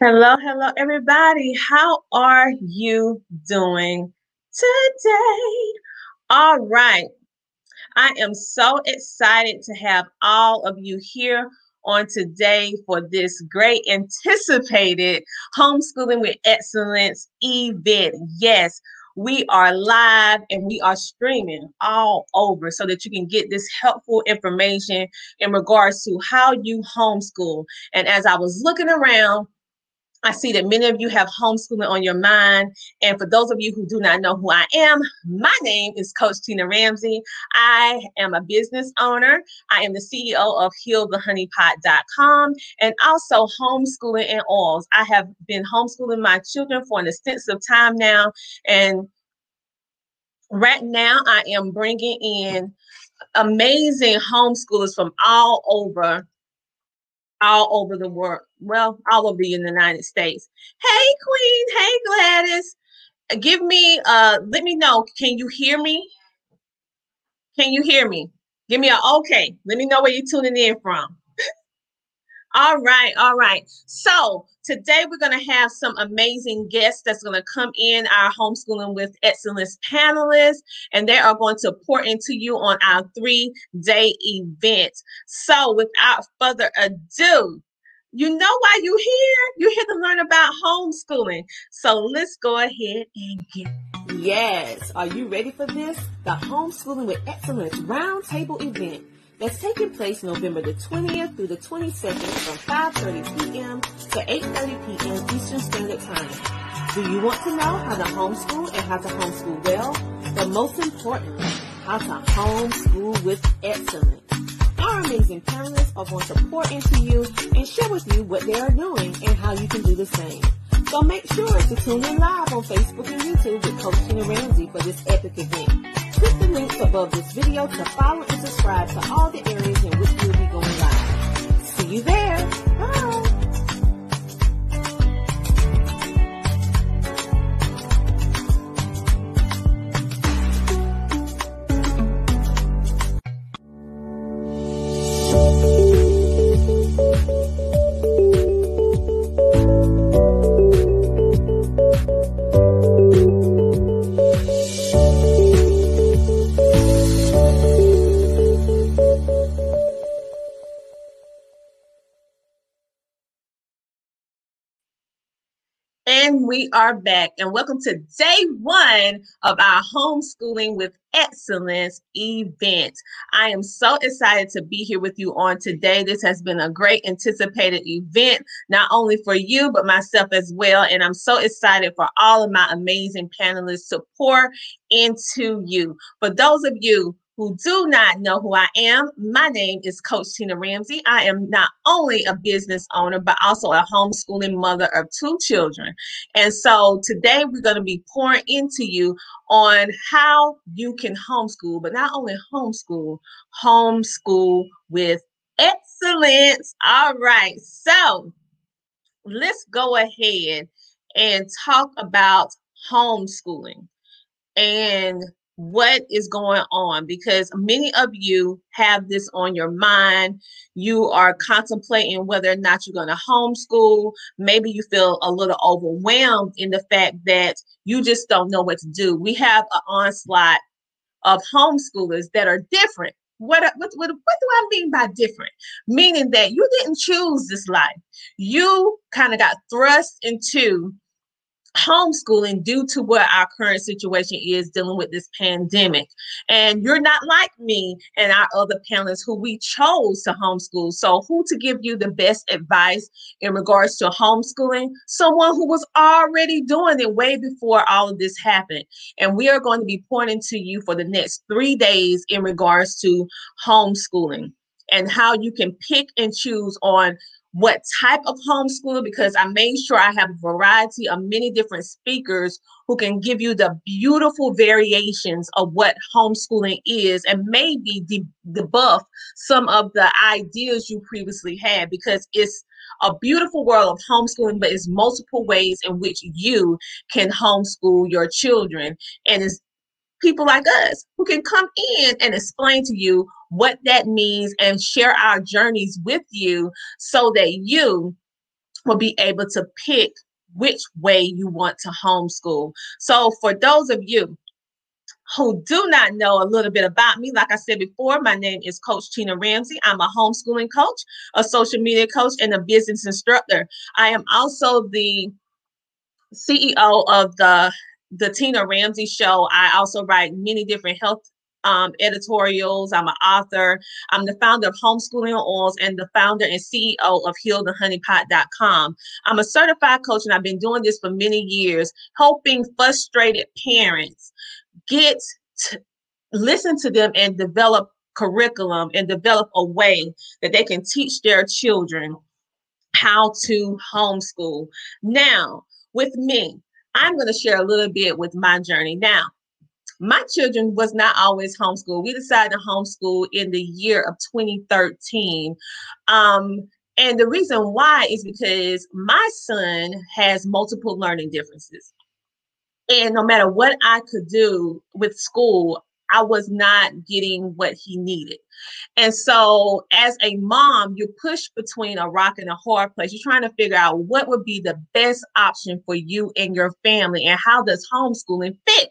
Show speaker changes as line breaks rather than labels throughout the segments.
Hello, hello, everybody. How are you doing today? All right. I am so excited to have all of you here on today for this great anticipated homeschooling with excellence event. Yes, we are live and we are streaming all over so that you can get this helpful information in regards to how you homeschool. And as I was looking around, I see that many of you have homeschooling on your mind. And for those of you who do not know who I am, my name is Coach Tina Ramsey. I am a business owner. I am the CEO of HealTheHoneyPot.com and also homeschooling and oils. I have been homeschooling my children for an extensive time now. And right now, I am bringing in amazing homeschoolers from all over all over the world. Well, all over the United States. Hey, Queen. Hey, Gladys. Give me, uh, let me know. Can you hear me? Can you hear me? Give me a okay. Let me know where you're tuning in from. all right, all right. So today we're going to have some amazing guests that's going to come in our homeschooling with excellence panelists, and they are going to pour into you on our three-day event. So without further ado, you know why you're here. You're here to learn about homeschooling. So let's go ahead and get.
Yes. Are you ready for this? The Homeschooling with Excellence Roundtable event that's taking place November the 20th through the 22nd from 5.30 p.m. to 8.30 p.m. Eastern Standard Time. Do you want to know how to homeschool and how to homeschool well? But most important, how to homeschool with excellence. Our amazing panelists are going to pour into you and share with you what they are doing and how you can do the same. So make sure to tune in live on Facebook and YouTube with Coach Tina Ramsey for this epic event. Click the links above this video to follow and subscribe to all the areas in which we'll be going live. See you there. Bye.
We are back, and welcome to day one of our homeschooling with excellence event. I am so excited to be here with you on today. This has been a great anticipated event, not only for you, but myself as well. And I'm so excited for all of my amazing panelists to pour into you. For those of you who do not know who I am, my name is Coach Tina Ramsey. I am not only a business owner, but also a homeschooling mother of two children. And so today we're going to be pouring into you on how you can homeschool, but not only homeschool, homeschool with excellence. All right. So let's go ahead and talk about homeschooling and what is going on because many of you have this on your mind. You are contemplating whether or not you're going to homeschool. Maybe you feel a little overwhelmed in the fact that you just don't know what to do. We have an onslaught of homeschoolers that are different. What, uh, what, what, what do I mean by different? Meaning that you didn't choose this life. You kind of got thrust into homeschooling due to what our current situation is dealing with this pandemic. And you're not like me and our other panelists who we chose to homeschool. So, who to give you the best advice in regards to homeschooling? Someone who was already doing it way before all of this happened. And we are going to be pointing to you for the next three days in regards to homeschooling and how you can pick and choose on what type of homeschooler because I made sure I have a variety of many different speakers who can give you the beautiful variations of what homeschooling is and maybe de- debuff some of the ideas you previously had because it's a beautiful world of homeschooling, but it's multiple ways in which you can homeschool your children. And it's people like us who can come in and explain to you what that means and share our journeys with you so that you will be able to pick which way you want to homeschool. So, for those of you who do not know a little bit about me, like I said before, my name is Coach Tina Ramsey. I'm a homeschooling coach, a social media coach, and a business instructor. I am also the CEO of the the Tina Ramsey Show. I also write many different health um, editorials. I'm an author. I'm the founder of Homeschooling Oils and the founder and CEO of HealTheHoneyPot.com. I'm a certified coach and I've been doing this for many years, helping frustrated parents get to listen to them and develop curriculum and develop a way that they can teach their children how to homeschool. Now, with me, I'm going to share a little bit with my journey. Now, my children was not always homeschooled. We decided to homeschool in the year of 2013. Um, and the reason why is because my son has multiple learning differences. And no matter what I could do with school, I was not getting what he needed. And so, as a mom, you push between a rock and a hard place. You're trying to figure out what would be the best option for you and your family, and how does homeschooling fit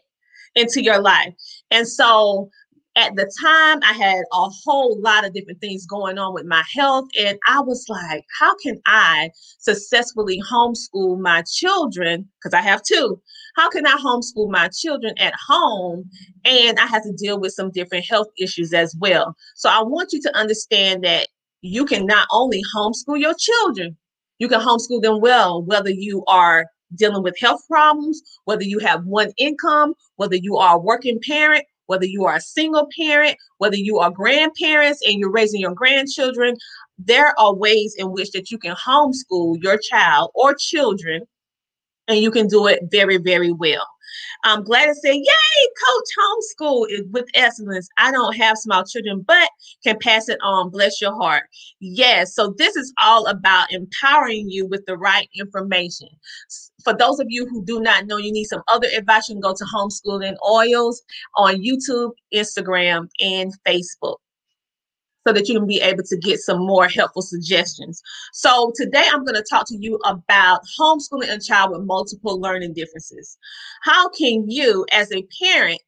into your life. And so, at the time i had a whole lot of different things going on with my health and i was like how can i successfully homeschool my children? Because i have two. How can i homeschool my children at home? And i have to deal with some different health issues as well. So i want you to understand that you can not only homeschool your children you can homeschool them well whether you are dealing with health problems whether you have one income whether you are a working parent whether you are a single parent, whether you are grandparents and you're raising your grandchildren, there are ways in which that you can homeschool your child or children and you can do it very, very well. I'm glad to say, yay, coach homeschool is with excellence. I don't have small children, but can pass it on. Bless your heart. Yes. So this is all about empowering you with the right information. For those of you who do not know, you need some other advice. You can go to homeschooling oils on YouTube, Instagram, and Facebook so that you can be able to get some more helpful suggestions. So today I'm going to talk to you about homeschooling a child with multiple learning differences. How can you, as a parent,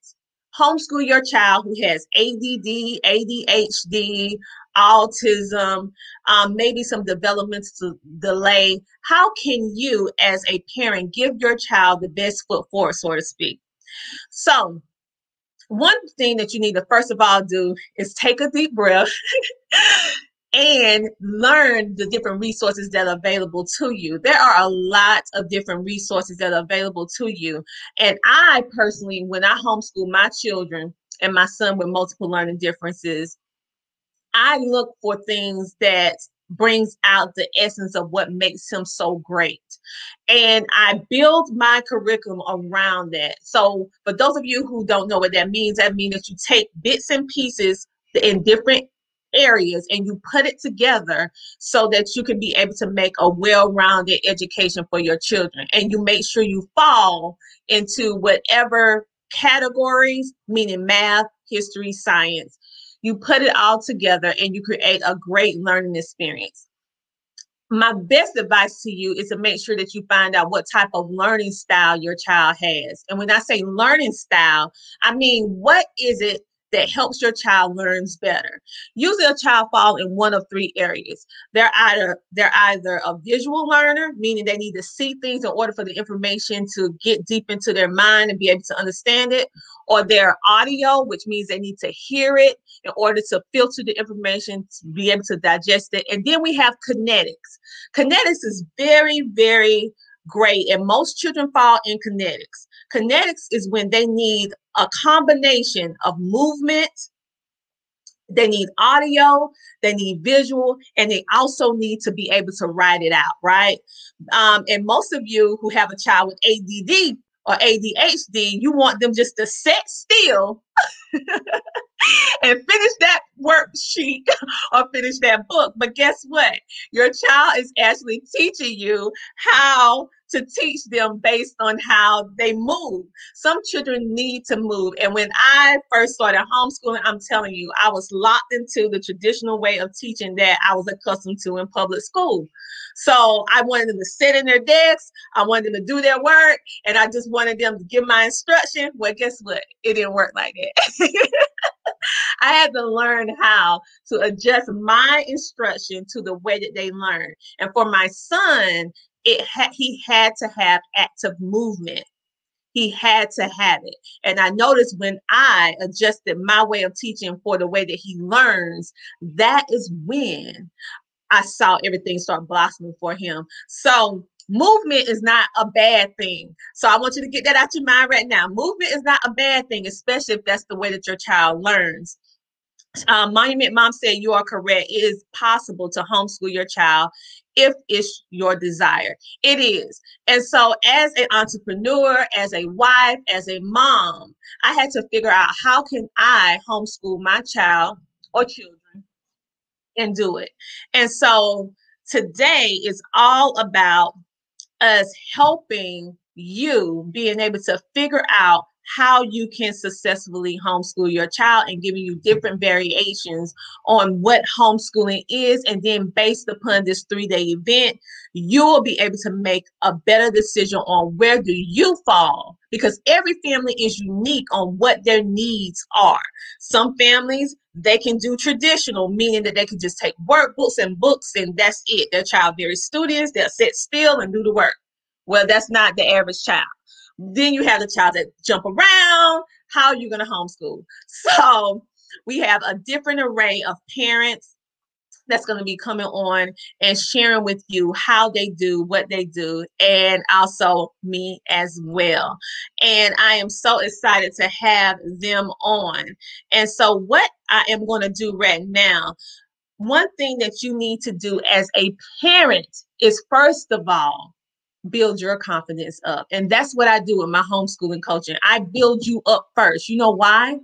homeschool your child who has ADD, ADHD, autism, um, maybe some developmental delay? How can you, as a parent, give your child the best foot forward, so to speak? So one thing that you need to first of all do is take a deep breath and learn the different resources that are available to you. There are a lot of different resources that are available to you. And I personally, when I homeschool my children and my son with multiple learning differences, I look for things that brings out the essence of what makes him so great. And I build my curriculum around that. So, for those of you who don't know what that means, that means that you take bits and pieces in different areas and you put it together so that you can be able to make a well-rounded education for your children and you make sure you fall into whatever categories meaning math history science you put it all together and you create a great learning experience. My best advice to you is to make sure that you find out what type of learning style your child has. And when I say learning style, I mean, what is it that helps your child learns better. Usually a child fall in one of three areas. They're either they're either a visual learner, meaning they need to see things in order for the information to get deep into their mind and be able to understand it, or they're audio, which means they need to hear it in order to filter the information to be able to digest it. And then we have kinetics. Kinetics is very, very great, and most children fall in kinetics. Kinetics is when they need a combination of movement, they need audio, they need visual, and they also need to be able to write it out, right? Um, and most of you who have a child with ADD or ADHD, you want them just to sit still and finish that worksheet or finish that book. But guess what? Your child is actually teaching you how to teach them based on how they move. Some children need to move. And when I first started homeschooling, I'm telling you, I was locked into the traditional way of teaching that I was accustomed to in public school. So I wanted them to sit in their desks. I wanted them to do their work. And I just wanted them to give my instruction. Well, guess what? It didn't work like that. I had to learn how to adjust my instruction to the way that they learn. And for my son, it had he had to have active movement. He had to have it. And I noticed when I adjusted my way of teaching for the way that he learns, that is when I saw everything start blossoming for him. So movement is not a bad thing. So I want you to get that out your mind right now. Movement is not a bad thing, especially if that's the way that your child learns. Um, Monument Mom said you are correct. It is possible to homeschool your child if it's your desire. It is. And so, as an entrepreneur, as a wife, as a mom, I had to figure out how can I homeschool my child or children and do it. And so, today is all about us helping you being able to figure out how you can successfully homeschool your child and giving you different variations on what homeschooling is. And then, based upon this three day event, you will be able to make a better decision on where do you fall because every family is unique on what their needs are. Some families they can do traditional, meaning that they can just take workbooks and books and that's it. Their child very studious, they'll sit still and do the work. Well, that's not the average child. Then you have the child that jump around. How are you going to homeschool? So we have a different array of parents that's going to be coming on and sharing with you how they do what they do and also me as well and i am so excited to have them on and so what i am going to do right now one thing that you need to do as a parent is first of all build your confidence up. And that's what I do in my homeschooling coaching. I build you up first. You know why?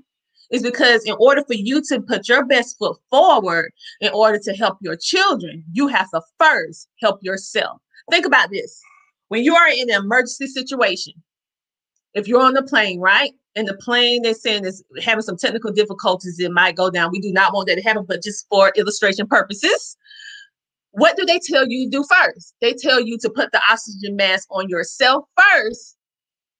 It's because in order for you to put your best foot forward in order to help your children, you have to first help yourself. Think about this. When you are in an emergency situation, if you're on the plane, right? And the plane they're saying is having some technical difficulties, it might go down. We do not want that to happen, but just for illustration purposes, what do they tell you to do first? They tell you to put the oxygen mask on yourself first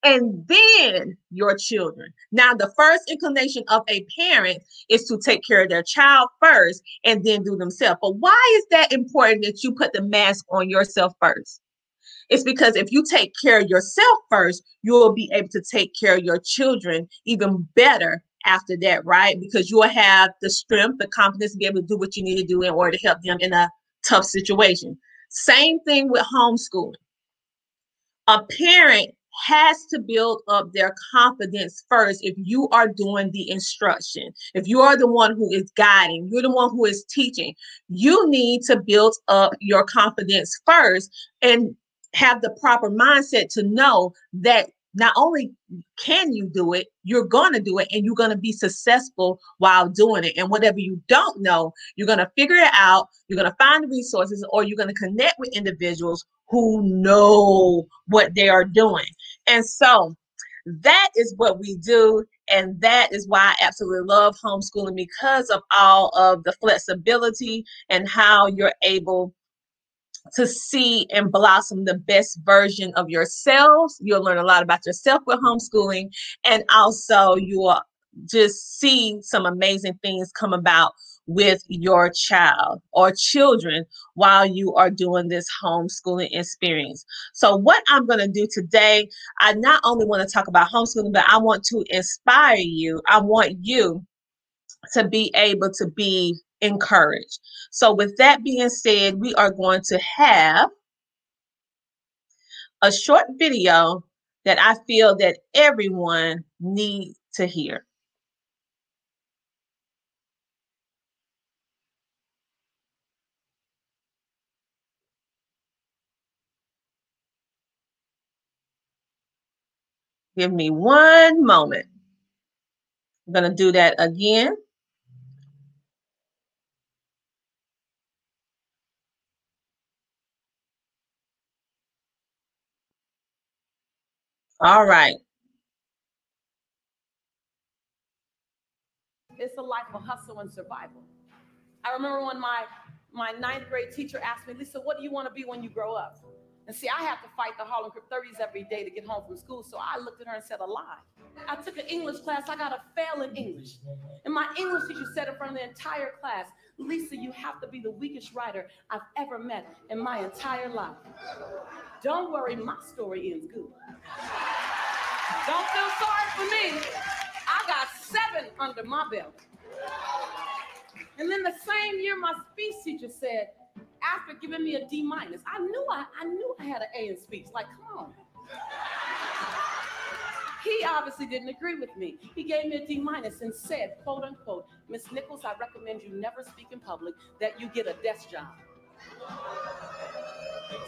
and then your children. Now, the first inclination of a parent is to take care of their child first and then do themselves. But why is that important that you put the mask on yourself first? It's because if you take care of yourself first, you will be able to take care of your children even better after that, right? Because you will have the strength, the confidence to be able to do what you need to do in order to help them in a tough situation. Same thing with homeschooling. A parent has to build up their confidence first if you are doing the instruction. If you are the one who is guiding, you're the one who is teaching, you need to build up your confidence first and have the proper mindset to know that not only can you do it, you're going to do it and you're going to be successful while doing it. And whatever you don't know, you're going to figure it out, you're going to find the resources, or you're going to connect with individuals who know what they are doing. And so that is what we do. And that is why I absolutely love homeschooling because of all of the flexibility and how you're able to see and blossom the best version of yourselves. You'll learn a lot about yourself with homeschooling, and also you will just see some amazing things come about with your child or children while you are doing this homeschooling experience. So, what I'm going to do today, I not only want to talk about homeschooling, but I want to inspire you. I want you to be able to be encouraged. So, with that being said, we are going to have a short video that I feel that everyone needs to hear. Give me one moment. I'm going to do that again. All right.
It's a life of hustle and survival. I remember when my my ninth grade teacher asked me, Lisa, what do you want to be when you grow up? And see, I have to fight the Harlem Crip 30s every day to get home from school. So I looked at her and said, a lie. I took an English class, I got a fail in English. And my English teacher said in front of the entire class, Lisa, you have to be the weakest writer I've ever met in my entire life. Don't worry, my story ends good. Don't feel sorry for me. I got seven under my belt. And then the same year, my speech teacher said, after giving me a D minus, I knew I, I knew I had an A in speech. Like, come on. He obviously didn't agree with me. He gave me a D minus and said, quote unquote, Miss Nichols, I recommend you never speak in public, that you get a desk job.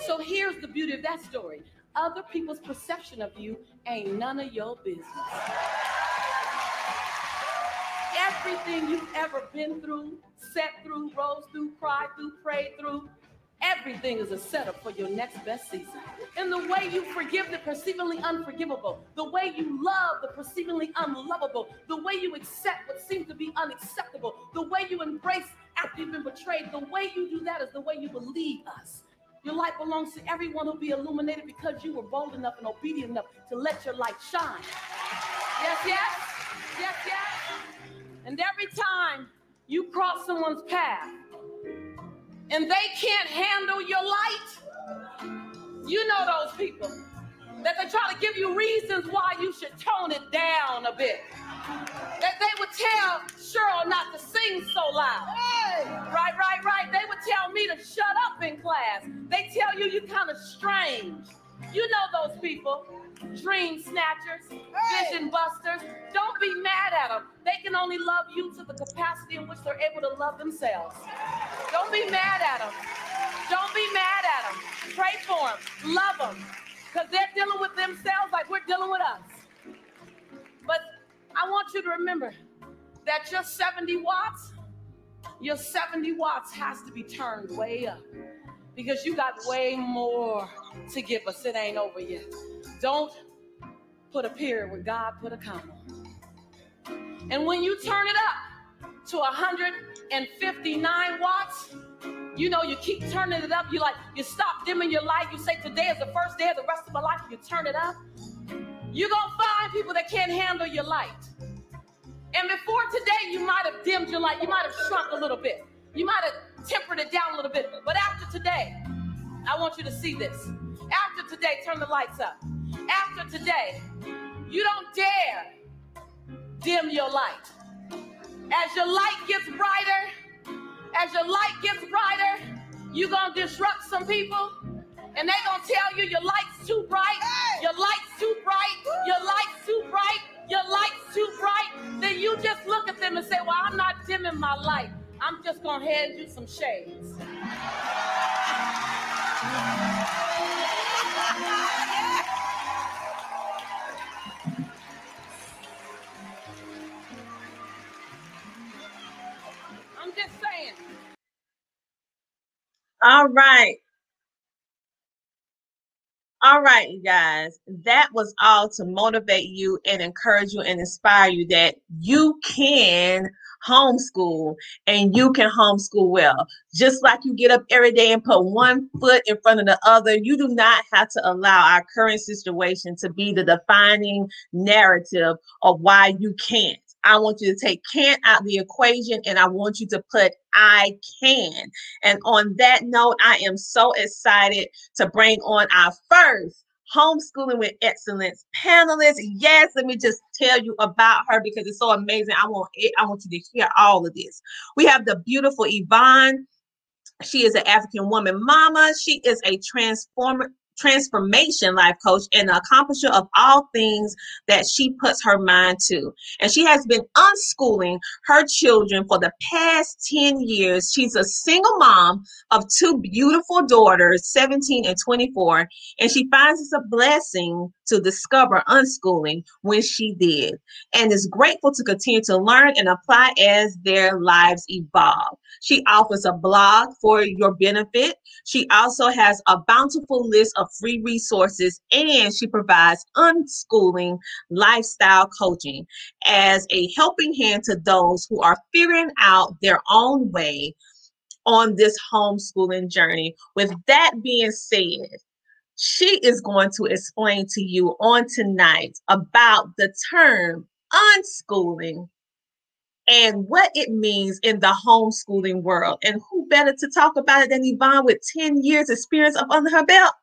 So here's the beauty of that story. Other people's perception of you ain't none of your business. Everything you've ever been through, set through, rose through, cried through, prayed through, Everything is a setup for your next best season. In the way you forgive the perceivingly unforgivable, the way you love the perceivingly unlovable, the way you accept what seems to be unacceptable, the way you embrace after you've been betrayed, the way you do that is the way you believe us. Your light belongs to everyone who'll be illuminated because you were bold enough and obedient enough to let your light shine. Yes, yes, yes, yes. And every time you cross someone's path, and they can't handle your light, you know those people that they try to give you reasons why you should tone it down a bit. That they would tell Cheryl not to sing so loud. Right, right, right. They would tell me to shut up in class. They tell you you're kind of strange. You know those people dream snatchers, vision busters. Don't be mad at them. They can only love you to the capacity in which they're able to love themselves. Don't be mad at them. Don't be mad at them. Pray for them. Love them. Because they're dealing with themselves like we're dealing with us. But I want you to remember that your 70 watts, your 70 watts has to be turned way up because you got way more to give us. It ain't over yet. Don't put a period where God put a comma. And when you turn it up to 159 watts, you know, you keep turning it up. You like, you stop dimming your light. You say, Today is the first day of the rest of my life. You turn it up. You're going to find people that can't handle your light. And before today, you might have dimmed your light. You might have shrunk a little bit. You might have tempered it down a little bit. But after today, I want you to see this. After today, turn the lights up. After today, you don't dare dim your light. As your light gets brighter, as your light gets brighter, you're going to disrupt some people. And they're going to tell you your light's too bright, your light's too bright, your light's too bright, your light's too bright. Then you just look at them and say, Well, I'm not dimming my light. I'm just going to hand you some shades.
All right. All right, you guys. That was all to motivate you and encourage you and inspire you that you can homeschool and you can homeschool well. Just like you get up every day and put one foot in front of the other, you do not have to allow our current situation to be the defining narrative of why you can't. I want you to take can't out the equation and I want you to put I can. And on that note, I am so excited to bring on our first homeschooling with excellence panelist. Yes, let me just tell you about her because it's so amazing. I want it, I want you to hear all of this. We have the beautiful Yvonne. She is an African woman mama. She is a transformer transformation life coach and the accomplisher of all things that she puts her mind to. And she has been unschooling her children for the past 10 years. She's a single mom of two beautiful daughters, 17 and 24, and she finds it's a blessing to discover unschooling when she did and is grateful to continue to learn and apply as their lives evolve. She offers a blog for your benefit. She also has a bountiful list of free resources and she provides unschooling lifestyle coaching as a helping hand to those who are figuring out their own way on this homeschooling journey. With that being said, she is going to explain to you on tonight about the term unschooling and what it means in the homeschooling world. And who better to talk about it than Yvonne with 10 years experience up under her belt?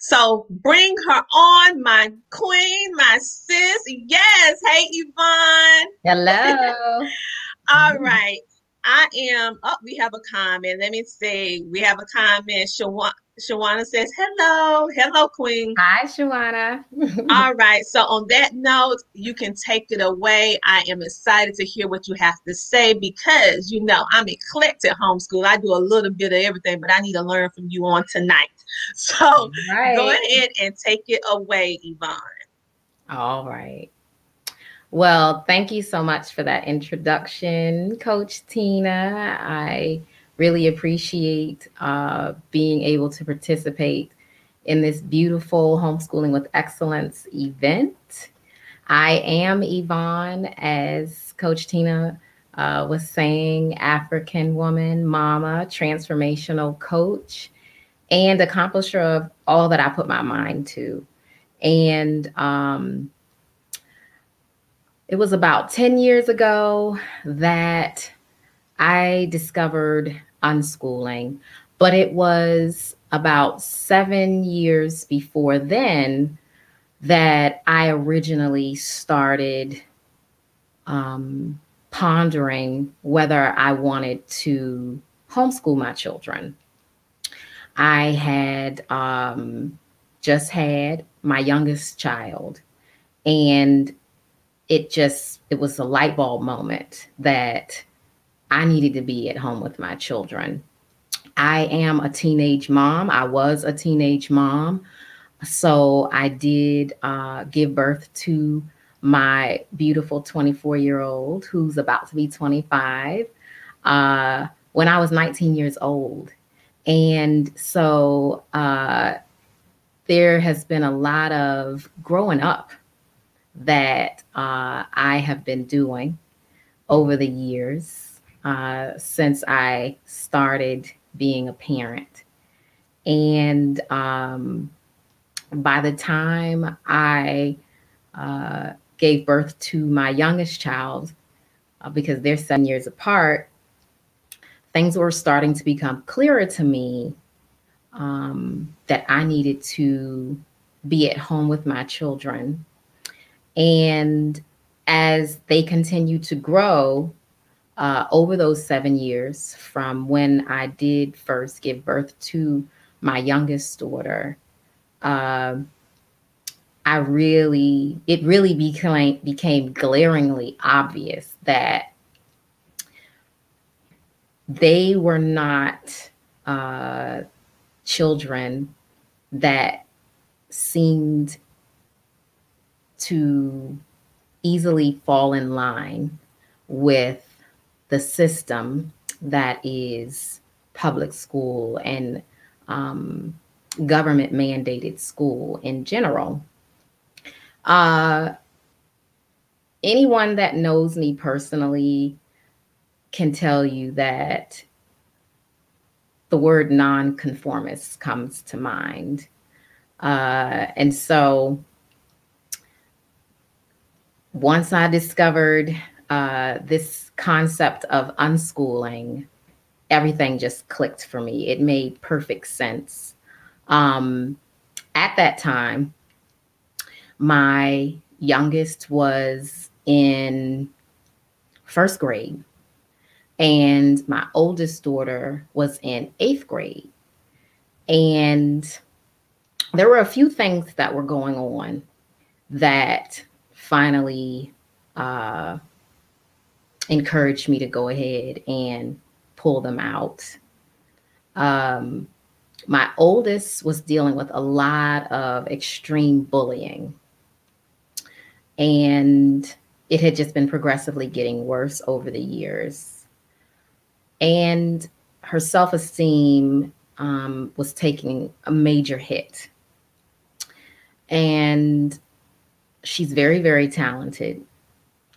So bring her on, my queen, my sis. Yes. Hey, Yvonne.
Hello.
All right. I am, oh, we have a comment. Let me see. We have a comment. Shawana, Shawana says, hello. Hello, Queen.
Hi, Shawana.
All right. So, on that note, you can take it away. I am excited to hear what you have to say because, you know, I'm eclectic homeschool. I do a little bit of everything, but I need to learn from you on tonight. So, right. go ahead and take it away, Yvonne.
All right. Well, thank you so much for that introduction, Coach Tina. I really appreciate uh, being able to participate in this beautiful Homeschooling with Excellence event. I am Yvonne, as Coach Tina uh, was saying, African woman, mama, transformational coach, and accomplisher of all that I put my mind to. And um, it was about 10 years ago that I discovered unschooling, but it was about seven years before then that I originally started um, pondering whether I wanted to homeschool my children. I had um, just had my youngest child, and it just it was a light bulb moment that I needed to be at home with my children. I am a teenage mom. I was a teenage mom. So I did uh, give birth to my beautiful 24 year old who's about to be 25 uh, when I was 19 years old. And so uh, there has been a lot of growing up that uh, I have been doing over the years uh, since I started being a parent. And um, by the time I uh, gave birth to my youngest child, uh, because they're seven years apart, things were starting to become clearer to me um, that I needed to be at home with my children and as they continue to grow uh, over those seven years from when I did first give birth to my youngest daughter, uh, I really, it really became became glaringly obvious that they were not uh, children that seemed to easily fall in line with the system that is public school and um, government mandated school in general. Uh, anyone that knows me personally can tell you that the word nonconformist comes to mind. Uh, and so once I discovered uh, this concept of unschooling, everything just clicked for me. It made perfect sense. Um, at that time, my youngest was in first grade, and my oldest daughter was in eighth grade. And there were a few things that were going on that finally uh, encouraged me to go ahead and pull them out. Um, my oldest was dealing with a lot of extreme bullying. And it had just been progressively getting worse over the years. And her self esteem um, was taking a major hit. And she's very, very talented,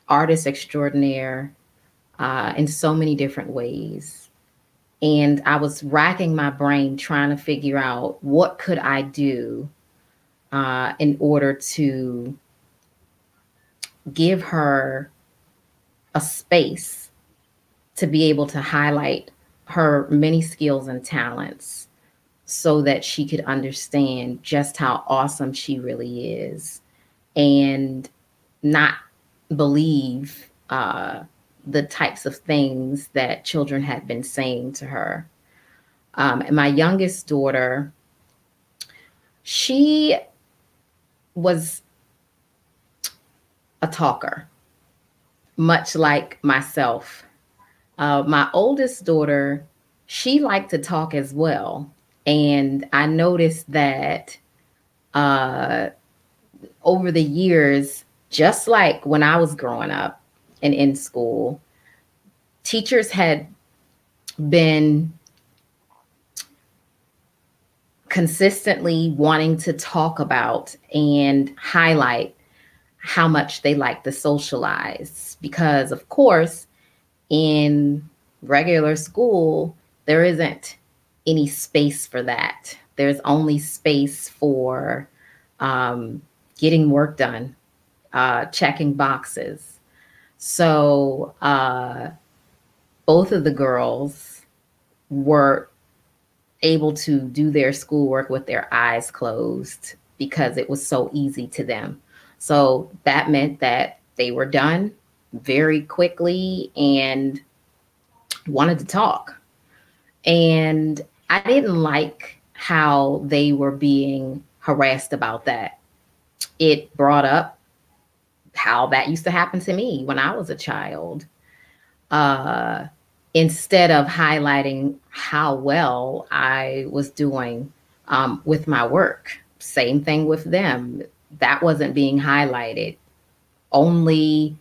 artist extraordinaire uh, in so many different ways. And I was racking my brain trying to figure out what could I do uh, in order to give her a space to be able to highlight her many skills and talents so that she could understand just how awesome she really is and not believe uh, the types of things that children had been saying to her. Um, and my youngest daughter, she was a talker, much like myself. Uh, my oldest daughter, she liked to talk as well. And I noticed that uh, over the years, just like when I was growing up and in school, teachers had been consistently wanting to talk about and highlight how much they like to socialize because of course in regular school there isn't any space for that. There's only space for um, getting work done uh, checking boxes so uh, both of the girls were able to do their schoolwork with their eyes closed because it was so easy to them so that meant that they were done very quickly and wanted to talk. And I didn't like how they were being harassed about that. It brought up how that used to happen to me when I was a child. Uh, instead of highlighting how well I was doing um, with my work, same thing with them that wasn't being highlighted. Only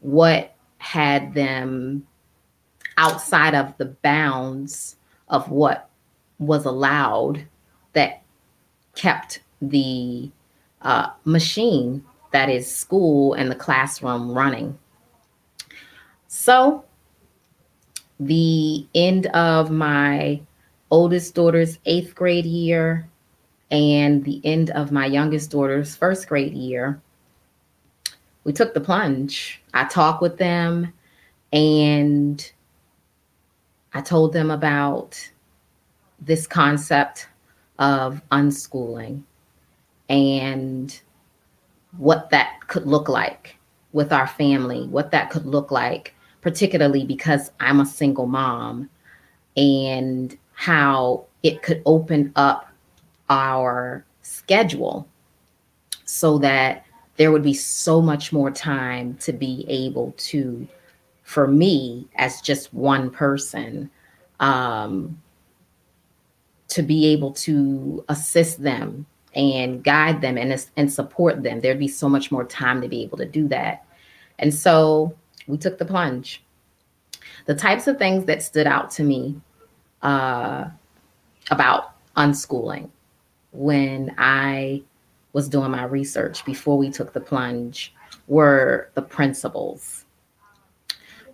what had them outside of the bounds of what was allowed that kept the uh, machine that is school and the classroom running. So, the end of my oldest daughter's eighth grade year, and the end of my youngest daughter's first grade year, we took the plunge. I talked with them and I told them about this concept of unschooling and what that could look like with our family, what that could look like, particularly because I'm a single mom, and how it could open up our schedule so that there would be so much more time to be able to for me as just one person um, to be able to assist them and guide them and, and support them. There'd be so much more time to be able to do that. And so we took the plunge. The types of things that stood out to me uh, about unschooling when I was doing my research before we took the plunge were the principles.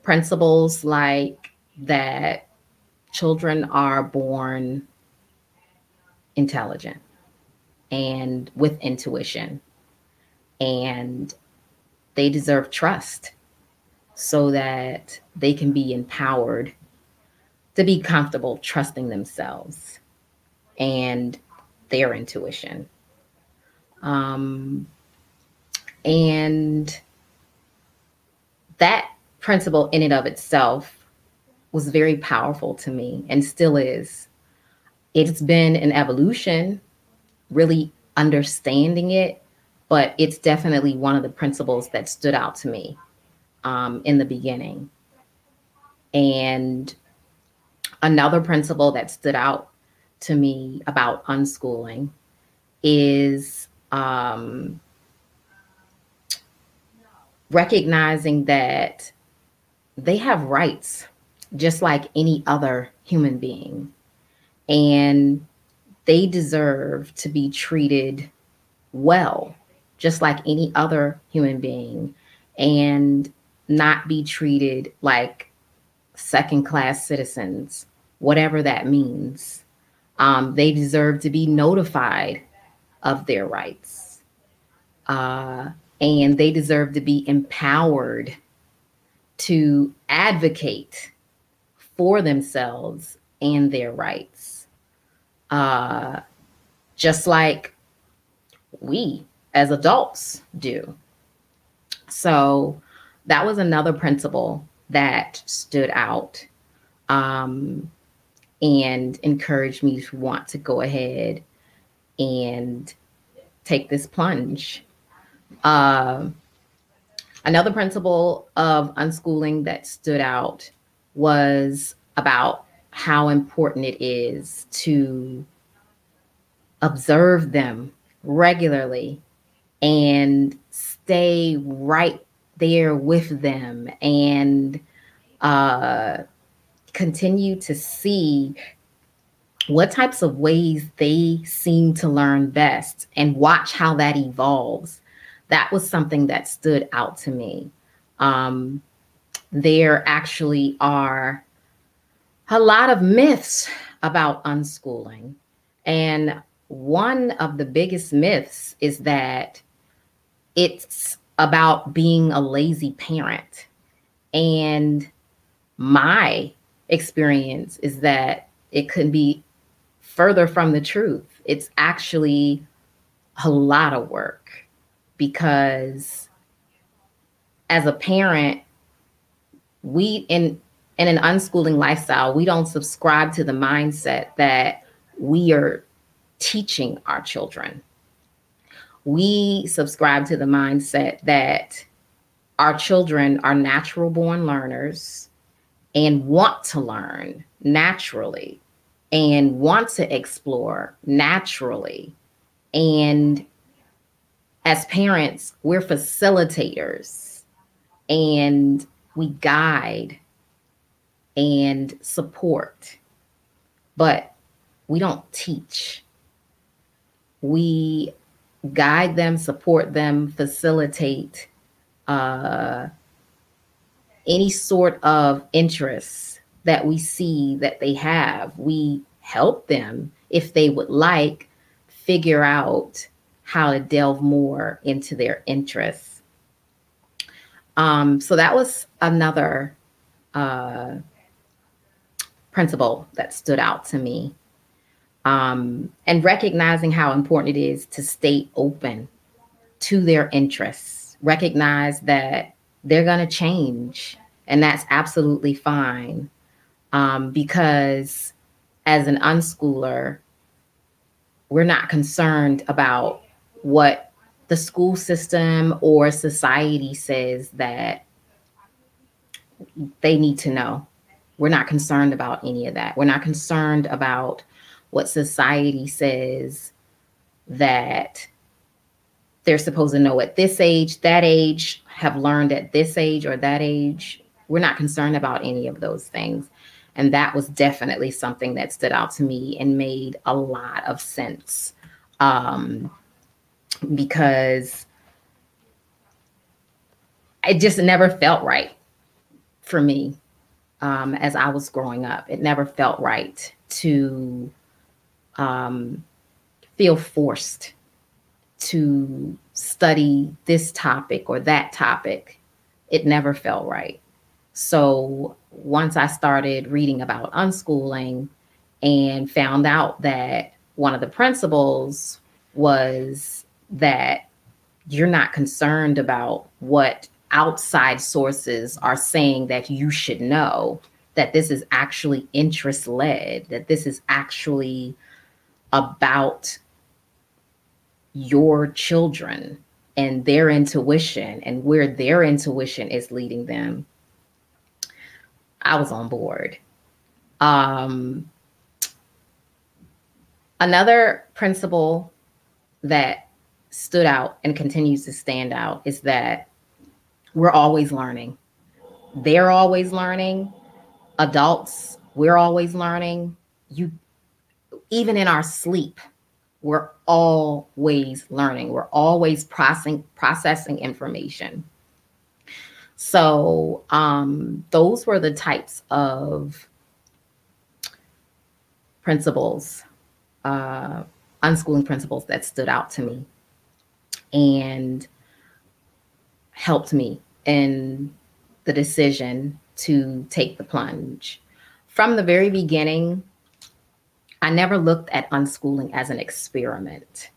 Principles like that children are born intelligent and with intuition, and they deserve trust so that they can be empowered to be comfortable trusting themselves and their intuition. Um, and that principle in and of itself was very powerful to me and still is. It's been an evolution, really understanding it, but it's definitely one of the principles that stood out to me um, in the beginning. And another principle that stood out to me about unschooling is um, recognizing that they have rights just like any other human being. And they deserve to be treated well, just like any other human being, and not be treated like second class citizens, whatever that means. Um, they deserve to be notified of their rights. Uh, and they deserve to be empowered to advocate for themselves and their rights. Uh, just like we as adults do. So that was another principle that stood out um, and encouraged me to want to go ahead and take this plunge. Uh, another principle of unschooling that stood out was about how important it is to observe them regularly and stay right there with them and uh, continue to see what types of ways they seem to learn best and watch how that evolves. That was something that stood out to me. Um, there actually are a lot of myths about unschooling. And one of the biggest myths is that it's about being a lazy parent. And my experience is that it could be further from the truth. It's actually a lot of work because as a parent, we in in an unschooling lifestyle, we don't subscribe to the mindset that we are teaching our children. We subscribe to the mindset that our children are natural born learners and want to learn naturally and want to explore naturally. And as parents, we're facilitators and we guide and support, but we don't teach. We guide them, support them, facilitate uh, any sort of interests that we see that they have. We help them if they would like figure out how to delve more into their interests. Um, so that was another uh, principle that stood out to me. Um, and recognizing how important it is to stay open to their interests, recognize that they're going to change, and that's absolutely fine. Um, because as an unschooler, we're not concerned about what the school system or society says that they need to know. We're not concerned about any of that. We're not concerned about what society says that they're supposed to know at this age, that age, have learned at this age or that age. We're not concerned about any of those things. And that was definitely something that stood out to me and made a lot of sense. Um, because it just never felt right for me um, as I was growing up. It never felt right to um, feel forced to study this topic or that topic. It never felt right. So once I started reading about unschooling and found out that one of the principles was that you're not concerned about what outside sources are saying that you should know that this is actually interest led, that this is actually about your children and their intuition and where their intuition is leading them. I was on board. Um, Another principle that stood out and continues to stand out is that we're always learning. They're always learning. Adults, we're always learning. You even in our sleep, we're always learning. We're always processing processing information. So um, those were the types of principles, uh, unschooling principles that stood out to me and helped me in the decision to take the plunge. From the very beginning, I never looked at unschooling as an experiment.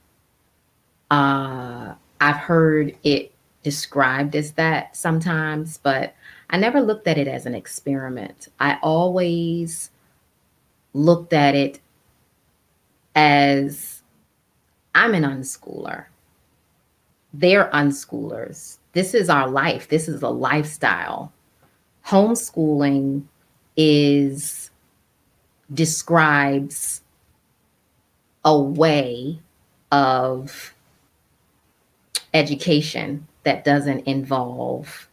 Uh, I've heard it described as that sometimes, but I never looked at it as an experiment. I always looked at it as I'm an unschooler. They're unschoolers. This is our life. This is a lifestyle. Homeschooling is describes a way of education that doesn't involve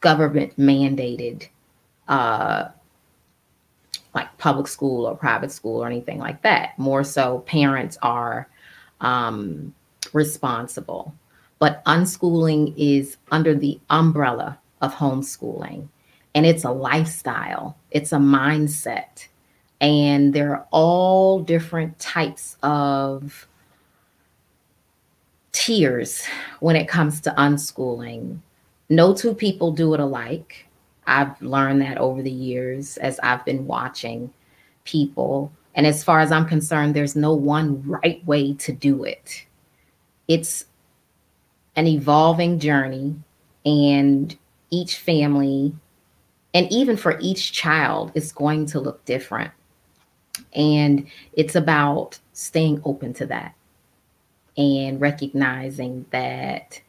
government mandated uh, like public school or private school or anything like that. More so, parents are um, responsible. But unschooling is under the umbrella of homeschooling, and it's a lifestyle, it's a mindset. And there are all different types of tiers when it comes to unschooling. No two people do it alike. I've learned that over the years as I've been watching people. And as far as I'm concerned, there's no one right way to do it. It's an evolving journey, and each family, and even for each child, is going to look different. And it's about staying open to that and recognizing that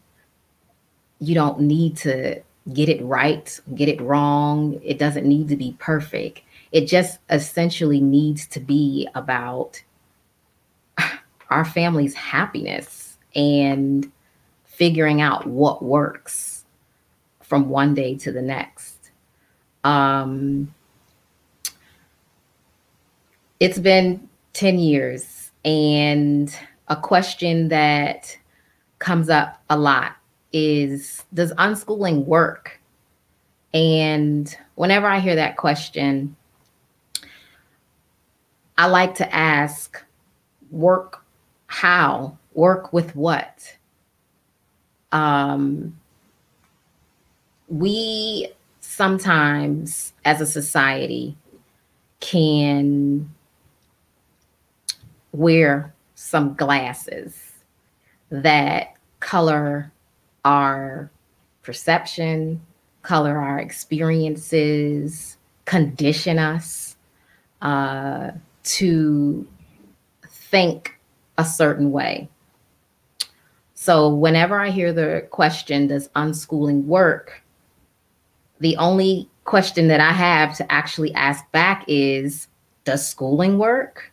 you don't need to get it right, get it wrong. It doesn't need to be perfect. It just essentially needs to be about our family's happiness and figuring out what works from one day to the next. Um, it's been 10 years, and a question that comes up a lot is Does unschooling work? And whenever I hear that question, I like to ask, work how? Work with what? Um, we sometimes, as a society, can wear some glasses that color our perception, color our experiences, condition us uh, to think a certain way. So, whenever I hear the question, does unschooling work? The only question that I have to actually ask back is, does schooling work?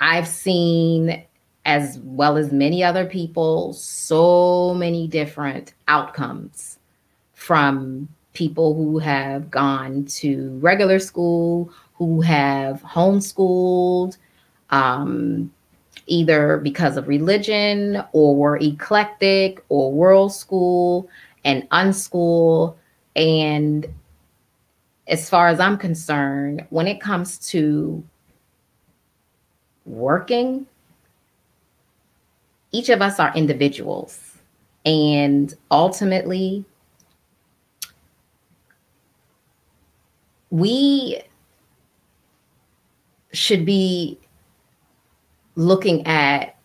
I've seen as well as many other people, so many different outcomes from people who have gone to regular school, who have homeschooled, um, either because of religion or were eclectic or world school and unschool. And as far as I'm concerned, when it comes to working each of us are individuals. And ultimately, we should be looking at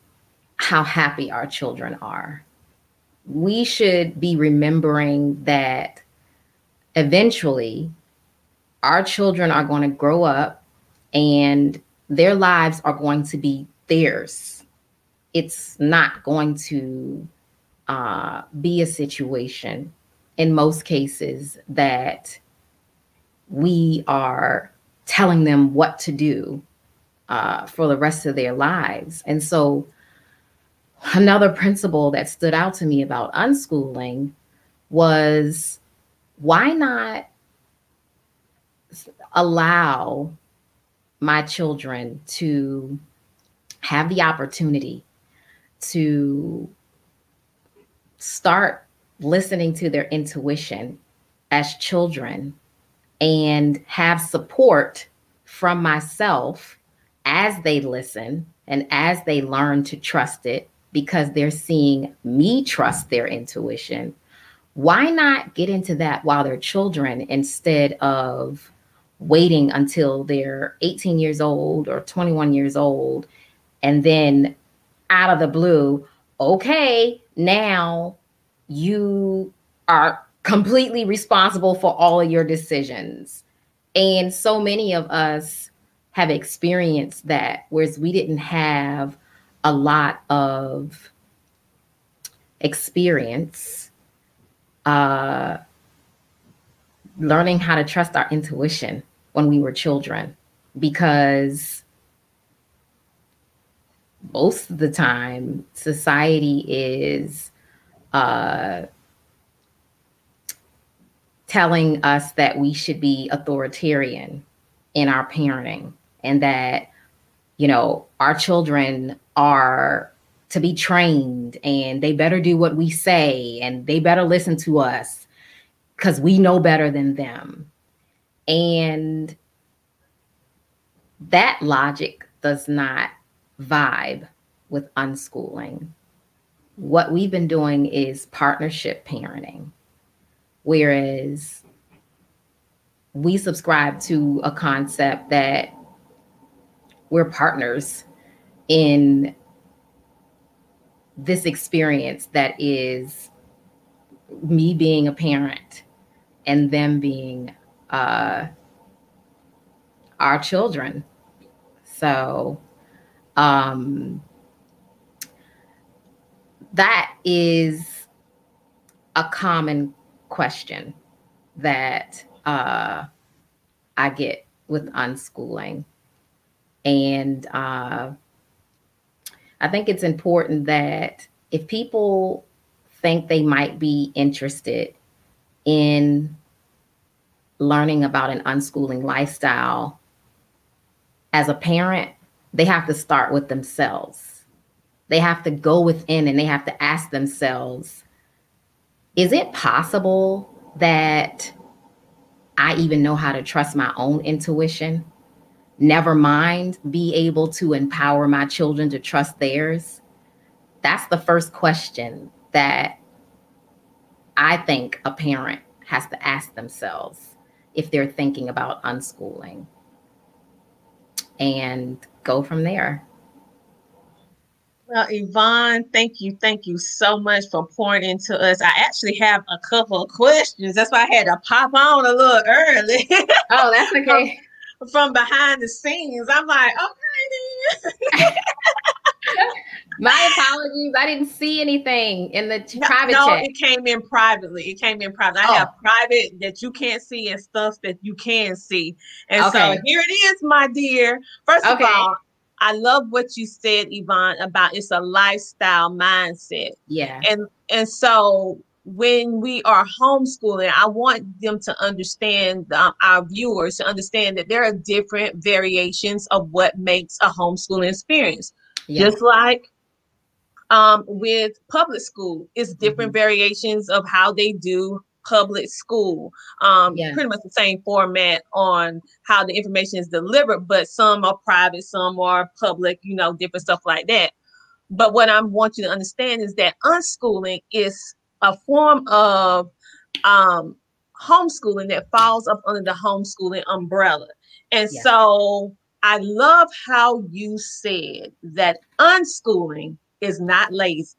how happy our children are. We should be remembering that eventually our children are going to grow up and their lives are going to be theirs it's not going to uh, be a situation in most cases that we are telling them what to do uh, for the rest of their lives. And so, another principle that stood out to me about unschooling was why not allow my children to have the opportunity to start listening to their intuition as children and have support from myself as they listen and as they learn to trust it because they're seeing me trust their intuition. Why not get into that while they're children instead of waiting until they're 18 years old or 21 years old and then out of the blue, okay, now you are completely responsible for all of your decisions. And so many of us have experienced that, whereas we didn't have a lot of experience uh, learning how to trust our intuition when we were children. Because most of the time society is uh, telling us that we should be authoritarian in our parenting and that you know our children are to be trained and they better do what we say and they better listen to us because we know better than them and that logic does not vibe with unschooling. What we've been doing is partnership parenting, whereas we subscribe to a concept that we're partners in this experience that is me being a parent and them being uh, our children. So, um, that is a common question that uh, I get with unschooling. And uh, I think it's important that if people think they might be interested in learning about an unschooling lifestyle as a parent, they have to start with themselves. They have to go within and they have to ask themselves is it possible that I even know how to trust my own intuition? Never mind be able to empower my children to trust theirs. That's the first question that I think a parent has to ask themselves if they're thinking about unschooling and go from there.
Well, Yvonne, thank you. Thank you so much for pouring into us. I actually have a couple of questions. That's why I had to pop on a little early.
Oh, that's okay.
From, behind the scenes. I'm like, okay,
My apologies. I didn't see anything in the
no,
private
no,
chat.
it came in privately. It came in private. I
Oh.
have private that you can't see and stuff that you can see. And so here it is, my dear. First
Okay.
of all, I love what you said, Yvonne, about it's a lifestyle mindset.
Yeah.
And and so when we are homeschooling, I want them to understand um, our viewers to understand that there are different variations of what makes a homeschooling experience
Yeah.
just like um, with public school it's different
Mm-hmm.
variations of how they do public school um,
Yeah.
pretty much the same format on how the information is delivered but some are private some are public you know different stuff like that but what i want you to understand is that unschooling is a form of um, homeschooling that falls up under the homeschooling umbrella and
Yeah.
so I love how you said that unschooling is not lazy.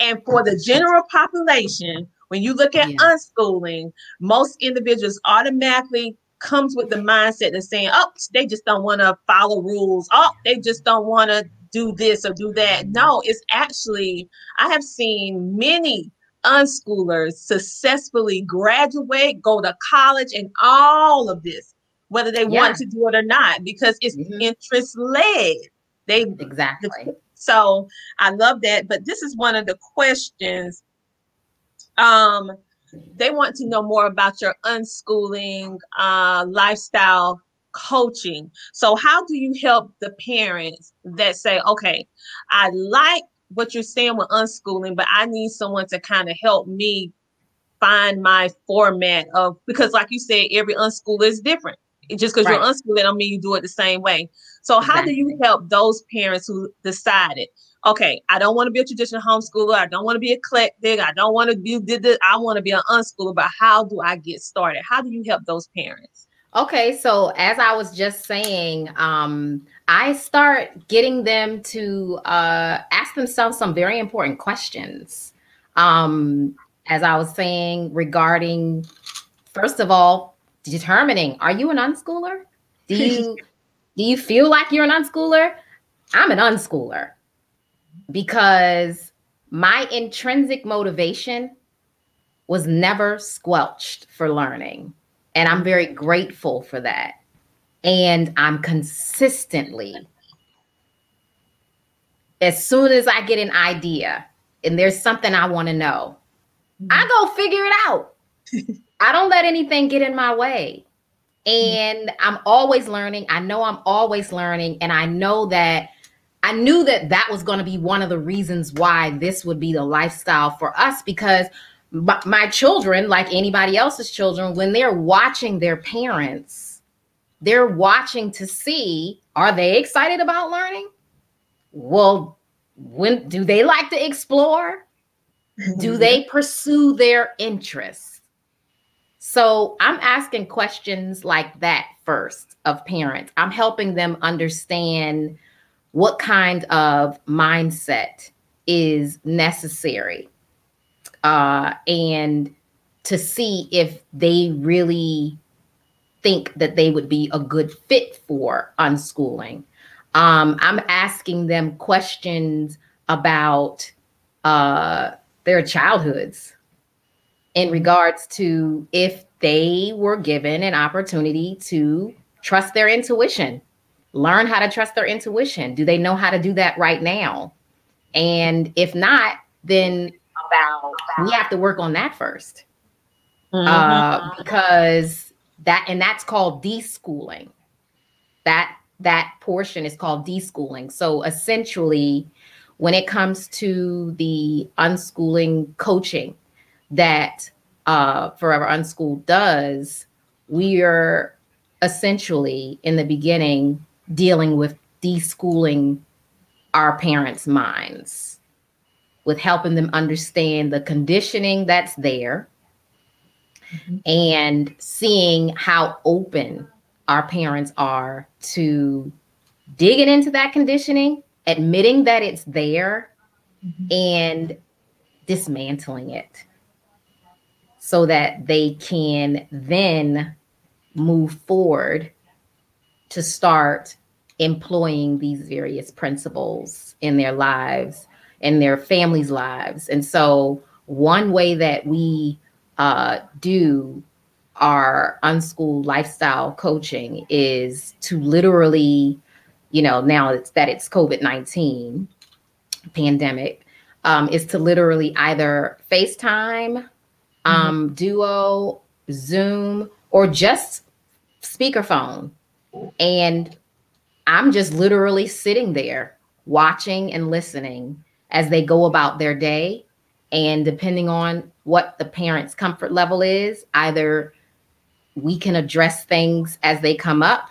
And for the general population, when you look at
Yeah.
unschooling, most individuals automatically comes with the mindset of saying, oh, they just don't want to follow rules. Oh, they just don't want to do this or do that. No, it's actually, I have seen many unschoolers successfully graduate, go to college, and all of this whether they yeah. want to do it or not, because it's mm-hmm. interest led. They
exactly.
So I love that. But this is one of the questions. Um, they want to know more about your unschooling uh, lifestyle coaching. So, how do you help the parents that say, okay, I like what you're saying with unschooling, but I need someone to kind of help me find my format of because, like you said, every unschooler is different. Just because right. you're unschooling, don't mean you do it the same way. So, exactly. how do you help those parents who decided, okay, I don't want to be a traditional homeschooler, I don't want to be eclectic, I don't want to be did this, I want to be an unschooler, but how do I get started? How do you help those parents?
Okay, so as I was just saying, um, I start getting them to uh, ask themselves some very important questions. Um, as I was saying, regarding first of all, determining are you an unschooler? Do you do you feel like you're an unschooler? I'm an unschooler because my intrinsic motivation was never squelched for learning. And I'm very grateful for that. And I'm consistently, as soon as I get an idea and there's something I want to know, I mm-hmm. go figure it out. I don't let anything get in my way. And I'm always learning. I know I'm always learning. And I know that I knew that that was going to be one of the reasons why this would be the lifestyle for us because my children, like anybody else's children, when they're watching their parents, they're watching to see are they excited about learning? Well, when do they like to explore? do they pursue their interests? So I'm asking questions like that first of parents. I'm helping them understand what kind of mindset is necessary uh, and to see if they really think that they would be a good fit for unschooling. Um, I'm asking them questions about uh, their childhoods in regards to if they were given an opportunity to trust their intuition, learn how to trust their intuition. Do they know how to do that right now? And if not, then we have to work on that 1st mm-hmm. uh, because that and that's called deschooling. That that portion is called deschooling. So essentially, when it comes to the unschooling coaching that uh, Forever Unschooled does, we are essentially in the beginning dealing with deschooling our parents' minds with helping them understand the conditioning that's there mm-hmm. and seeing how open our parents are to digging into that conditioning, admitting that it's there, mm-hmm. and dismantling it so that they can then move forward to start employing these various principles in their lives in their families' lives. And so, one way that we uh, do our unschooled lifestyle coaching is to literally, you know, now it's that it's COVID 19 pandemic, um, is to literally either FaceTime, um, mm-hmm. Duo, Zoom, or just speakerphone. And I'm just literally sitting there watching and listening as they go about their day. And depending on what the parent's comfort level is, either we can address things as they come up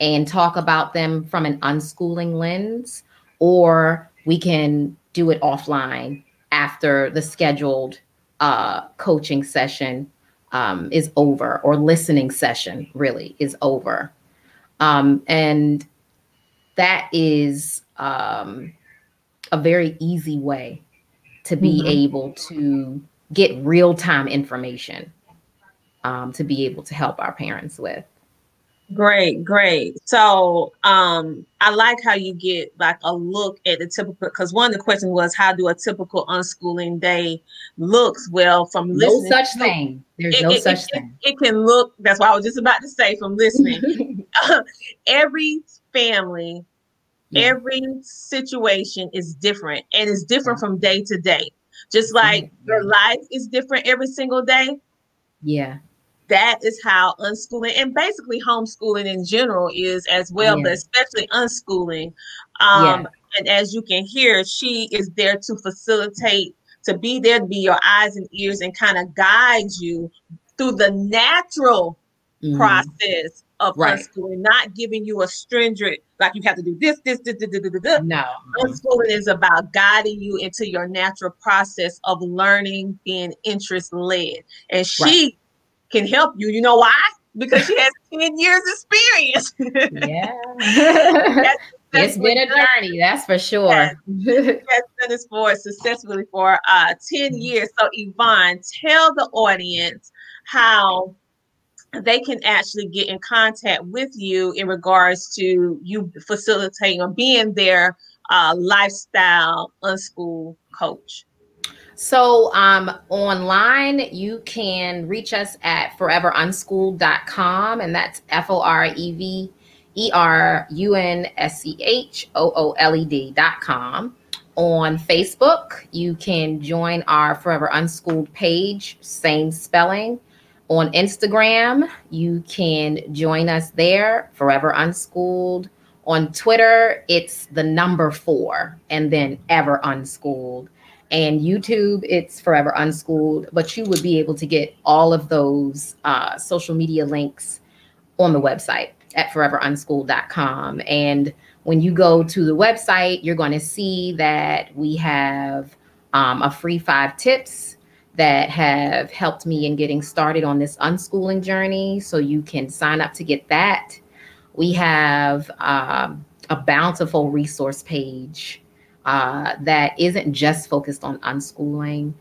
and talk about them from an unschooling lens, or we can do it offline after the scheduled uh, coaching session um, is over or listening session really is over. Um, and that is um, a very easy way to be mm-hmm. able to get real time information um, to be able to help our parents with.
Great, great. So um I like how you get like a look at the typical because one of the questions was how do a typical unschooling day looks? Well, from
no such thing. There's
it,
no
it,
such
it,
thing.
It, it can look. That's what I was just about to say. From listening, every family,
Yeah.
every situation is different, and it's different from day to day. Just like
Mhm.
your life is different every single day.
yeah.
That is how unschooling and basically homeschooling in general is as well,
Yeah.
but especially unschooling. Um, And as you can hear, she is there to facilitate, to be there, to be your eyes and ears, and kind of guide you through the natural
Mhm.
process of
Right.
unschooling, not giving you a stringent, like you have to do this, this, this, this, this, this, this.
No.
Unschooling is about guiding you into your natural process of learning, being interest led. And she can help you. You know why? Because she has 10 years experience.
Yeah.
That's
it's been a journey, that's for sure.
That has done this for successfully for uh 10 years. So Yvonne, tell the audience how they can actually get in contact with you in regards to you facilitating or being their uh, lifestyle unschool coach.
So um, online, you can reach us at foreverunschooled.com, and that's F O R E V E R U N S C H O O L E D.com. On Facebook, you can join our Forever Unschooled page, same spelling. On Instagram, you can join us there, Forever Unschooled. On Twitter, it's the number four and then ever unschooled and YouTube, it's Forever Unschooled, but you would be able to get all of those uh, social media links on the website at foreverunschooled.com. And when you go to the website, you're going to see that we have um, a free five tips that have helped me in getting started on this unschooling journey. So you can sign up to get that. We have um, a bountiful resource page uh, that isn't just focused on unschooling.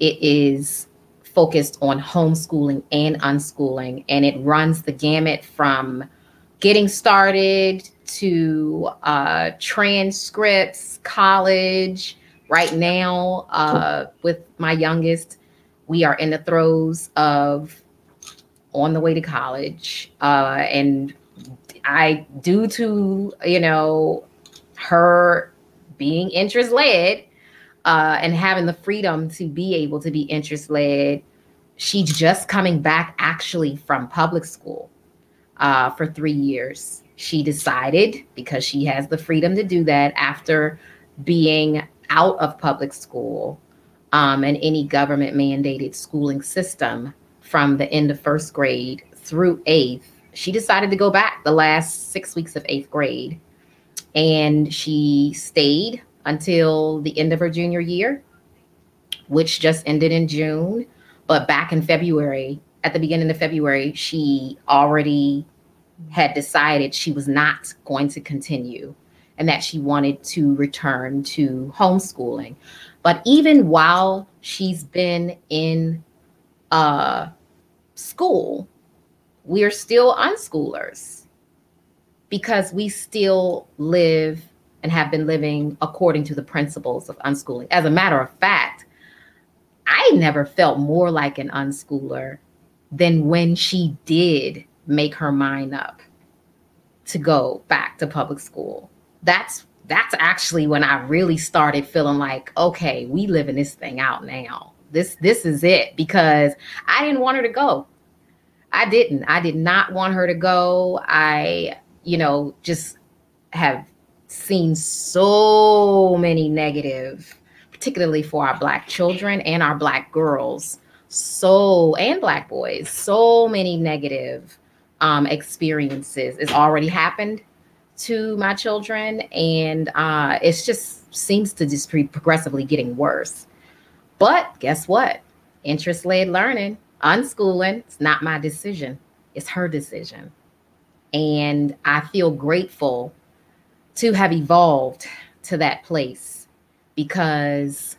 It is focused on homeschooling and unschooling, and it runs the gamut from getting started to uh, transcripts, college. Right now, uh, with my youngest, we are in the throes of on the way to college, uh, and I, due to you know her being interest led uh, and having the freedom to be able to be interest led, she's just coming back actually from public school uh, for three years. She decided because she has the freedom to do that after being out of public school um, and any government mandated schooling system from the end of first grade through eighth. She decided to go back the last six weeks of eighth grade and she stayed until the end of her junior year, which just ended in June. But back in February, at the beginning of February, she already had decided she was not going to continue and that she wanted to return to homeschooling. But even while she's been in uh, school, we're still unschoolers because we still live and have been living according to the principles of unschooling. As a matter of fact, I never felt more like an unschooler than when she did make her mind up to go back to public school. That's that's actually when I really started feeling like, okay, we living this thing out now. This this is it because I didn't want her to go. I didn't. I did not want her to go. I, you know, just have seen so many negative, particularly for our black children and our black girls, so and black boys, so many negative um, experiences. It's already happened to my children, and uh, it's just seems to just be progressively getting worse. But guess what? Interest led learning, unschooling, it's not my decision, it's her decision. And I feel grateful to have evolved to that place because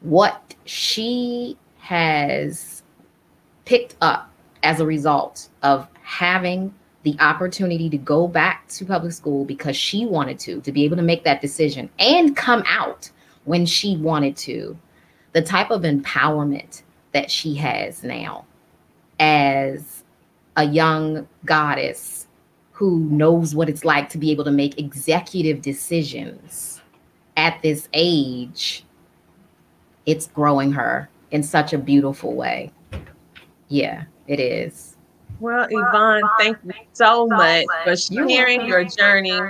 what she has picked up as a result of having the opportunity to go back to public school because she wanted to, to be able to make that decision and come out when she wanted to, the type of empowerment that she has now as a young goddess who knows what it's like to be able to make executive decisions at this age, it's growing her in such a beautiful way. Yeah, it is.
Well, Yvonne, thank you so much for sharing your journey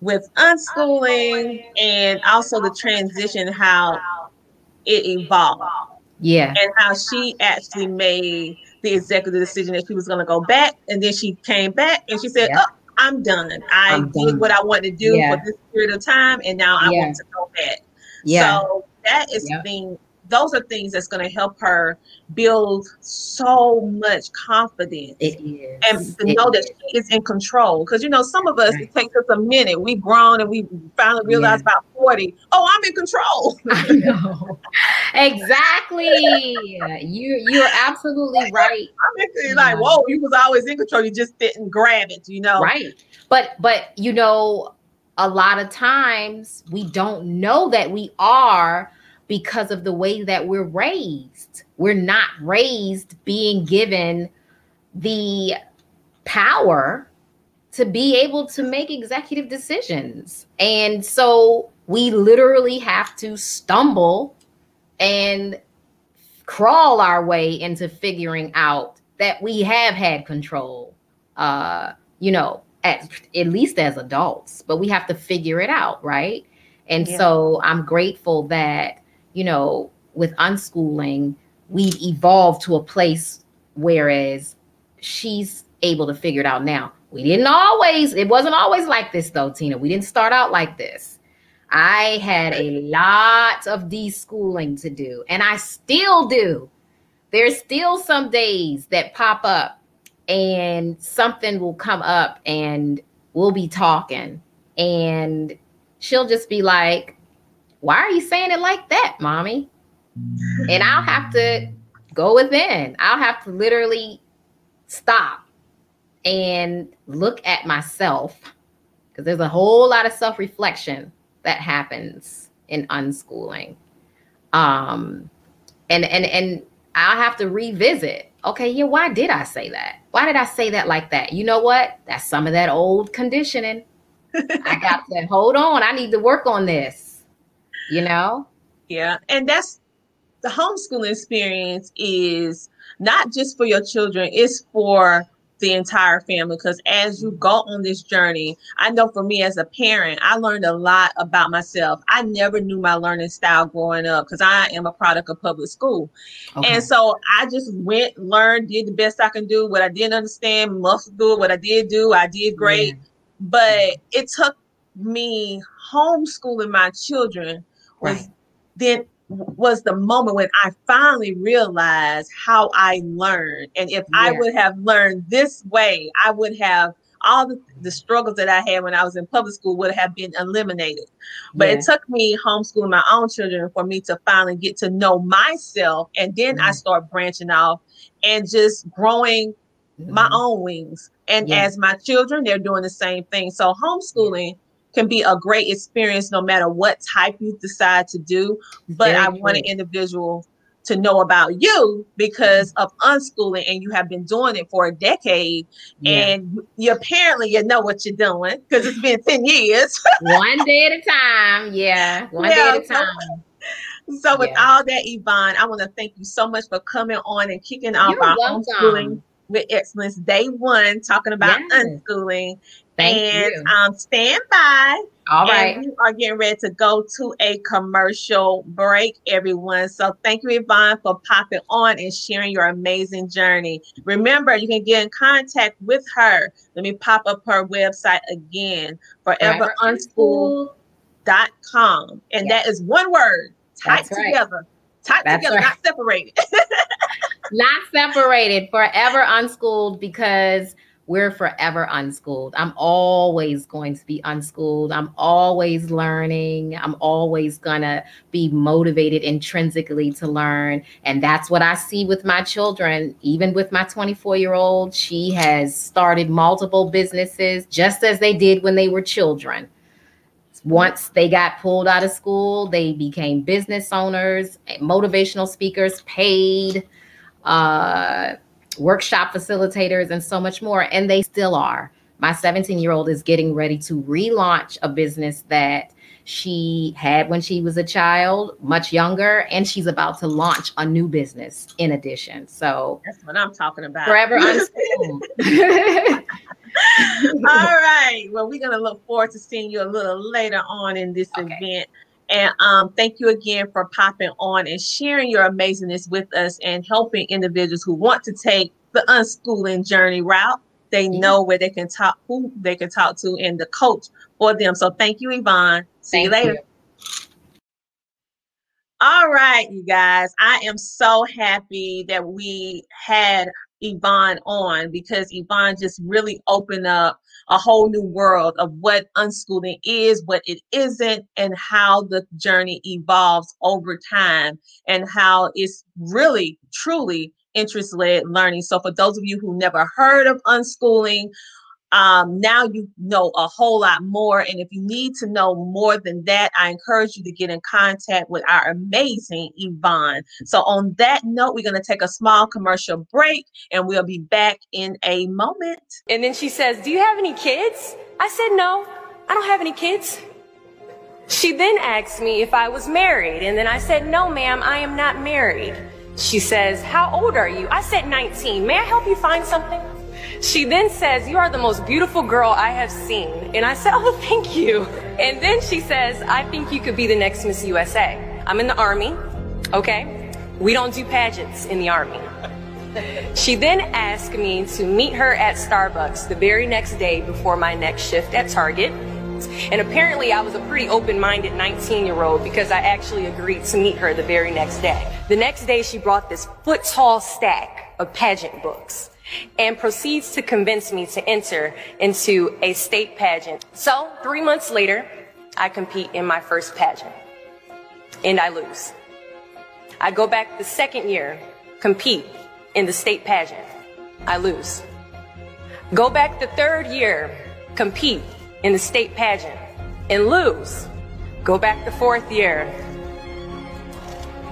with unschooling and also the transition, how it evolved.
Yeah.
And how she actually made the executive decision that she was going to go back. And then she came back and she said, yeah. Oh, I'm done. I I'm did done. what I wanted to do yeah. for this period of time. And now I yeah. want to go back. Yeah. So that is yep. the thing those are things that's going to help her build so much confidence
it is.
and to it know is. that she is in control. Because you know some of us right. it takes us a minute. We've grown and we finally realize yeah. about 40 oh i'm in control.
I know. Exactly. You you're absolutely right.
I'm like whoa you was always in control. You just didn't grab it you know?
Right. But but you know a lot of times we don't know that we are because of the way that we're raised. We're not raised being given the power to be able to make executive decisions. And so we literally have to stumble and crawl our way into figuring out that we have had control uh you know at, at least as adults but we have to figure it out right and yeah. so i'm grateful that you know, with unschooling, we've evolved to a place whereas she's able to figure it out now. We didn't always, it wasn't always like this though, Tina. We didn't start out like this. I had a lot of deschooling to do, and I still do. There's still some days that pop up, and something will come up, and we'll be talking, and she'll just be like, why are you saying it like that, mommy? And I'll have to go within. I'll have to literally stop and look at myself because there's a whole lot of self reflection that happens in unschooling. Um, and and and I'll have to revisit. Okay, yeah, why did I say that? Why did I say that like that? You know what? That's some of that old conditioning. I got to hold on. I need to work on this you know?
Yeah. And that's the homeschooling experience is not just for your children, it's for the entire family because as you go on this journey i know for me as a parent i learned a lot about myself i never knew my learning style growing up because i am a product of public school okay. and so i just went learned did the best i can do what i didn't understand must do what i did do i did great yeah. but it took me homeschooling my children was right. then was the moment when I finally realized how I learned. And if yeah. I would have learned this way, I would have all the, the struggles that I had when I was in public school would have been eliminated. But yeah. it took me homeschooling my own children for me to finally get to know myself. And then mm-hmm. I start branching off and just growing mm-hmm. my own wings. And yeah. as my children, they're doing the same thing. So homeschooling can be a great experience no matter what type you decide to do. But Very I want an individual to know about you because of unschooling and you have been doing it for a decade yeah. and you apparently you know what you're doing because it's been 10 years
one day at a time yeah one yeah, day at a time
so, so with yeah. all that yvonne i want to thank you so much for coming on and kicking off You're our welcome. homeschooling with excellence day one talking about yes. unschooling Thank and you. um, stand by.
All right.
We are getting ready to go to a commercial break, everyone. So thank you, Yvonne, for popping on and sharing your amazing journey. Remember, you can get in contact with her. Let me pop up her website again, foreverunschool.com. And yes. that is one word, tied together. Tied together, right. not separated.
not separated, forever unschooled because we're forever unschooled. I'm always going to be unschooled. I'm always learning. I'm always going to be motivated intrinsically to learn. And that's what I see with my children. Even with my 24 year old, she has started multiple businesses just as they did when they were children. Once they got pulled out of school, they became business owners, motivational speakers, paid. Uh, workshop facilitators, and so much more. And they still are. My 17 year old is getting ready to relaunch a business that she had when she was a child, much younger, and she's about to launch a new business in addition. So
that's what I'm talking about.
Forever
All right. Well, we're going to look forward to seeing you a little later on in this okay. event. And um, thank you again for popping on and sharing your amazingness with us and helping individuals who want to take the unschooling journey route. They mm-hmm. know where they can talk, who they can talk to, and the coach for them. So thank you, Yvonne. See thank you later. You. All right, you guys. I am so happy that we had Yvonne on because Yvonne just really opened up a whole new world of what unschooling is, what it isn't, and how the journey evolves over time and how it's really, truly interest led learning. So, for those of you who never heard of unschooling um, now you know a whole lot more. And if you need to know more than that, I encourage you to get in contact with our amazing Yvonne. So, on that note, we're going to take a small commercial break and we'll be back in a moment.
And then she says, Do you have any kids? I said, No, I don't have any kids. She then asked me if I was married. And then I said, No, ma'am, I am not married. She says, How old are you? I said, 19. May I help you find something? She then says, You are the most beautiful girl I have seen. And I said, Oh, thank you. And then she says, I think you could be the next Miss USA. I'm in the Army, okay? We don't do pageants in the Army. She then asked me to meet her at Starbucks the very next day before my next shift at Target. And apparently, I was a pretty open minded 19 year old because I actually agreed to meet her the very next day. The next day, she brought this foot tall stack of pageant books and proceeds to convince me to enter into a state pageant. So, three months later, I compete in my first pageant and I lose. I go back the second year, compete in the state pageant. I lose. Go back the third year, compete in the state pageant and lose. Go back the fourth year,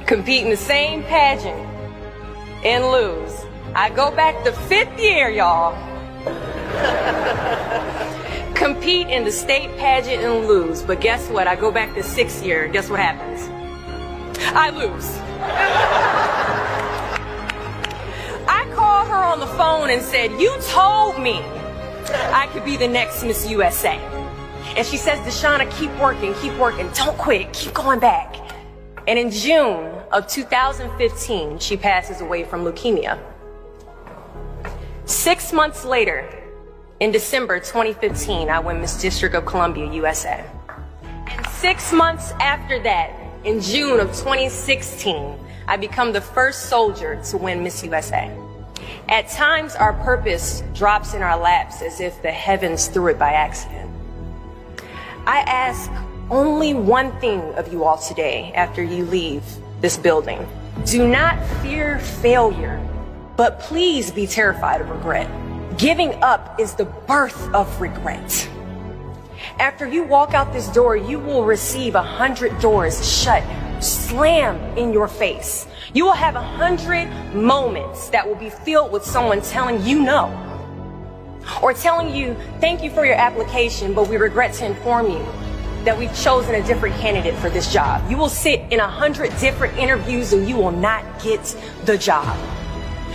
compete in the same pageant and lose. I go back the fifth year, y'all. Compete in the state pageant and lose. But guess what? I go back the sixth year. Guess what happens? I lose. I called her on the phone and said, You told me I could be the next Miss USA. And she says, Deshauna, keep working, keep working. Don't quit. Keep going back. And in June of 2015, she passes away from leukemia. Six months later, in December 2015, I win Miss District of Columbia, USA. And six months after that, in June of 2016, I become the first soldier to win Miss USA. At times, our purpose drops in our laps as if the heavens threw it by accident. I ask only one thing of you all today after you leave this building. Do not fear failure but please be terrified of regret. Giving up is the birth of regret. After you walk out this door, you will receive a hundred doors shut, slam in your face. You will have a hundred moments that will be filled with someone telling you no. Or telling you, thank you for your application, but we regret to inform you that we've chosen a different candidate for this job. You will sit in a hundred different interviews and you will not get the job.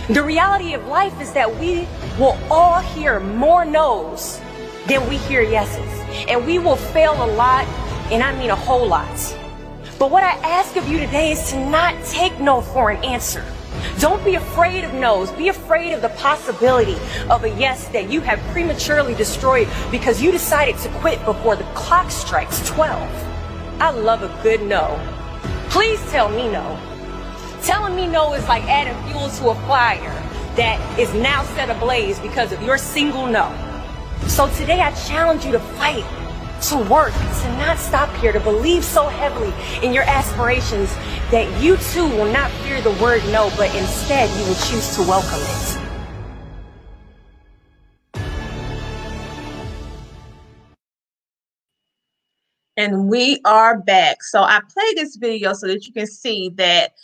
The reality of life is that we will all hear more no's than we hear yeses. And we will fail a lot, and I mean a whole lot. But what I ask of you today is to not take no for an answer. Don't be afraid of no's. Be afraid of the possibility of a yes that you have prematurely destroyed because you decided to quit before the clock strikes 12. I love a good no. Please tell me no. Telling me no is like adding fuel to a fire. that is now set ablaze because of your single no. So today I challenge you to fight, to work, to not stop here, to believe so heavily in your aspirations that you too will not fear the word no, but instead you will choose to welcome it.
And we are back. So I play this video so that you can see that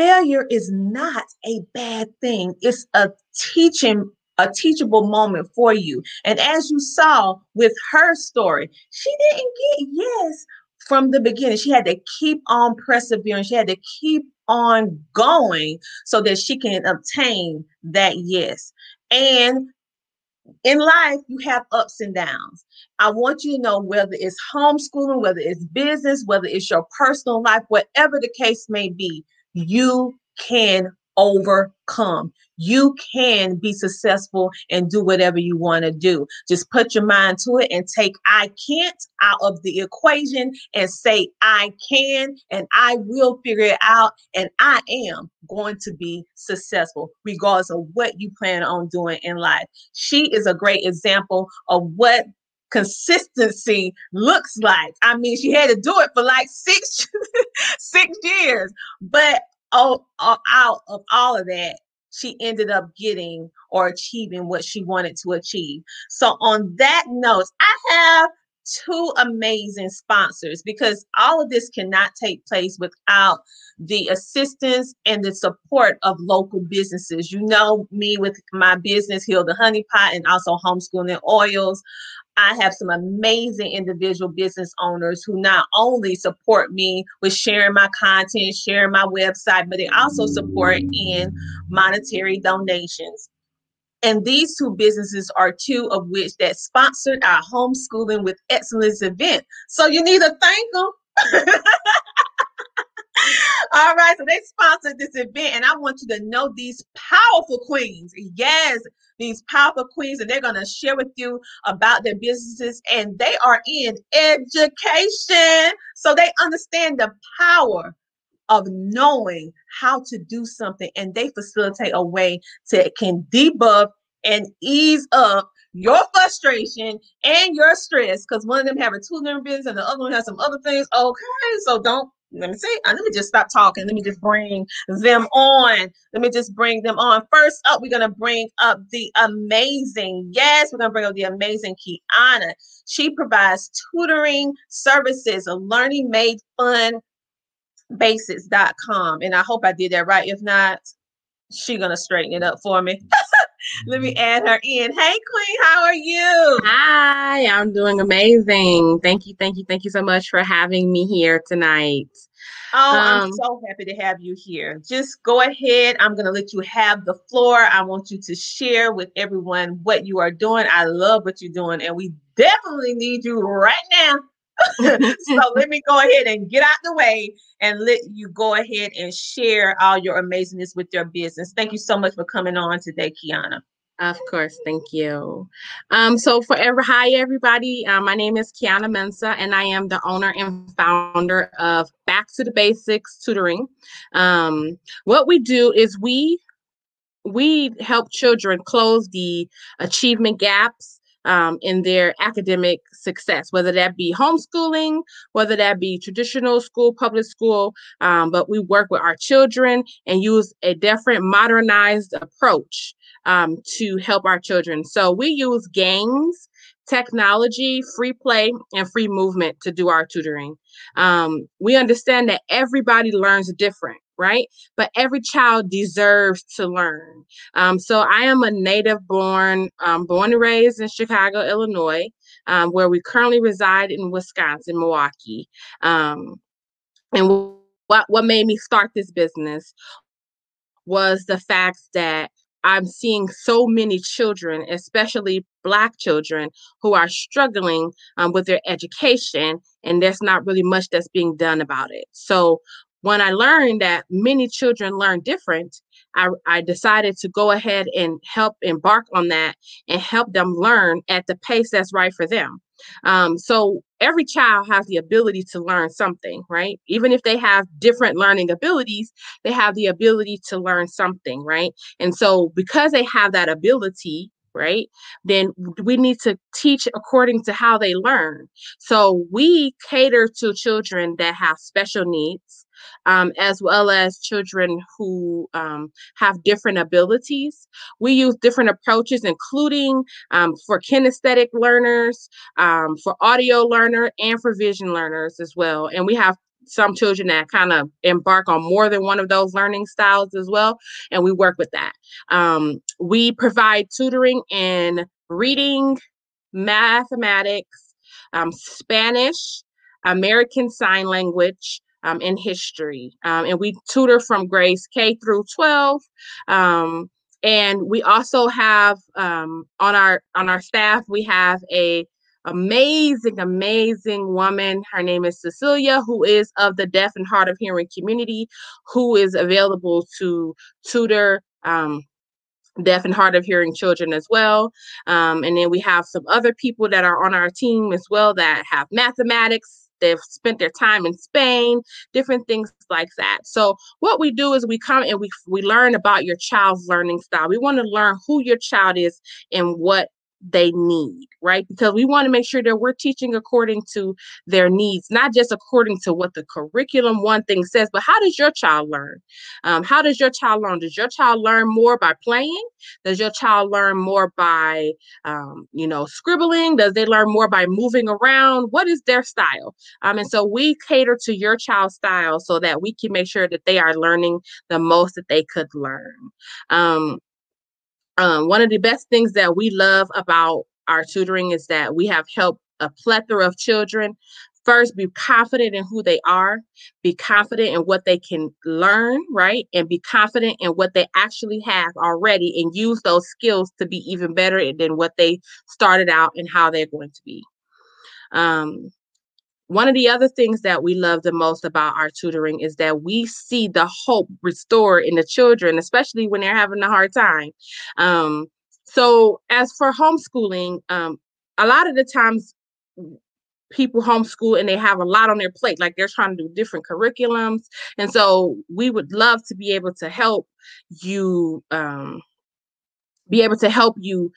failure is not a bad thing. It's a teaching a teachable moment for you. And as you saw with her story, she didn't get yes from the beginning. She had to keep on persevering. She had to keep on going so that she can obtain that yes. And in life, you have ups and downs. I want you to know whether it's homeschooling, whether it's business, whether it's your personal life, whatever the case may be, you can overcome. You can be successful and do whatever you want to do. Just put your mind to it and take I can't out of the equation and say I can and I will figure it out and I am going to be successful regardless of what you plan on doing in life. She is a great example of what consistency looks like. I mean, she had to do it for like six six years, but oh, out of all of that, she ended up getting or achieving what she wanted to achieve. So, on that note, I have two amazing sponsors because all of this cannot take place without the assistance and the support of local businesses. You know me with my business, Heal the Honey Pot, and also homeschooling oils. I have some amazing individual business owners who not only support me with sharing my content, sharing my website, but they also support in monetary donations. And these two businesses are two of which that sponsored our homeschooling with excellence event. So you need to thank them. All right, so they sponsored this event, and I want you to know these powerful queens. Yes, these powerful queens, and they're going to share with you about their businesses, and they are in education. So they understand the power of knowing how to do something, and they facilitate a way to can debuff and ease up your frustration and your stress because one of them have a tutoring business and the other one has some other things. Okay, so don't let me see. Uh, let me just stop talking. Let me just bring them on. Let me just bring them on. First up, we're gonna bring up the amazing. Yes, we're gonna bring up the amazing Kiana. She provides tutoring services, a learning made fun basics.com. And I hope I did that right. If not, she gonna straighten it up for me. Let me add her in. Hey, Queen, how are you?
Hi, I'm doing amazing. Thank you, thank you, thank you so much for having me here tonight.
Oh, um, I'm so happy to have you here. Just go ahead. I'm going to let you have the floor. I want you to share with everyone what you are doing. I love what you're doing, and we definitely need you right now. so let me go ahead and get out the way and let you go ahead and share all your amazingness with your business. Thank you so much for coming on today, Kiana.
Of course, thank you. Um, so forever, hi everybody. Uh, my name is Kiana Mensa, and I am the owner and founder of Back to the Basics Tutoring. Um, what we do is we we help children close the achievement gaps um, in their academic success, whether that be homeschooling, whether that be traditional school, public school. Um, but we work with our children and use a different modernized approach um, to help our children. So we use games, technology, free play, and free movement to do our tutoring. Um, we understand that everybody learns different right? But every child deserves to learn. Um, so I am a native born, um, born and raised in Chicago, Illinois, um, where we currently reside in Wisconsin, Milwaukee. Um, and what what made me start this business was the fact that I'm seeing so many children, especially Black children, who are struggling um, with their education, and there's not really much that's being done about it. So, when I learned that many children learn different, I, I decided to go ahead and help embark on that and help them learn at the pace that's right for them. Um, so every child has the ability to learn something, right? Even if they have different learning abilities, they have the ability to learn something, right? And so, because they have that ability, right, then we need to teach according to how they learn. So, we cater to children that have special needs um, as well as children who um, have different abilities. We use different approaches, including um, for kinesthetic learners, um, for audio learner, and for vision learners as well. And we have some children that kind of embark on more than one of those learning styles as well, and we work with that. Um, we provide tutoring in reading, mathematics, um, Spanish, American Sign Language, um, in history. Um, and we tutor from grades K through 12. Um, and we also have um, on our on our staff, we have a amazing, amazing woman. Her name is Cecilia, who is of the deaf and hard of hearing community, who is available to tutor um, deaf and hard of hearing children as well. Um, and then we have some other people that are on our team as well that have mathematics, they've spent their time in Spain, different things like that. So what we do is we come and we we learn about your child's learning style. We want to learn who your child is and what they need, right? Because we want to make sure that we're teaching according to their needs, not just according to what the curriculum one thing says, but how does your child learn? Um, how does your child learn? Does your child learn more by playing? Does your child learn more by, um, you know, scribbling? Does they learn more by moving around? What is their style? Um, and so we cater to your child's style so that we can make sure that they are learning the most that they could learn. Um, um, one of the best things that we love about our tutoring is that we have helped a plethora of children first be confident in who they are, be confident in what they can learn, right? And be confident in what they actually have already and use those skills to be even better than what they started out and how they're going to be. Um, one of the other things that we love the most about our tutoring is that we see the hope restored in the children, especially when they're having a hard time. Um, so, as for homeschooling, um, a lot of the times people homeschool and they have a lot on their plate, like they're trying to do different curriculums. And so, we would love to be able to help you. Um, be able to help you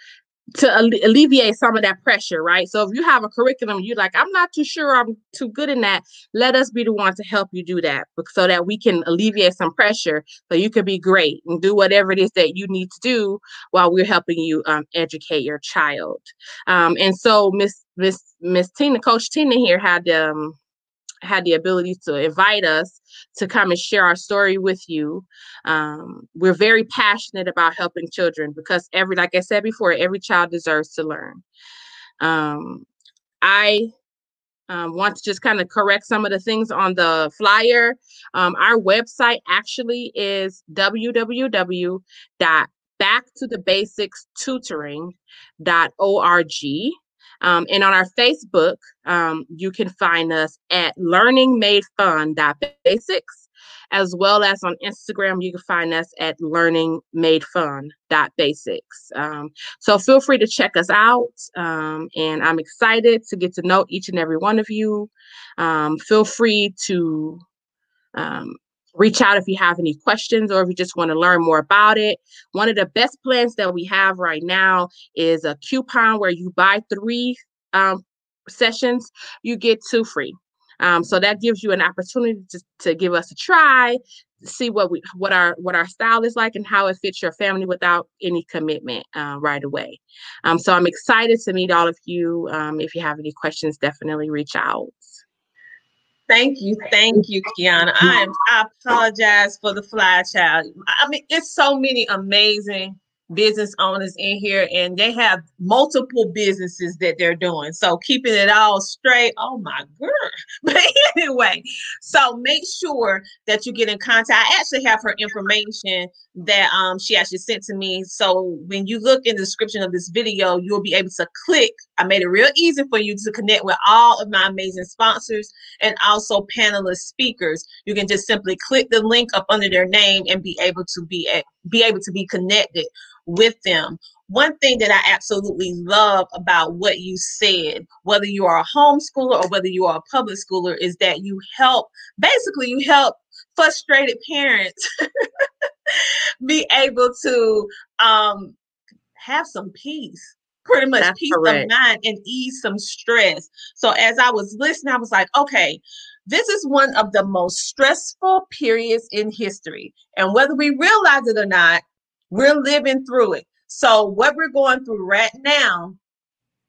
to alleviate some of that pressure, right? So if you have a curriculum, you're like, I'm not too sure I'm too good in that. Let us be the one to help you do that so that we can alleviate some pressure so you can be great and do whatever it is that you need to do while we're helping you um, educate your child. Um, and so Miss Miss Miss Tina, Coach Tina here had um had the ability to invite us to come and share our story with you. Um, we're very passionate about helping children because every, like I said before, every child deserves to learn. Um, I um, want to just kind of correct some of the things on the flyer. Um, our website actually is www.backtothebasicstutoring.org. Um, and on our Facebook, um, you can find us at Learning Made Fun Basics, as well as on Instagram, you can find us at Learning Made Fun Basics. Um, so feel free to check us out. Um, and I'm excited to get to know each and every one of you. Um, feel free to um, reach out if you have any questions or if you just want to learn more about it. One of the best plans that we have right now is a coupon where you buy three um, sessions, you get two free. Um, so that gives you an opportunity to, to give us a try, see what we what our what our style is like and how it fits your family without any commitment uh, right away. Um, so I'm excited to meet all of you. Um, if you have any questions, definitely reach out.
Thank you, thank you, Kiana. I am. I apologize for the fly child. I mean, it's so many amazing business owners in here and they have multiple businesses that they're doing. So keeping it all straight, oh my girl. But anyway, so make sure that you get in contact. I actually have her information that um she actually sent to me. So when you look in the description of this video, you'll be able to click. I made it real easy for you to connect with all of my amazing sponsors and also panelist speakers. You can just simply click the link up under their name and be able to be at, be able to be connected with them. one thing that I absolutely love about what you said, whether you are a homeschooler or whether you are a public schooler, is that you help basically you help frustrated parents be able to um, have some peace pretty much That's peace correct. of mind and ease some stress. So as I was listening, I was like, okay, this is one of the most stressful periods in history. And whether we realize it or not, we're living through it. So what we're going through right now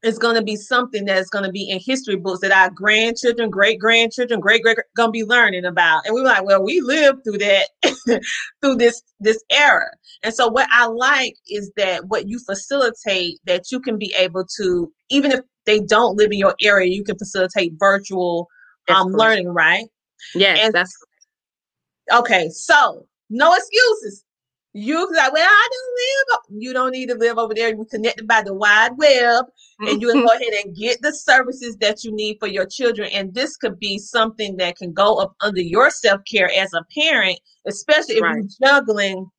is going to be something that's going to be in history books that our grandchildren, great grandchildren, great great going to be learning about. And we're like, well, we lived through that, through this this era. And so what I like is that what you facilitate that you can be able to, even if they don't live in your area, you can facilitate virtual um, learning, right?
Yes, and, that's
okay. So no excuses. You like, well, I don't live. You don't need to live over there. You're connected by the wide web, and you can go ahead and get the services that you need for your children. And this could be something that can go up under your self care as a parent, especially if right. you're juggling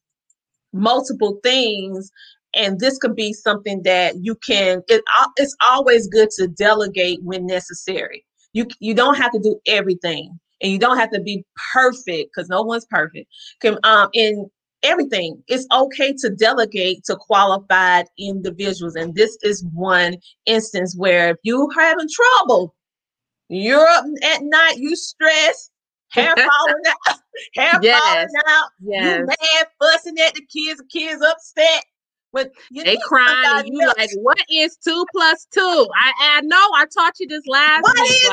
multiple things. And this could be something that you can. It, it's always good to delegate when necessary. You you don't have to do everything and you don't have to be perfect because no one's perfect. Can um in everything. It's okay to delegate to qualified individuals. And this is one instance where if you're having trouble, you're up at night, you stress, hair falling out, hair yes. falling out, yes. you mad, fussing at the kids, the kids upset. But
they crying and you else. like, what is two plus two? I, I know I taught you this last
What week, is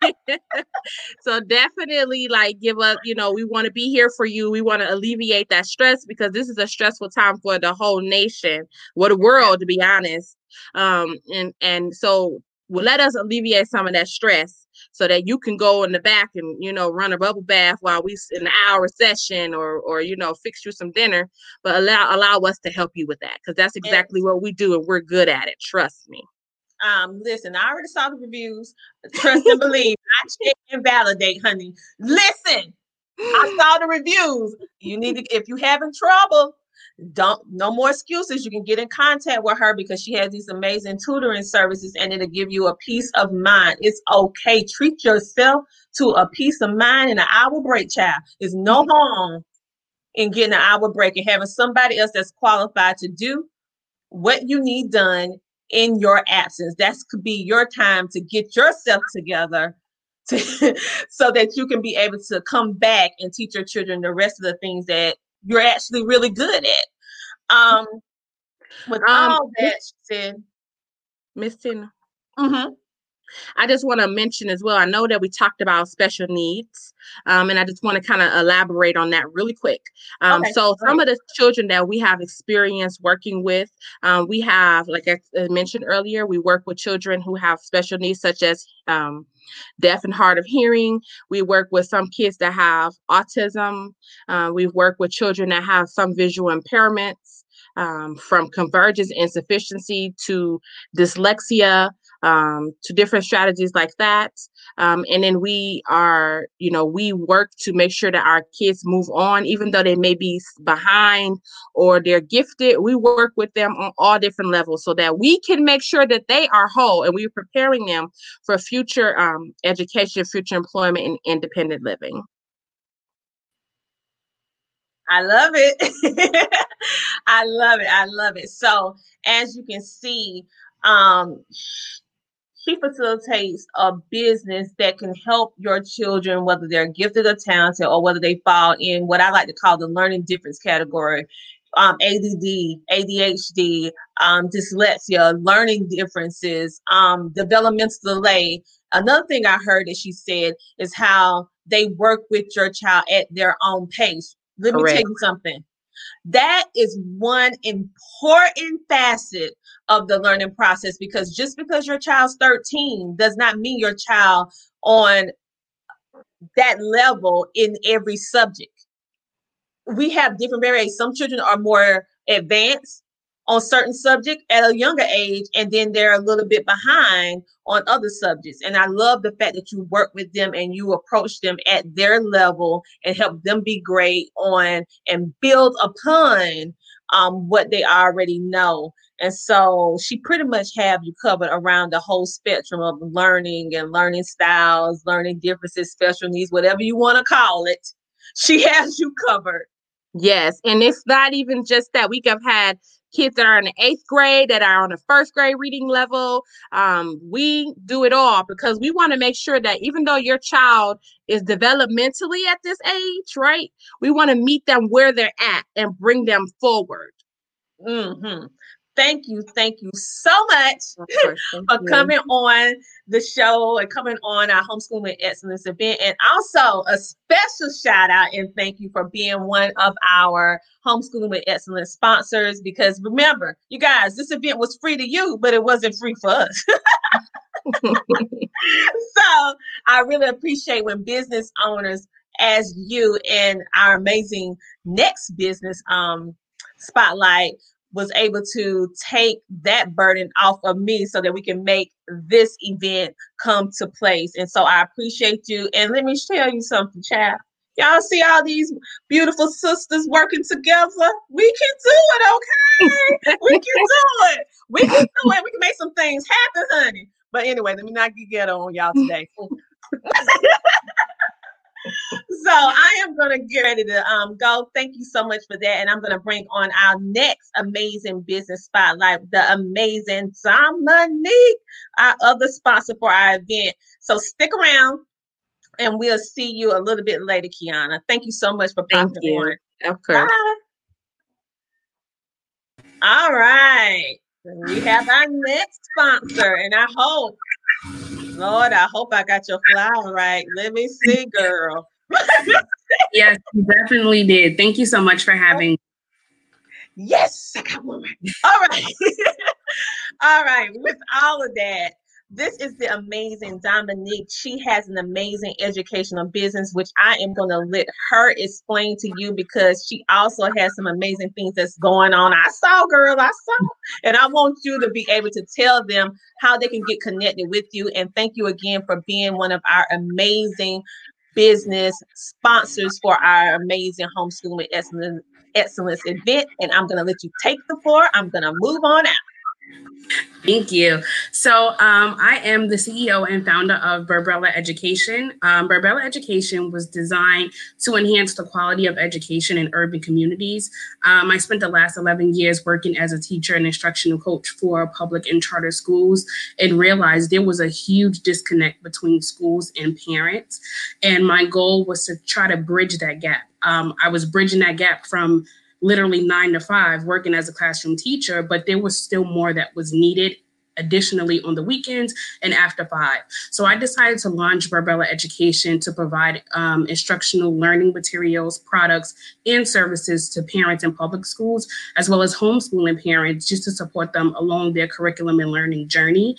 like, it? so definitely like give up, you know, we want to be here for you. We want to alleviate that stress because this is a stressful time for the whole nation, or the world, to be honest. Um, and and so well, let us alleviate some of that stress so that you can go in the back and you know run a bubble bath while we in an hour session or or you know fix you some dinner but allow allow us to help you with that because that's exactly what we do and we're good at it trust me.
Um listen i already saw the reviews trust and believe i check and validate honey. Listen i saw the reviews. You need to if you having trouble don't no more excuses. You can get in contact with her because she has these amazing tutoring services and it'll give you a peace of mind. It's okay. Treat yourself to a peace of mind and an hour break child. There's no mm-hmm. harm in getting an hour break and having somebody else that's qualified to do what you need done in your absence. That could be your time to get yourself together to, so that you can be able to come back and teach your children the rest of the things that you're actually really good at. Um, with um, all that said,
Miss Tina. Mm-hmm. I just want to mention as well. I know that we talked about special needs, um, and I just want to kind of elaborate on that really quick. Um, okay. So, some of the children that we have experience working with, um, we have, like I mentioned earlier, we work with children who have special needs, such as um, deaf and hard of hearing. We work with some kids that have autism. Uh, we've worked with children that have some visual impairments. Um, from convergence insufficiency to dyslexia um, to different strategies like that. Um, and then we are, you know, we work to make sure that our kids move on, even though they may be behind or they're gifted. We work with them on all different levels so that we can make sure that they are whole and we're preparing them for future um, education, future employment, and independent living.
I love it. I love it. I love it. So, as you can see, um, she facilitates a business that can help your children, whether they're gifted or talented, or whether they fall in what I like to call the learning difference category. Um, ADD, ADHD, um, dyslexia, learning differences, um, developmental delay. Another thing I heard that she said is how they work with your child at their own pace. Let Correct. me tell you something. That is one important facet of the learning process because just because your child's 13 does not mean your child on that level in every subject. We have different variations. Some children are more advanced on certain subject at a younger age and then they're a little bit behind on other subjects and i love the fact that you work with them and you approach them at their level and help them be great on and build upon um, what they already know. And so she pretty much have you covered around the whole spectrum of learning and learning styles, learning differences, special needs, whatever you want to call it. She has you covered.
Yes. And it's not even just that. We have had kids that are in the eighth grade, that are on the first grade reading level. Um, we do it all because we want to make sure that even though your child is developmentally at this age, right, we want to meet them where they're at and bring them forward.
Mm-hmm thank you, thank you so much for you. coming on the show and coming on our homeschooling with excellence event. And also a special shout out and thank you for being one of our homeschooling with excellence sponsors. Because remember, you guys, this event was free to you, but it wasn't free for us. so I really appreciate when business owners as you and our amazing next business um spotlight was able to take that burden off of me so that we can make this event come to place. And so I appreciate you. And let me tell you something, child. Y'all see all these beautiful sisters working together? We can do it, okay? we can do it. We can do it. We can make some things happen, honey. But anyway, let me not get on y'all today. so I am going to get ready to um, go. Thank you so much for that. And I'm going to bring on our next amazing business spotlight, the amazing Dominique, our other sponsor for our event. So stick around and we'll see you a little bit later, Kiana. Thank you so much for
you. on. Of course. Bye.
All right. We have our next sponsor, and I hope Lord, I hope I got your flower right. Let me see, girl.
yes, you definitely did. Thank you so much for having. me.
Yes, I got one right. All right. all right. With all of that, this is the amazing Dominique. She has an amazing educational business, which I am going to let her explain to you because she also has some amazing things that's going on. I saw, girl, I saw. And I want you to be able to tell them how they can get connected with you. And thank you again for being one of our amazing business sponsors for our amazing homeschooling excellence, event. And I'm going to let you take the floor. I'm going to move on out.
Thank you. So, um, I am the CEO and founder of Burbrella Education. Um, Education was designed to enhance the quality of education in urban communities. Um, I spent the last 11 years working as a teacher and instructional coach for public and charter schools and realized there was a huge disconnect between schools and parents. And my goal was to try to bridge that gap. Um, I was bridging that gap from literally nine to five working as a classroom teacher, but there was still more that was needed additionally on the weekends and after five. So I decided to launch Barbella Education to provide um, instructional learning materials, products, and services to parents in public schools, as well as homeschooling parents, just to support them along their curriculum and learning journey.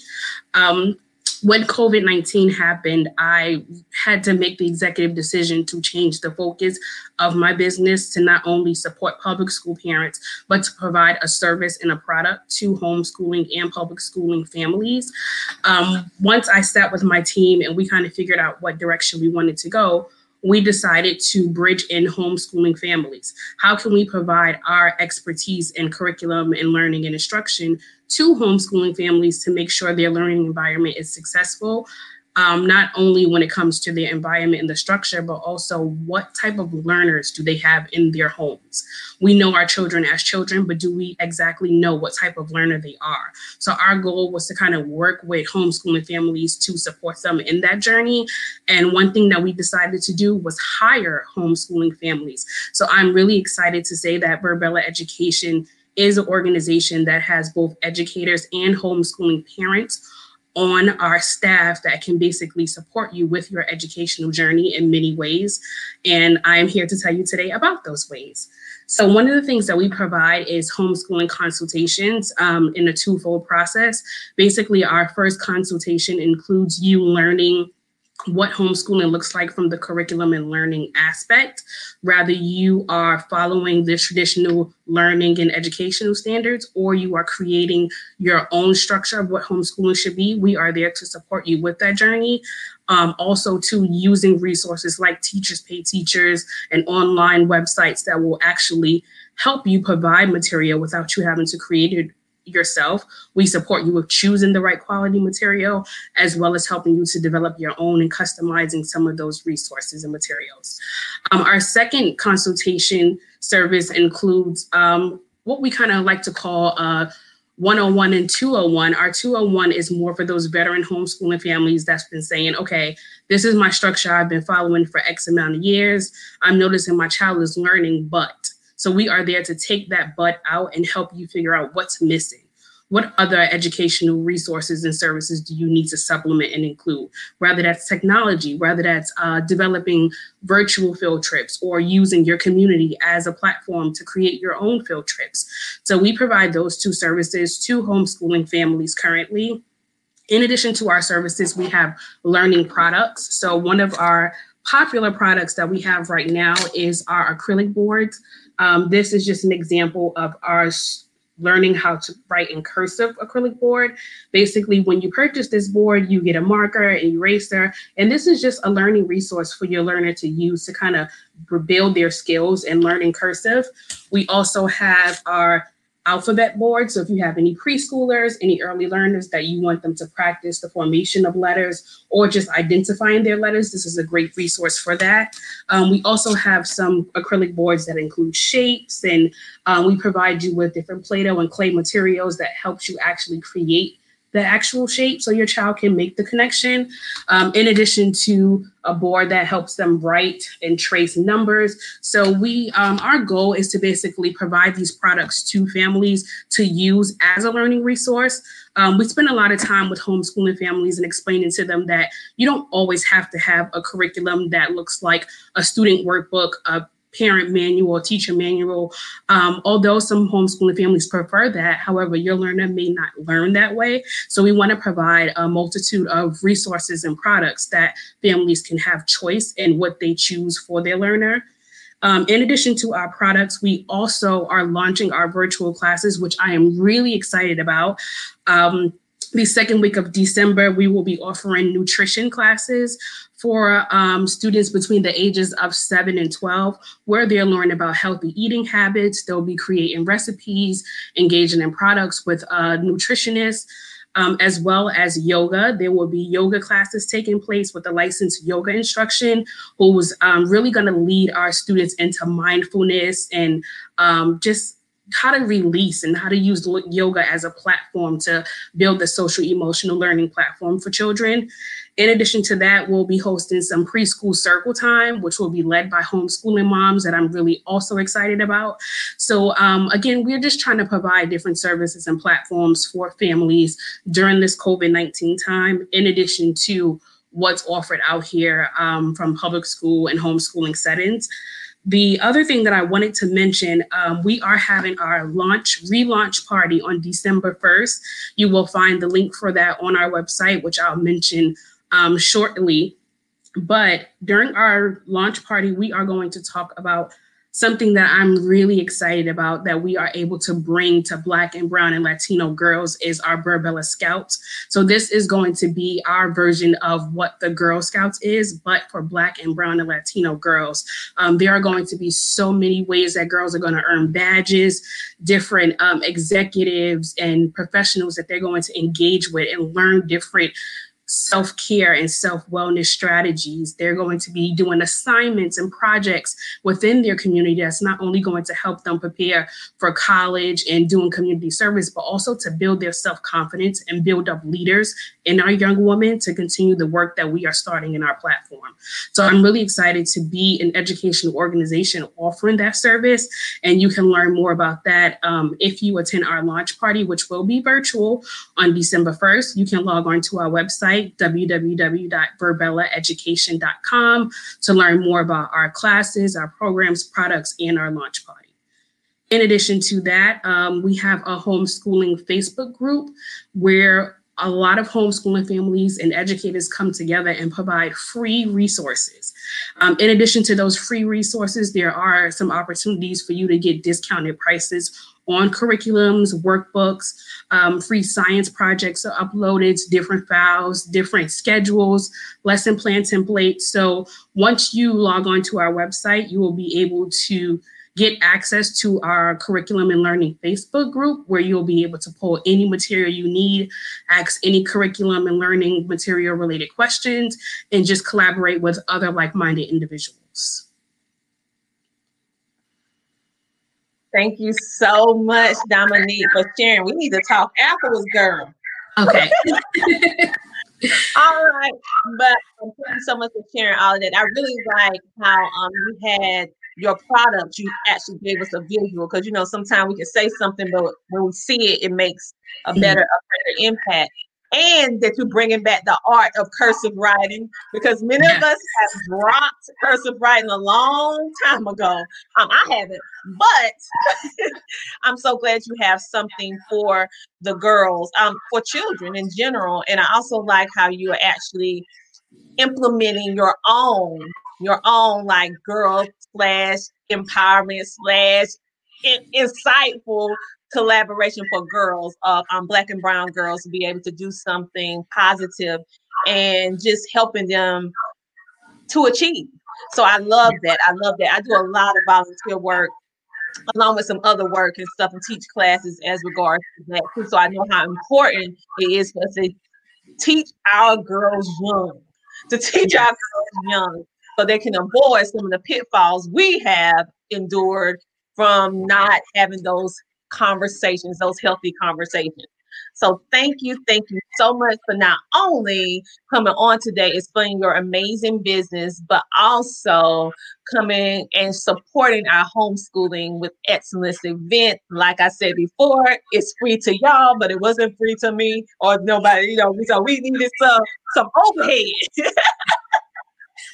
Um, when COVID 19 happened, I had to make the executive decision to change the focus of my business to not only support public school parents, but to provide a service and a product to homeschooling and public schooling families. Um, once I sat with my team and we kind of figured out what direction we wanted to go, we decided to bridge in homeschooling families. How can we provide our expertise in curriculum and learning and instruction to homeschooling families to make sure their learning environment is successful? Um, not only when it comes to their environment and the structure, but also what type of learners do they have in their homes? We know our children as children, but do we exactly know what type of learner they are? So our goal was to kind of work with homeschooling families to support them in that journey. And one thing that we decided to do was hire homeschooling families. So I'm really excited to say that Burbrella Education is an organization that has both educators and homeschooling parents on our staff that can basically support you with your educational journey in many ways. And I'm here to tell you today about those ways. So, one of the things that we provide is homeschooling consultations um, in a twofold process. Basically, our first consultation includes you learning what homeschooling looks like from the curriculum and learning aspect. Rather, you are following the traditional learning and educational standards, or you are creating your own structure of what homeschooling should be. We are there to support you with that journey. Um, also, to using resources like Teachers Pay Teachers and online websites that will actually help you provide material without you having to create it yourself. We support you with choosing the right quality material, as well as helping you to develop your own and customizing some of those resources and materials. Um, our second consultation service includes um, what we kind of like to call uh, 101 and 201. Our 201 is more for those veteran homeschooling families that's been saying, okay, this is my structure I've been following for X amount of years. I'm noticing my child is learning, but. So we are there to take that but out and help you figure out what's missing what other educational resources and services do you need to supplement and include? Whether that's technology, whether that's uh, developing virtual field trips or using your community as a platform to create your own field trips. So we provide those two services to homeschooling families currently. In addition to our services, we have learning products. So one of our popular products that we have right now is our acrylic boards. Um, this is just an example of our learning how to write in cursive acrylic board. Basically, when you purchase this board, you get a marker, an eraser, and this is just a learning resource for your learner to use to kind of build their skills and learn in cursive. We also have our alphabet board. So if you have any preschoolers, any early learners that you want them to practice the formation of letters or just identifying their letters, this is a great resource for that. Um, we also have some acrylic boards that include shapes and um, we provide you with different Play-Doh and clay materials that helps you actually create the actual shape so your child can make the connection. Um, in addition to a board that helps them write and trace numbers. So we, um, our goal is to basically provide these products to families to use as a learning resource. Um, we spend a lot of time with homeschooling families and explaining to them that you don't always have to have a curriculum that looks like a student workbook, a parent manual, teacher manual. Um, although some homeschooling families prefer that, however, your learner may not learn that way. So we want to provide a multitude of resources and products that families can have choice in what they choose for their learner. Um, in addition to our products, we also are launching our virtual classes, which I am really excited about. Um, the second week of December, we will be offering nutrition classes for um, students between the ages of 7 and 12, where they'll learn about healthy eating habits. They'll be creating recipes, engaging in products with a nutritionist, um, as well as yoga. There will be yoga classes taking place with a licensed yoga instruction who's um, really going to lead our students into mindfulness and um, just how to release and how to use yoga as a platform to build the social emotional learning platform for children. In addition to that, we'll be hosting some preschool circle time, which will be led by homeschooling moms that I'm really also excited about. So um, again, we're just trying to provide different services and platforms for families during this COVID-19 time, in addition to what's offered out here um, from public school and homeschooling settings. The other thing that I wanted to mention, um, we are having our launch, relaunch party on December 1st. You will find the link for that on our website, which I'll mention um, shortly. But during our launch party, we are going to talk about something that I'm really excited about that we are able to bring to Black and Brown and Latino girls is our Burbella Scouts. So this is going to be our version of what the Girl Scouts is, but for Black and Brown and Latino girls. Um, there are going to be so many ways that girls are going to earn badges, different um, executives and professionals that they're going to engage with and learn different self care and self wellness strategies. They're going to be doing assignments and projects within their community that's not only going to help them prepare for college and doing community service, but also to build their self confidence and build up leaders in our young women to continue the work that we are starting in our platform. So I'm really excited to be an educational organization offering that service. And you can learn more about that um, if you attend our launch party, which will be virtual on December 1st. You can log on to our website www.burbellaeducation.com, to learn more about our classes, our programs, products, and our launch party. In addition to that, um, we have a homeschooling Facebook group where a lot of homeschooling families and educators come together and provide free resources. Um, in addition to those free resources, there are some opportunities for you to get discounted prices on curriculums, workbooks, um, free science projects are uploaded, different files, different schedules, lesson plan templates. So once you log on to our website, you will be able to get access to our curriculum and learning Facebook group where you'll be able to pull any material you need, ask any curriculum and learning material related questions, and just collaborate with other like minded individuals.
Thank you so much, Dominique, for sharing. We need to talk afterwards, girl.
Okay.
all right, but thank you so much for sharing all of that. I really like how um you had your product. You actually gave us a visual because you know sometimes we can say something, but when we see it, it makes a mm-hmm. better, a better impact and that you're bringing back the art of cursive writing because many of us have dropped cursive writing a long time ago. Um, I haven't, but I'm so glad you have something for the girls, um, for children in general. And I also like how you are actually implementing your own, your own like girl slash empowerment slash insightful collaboration for girls of um, black and brown girls to be able to do something positive and just helping them to achieve. So i love that. I love that. I do a lot of volunteer work along with some other work and stuff and teach classes as regards to that too. so i know how important it is for us to teach our girls young to teach our girls young so they can avoid some of the pitfalls we have endured from not having those conversations, those healthy conversations. So thank you, thank you so much for not only coming on today, explaining your amazing business, but also coming and supporting our homeschooling with excellence event. Like I said before, it's free to y'all, but it wasn't free to me or nobody. You know, so we needed some some overhead.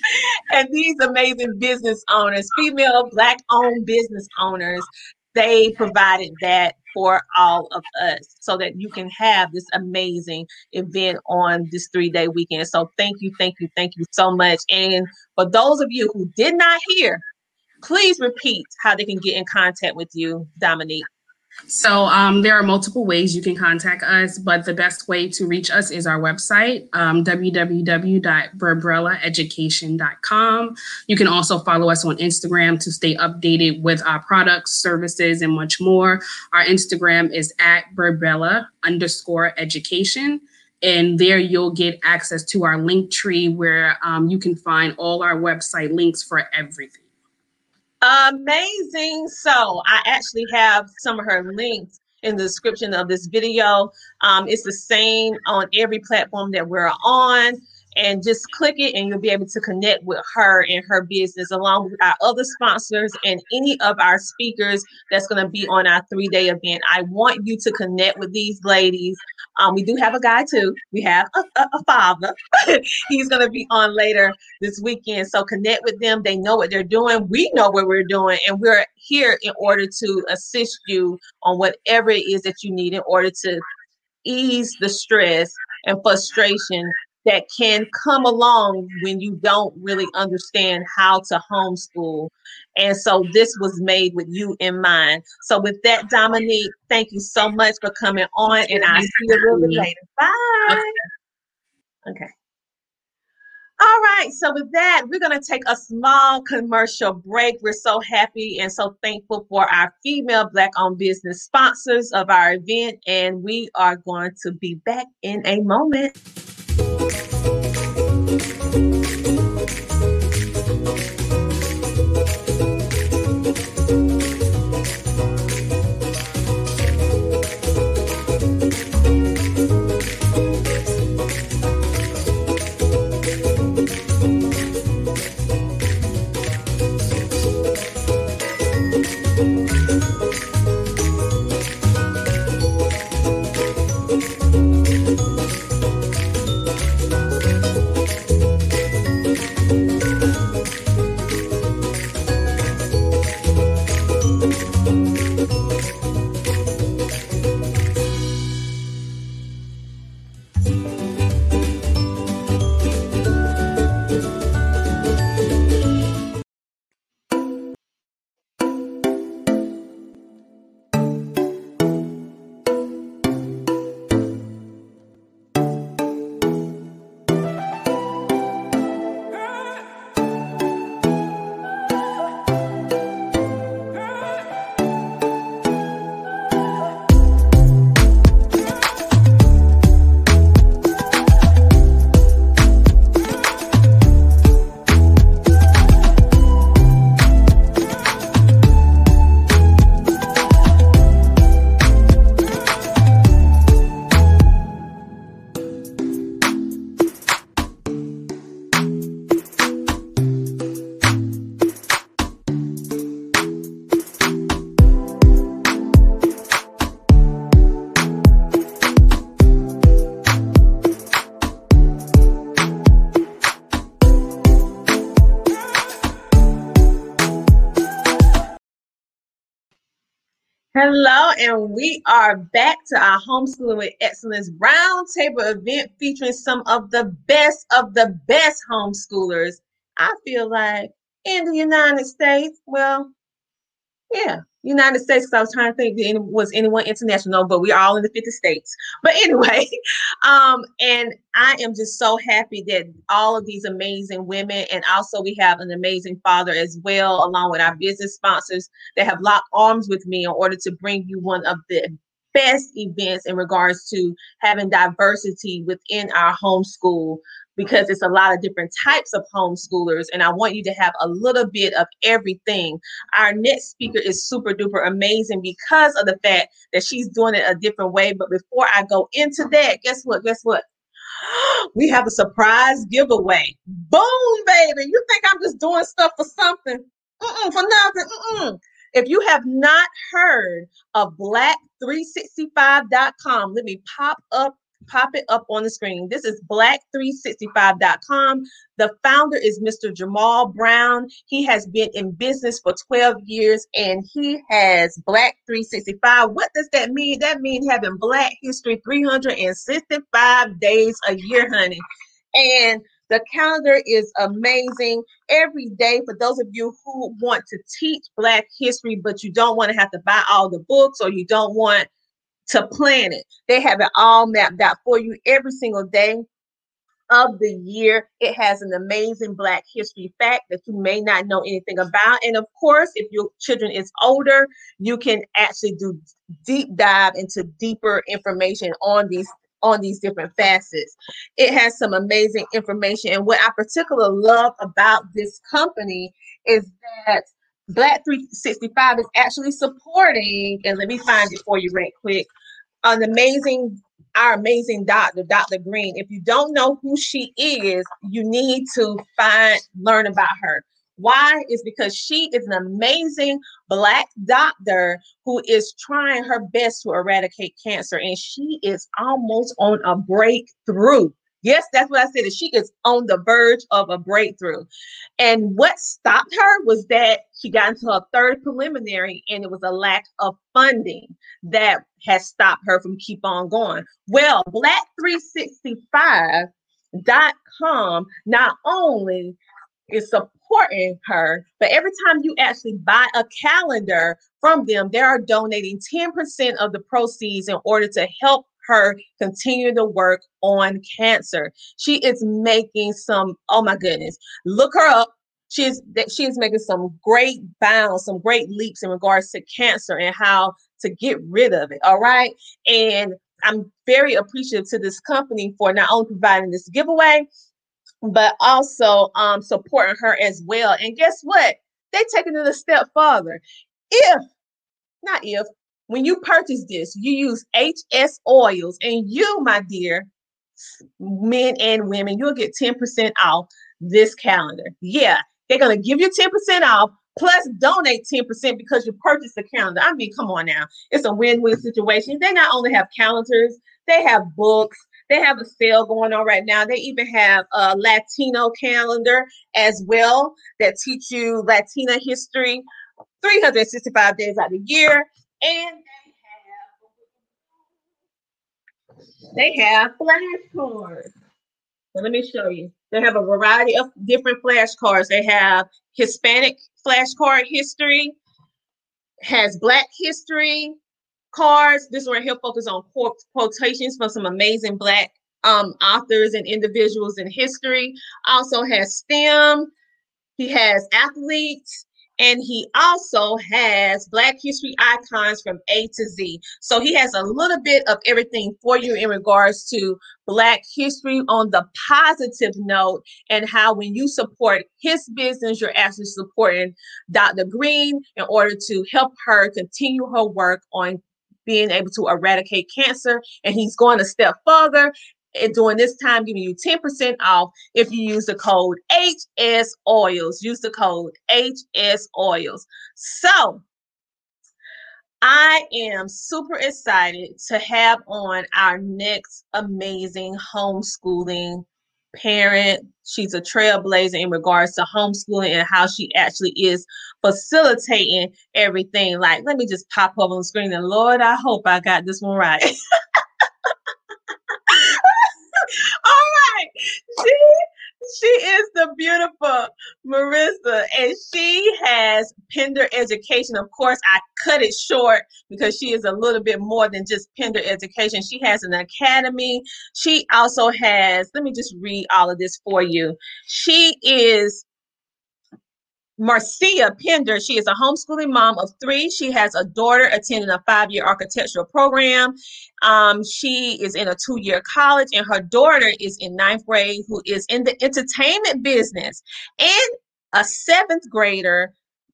and these amazing business owners, female black owned business owners, they provided that for all of us so that you can have this amazing event on this three day weekend. So thank you, thank you, thank you so much. And for those of you who did not hear, please repeat how they can get in contact with you, Dominique.
So um, there are multiple ways you can contact us, but the best way to reach us is our website, um. You can also follow us on Instagram to stay updated with our products, services, and much more. Our Instagram is at Burbrella underscore education. And there you'll get access to our link tree where um, you can find all our website links for everything.
Amazing. So I actually have some of her links in the description of this video. Um, it's the same on every platform that we're on and just click it and you'll be able to connect with her and her business along with our other sponsors and any of our speakers that's going to be on our three day event. I want you to connect with these ladies. Um, we do have a guy too. We have a, a, a father. He's going to be on later this weekend. So connect with them. They know what they're doing. We know what we're doing. And we're here in order to assist you on whatever it is that you need in order to ease the stress and frustration that can come along when you don't really understand how to homeschool. And so this was made with you in mind. So with that, Dominique, thank you so much for coming on and I'll see you a little bit later. Bye. Okay. All right, so with that, we're going to take a small commercial break. We're so happy and so thankful for our female Black owned business sponsors of our event, and we are going to be back in a moment. Thank you. And we are back to our Homeschooling with Excellence Roundtable event featuring some of the best of the best homeschoolers. I feel like in the United States, well, yeah, United States. Because I was trying to think was anyone international, but we're all in the 50 states. But anyway, um, and I am just so happy that all of these amazing women, and also we have an amazing father as well, along with our business sponsors that have locked arms with me in order to bring you one of the best events in regards to having diversity within our homeschool because it's a lot of different types of homeschoolers and I want you to have a little bit of everything. Our next speaker is super duper amazing because of the fact that she's doing it a different way. But before I go into that, guess what? Guess what? We have a surprise giveaway. Boom, baby. You think I'm just doing stuff for something? Mm-mm, for nothing. Mm-mm. If you have not heard of black365.com, let me pop up pop it up on the screen. This is black365.com. The founder is Mr. Jamal Brown. He has been in business for 12 years and he has Black 365. What does that mean? That means having Black history 365 days a year, honey. And the calendar is amazing every day for those of you who want to teach Black history, but you don't want to have to buy all the books or you don't want to plan it. They have it all mapped out for you every single day of the year. It has an amazing Black history fact that you may not know anything about. And of course, if your children is older, you can actually do deep dive into deeper information on these on these different facets. It has some amazing information. And what I particularly love about this company is that Black 365 is actually supporting, and let me find it for you right quick, an amazing, our amazing doctor, Dr. Green. If you don't know who she is, you need to find, learn about her. Why? Is because she is an amazing black doctor who is trying her best to eradicate cancer, and she is almost on a breakthrough. Yes, that's what I said. She is on the verge of a breakthrough. And what stopped her was that she got into a third preliminary and it was a lack of funding that has stopped her from keep on going. Well, black365.com not only is supporting her, but every time you actually buy a calendar from them, they are donating 10% of the proceeds in order to help her continue to work on cancer. She is making some, oh my goodness, look her up. She's that she is making some great bounds, some great leaps in regards to cancer and how to get rid of it. All right. And I'm very appreciative to this company for not only providing this giveaway, but also um, supporting her as well. And guess what? They taking it a step further. If, not if, when you purchase this, you use HS oils, and you, my dear, men and women, you'll get 10% off this calendar. Yeah, they're gonna give you 10% off plus donate 10% because you purchased the calendar. I mean, come on now. It's a win-win situation. They not only have calendars, they have books, they have a sale going on right now. They even have a Latino calendar as well that teach you Latina history 365 days out of the year. And they have flashcards. So let me show you. They have a variety of different flashcards. They have Hispanic flashcard history, has Black history cards. This one here focus on quotations from some amazing Black um, authors and individuals in history. Also has STEM. He has athletes and he also has Black History icons from A to Z. So he has a little bit of everything for you in regards to Black history on the positive note, and how when you support his business, you're actually supporting Dr. Green in order to help her continue her work on being able to eradicate cancer. And he's going a step further and during this time giving you 10% off if you use the code HS Oils. Use the code HS Oils. So I am super excited to have on our next amazing homeschooling parent. She's a trailblazer in regards to homeschooling and how she actually is facilitating everything. Like, let me just pop up on the screen and Lord, I hope I got this one right. She she is the beautiful Marissa, and she has Pender Education. Of course, I cut it short because she is a little bit more than just Pender Education. She has an academy. She also has, let me just read all of this for you. She is Marcia Pender, she is a homeschooling mom of three. She has a daughter attending a five year architectural program. Um, she is in a two year college, and her daughter is in ninth grade, who is in the entertainment business, and a seventh grader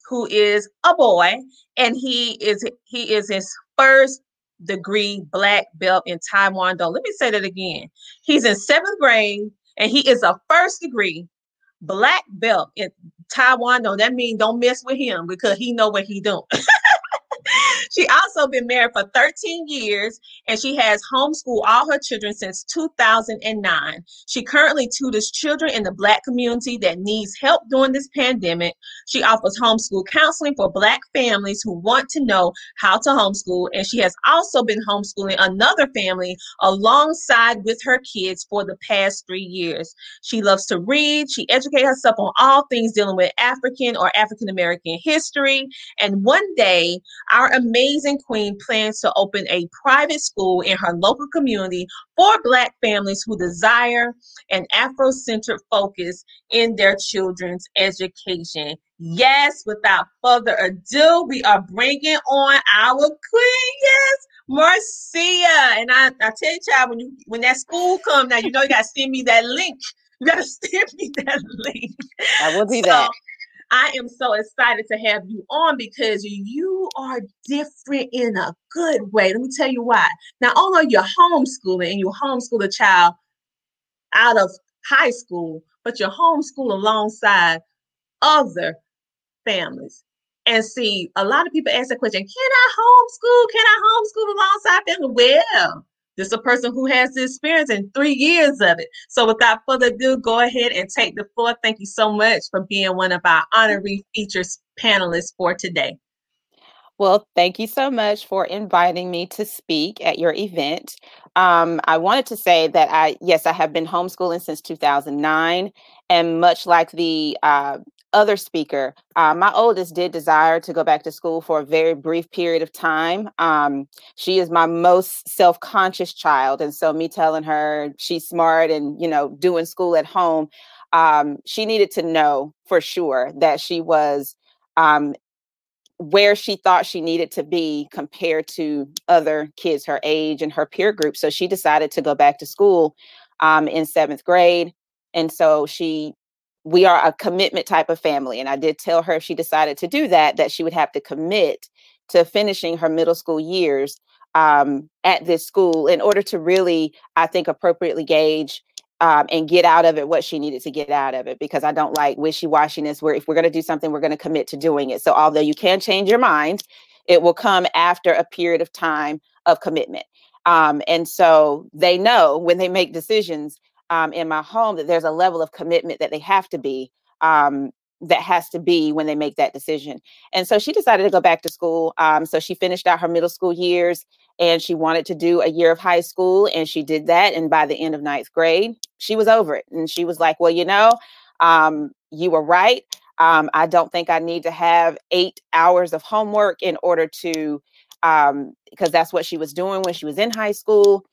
who is a boy, and he is he is his first degree black belt in Taekwondo. Let me say that again. He's in seventh grade, and he is a first degree black belt in Taekwondo. That means don't mess with him because he know what he doing. she also been married for 13 years and she has homeschooled all her children since 2009. She currently tutors children in the Black community that needs help during this pandemic. She offers homeschool counseling for Black families who want to know how to homeschool. And she has also been homeschooling another family alongside with her kids for the past three years. She loves to read. She educates herself on all things dealing with African or African American history. And one day, our amazing queen plans to open a private school in her local community for Black families who desire an Afro-centered focus in their children's education. Yes, without further ado, we are bringing on our queen. Yes, Marcia. And I, I tell you, child, when you when that school come now, you know you gotta send me that link. You gotta send me that link.
I will do so, that.
I am so excited to have you on because you are different in a good way. Let me tell you why. Not only are you homeschooling and you homeschool a child out of high school, but you homeschool alongside other families. And see, a lot of people ask that question, can I homeschool? Can I homeschool alongside family? Well, this is a person who has the experience in three years of it. So without further ado, go ahead and take the floor. Thank you so much for being one of our honorary features panelists for today.
Well, thank you so much for inviting me to speak at your event. Um, I wanted to say that I, yes, I have been homeschooling since 2009. And much like the uh, other speaker, uh, my oldest did desire to go back to school for a very brief period of time. Um, she is my most self conscious child. And so, me telling her she's smart and, you know, doing school at home, um, she needed to know for sure that she was um, where she thought she needed to be compared to other kids her age and her peer group. So, she decided to go back to school um, in seventh grade. And so she we are a commitment type of family. And I did tell her if she decided to do that, that she would have to commit to finishing her middle school years um, at this school in order to really, I think, appropriately gauge um, and get out of it what she needed to get out of it. Because I don't like wishy washiness where if we're going to do something, we're going to commit to doing it. So, although you can change your mind, it will come after a period of time of commitment. Um, and so they know when they make decisions um, in my home that there's a level of commitment that they have to be um, that has to be when they make that decision. And so she decided to go back to school. Um, so she finished out her middle school years and she wanted to do a year of high school and she did that. And by the end of ninth grade, she was over it. And she was like, well, you know, um, you were right. Um, I don't think I need to have eight hours of homework in order to, because um, that's what she was doing when she was in high school.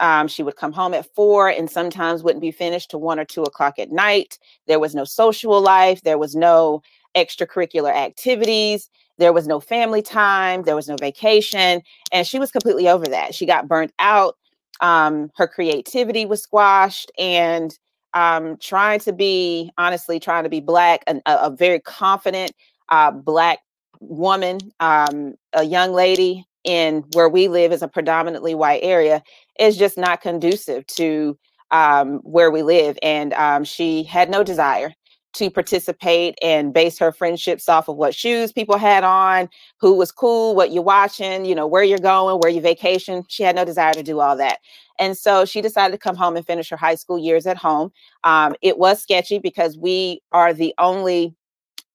Um, she would come home at four and sometimes wouldn't be finished to one or two o'clock at night. There was no social life. There was no extracurricular activities. There was no family time. There was no vacation. And she was completely over that. She got burnt out. Um, her creativity was squashed. And um, trying to be, honestly, trying to be Black, a, a very confident uh, Black woman, um, a young lady in where we live is a predominantly white area is just not conducive to um, where we live. And um, she had no desire to participate and base her friendships off of what shoes people had on, who was cool, what you're watching, you know, where you're going, where you vacation. She had no desire to do all that. And so she decided to come home and finish her high school years at home. Um, it was sketchy because we are the only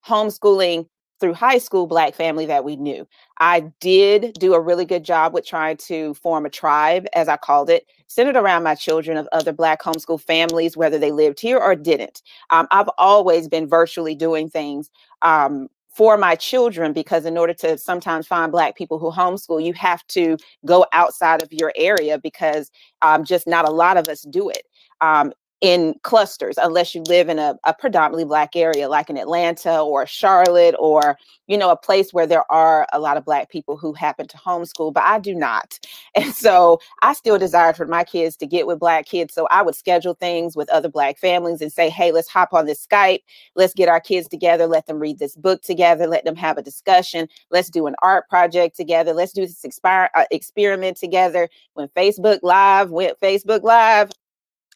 homeschooling through high school black family that we knew. I did do a really good job with trying to form a tribe, as I called it, centered around my children of other black homeschool families, whether they lived here or didn't. Um, I've always been virtually doing things um, for my children because in order to sometimes find black people who homeschool you have to go outside of your area because um, just not a lot of us do it um, in clusters unless you live in a, a, predominantly black area like in atlanta or charlotte or you know a place where there are a lot of black people who happen to homeschool but i do not. And so i still desired for my kids to get with black kids so i would schedule things with other black families and say hey let's hop on this skype. Let's get our kids together let them read this book together let them have a discussion. Let's do an art project together. Let's do this expire, uh, experiment together. When facebook live went facebook live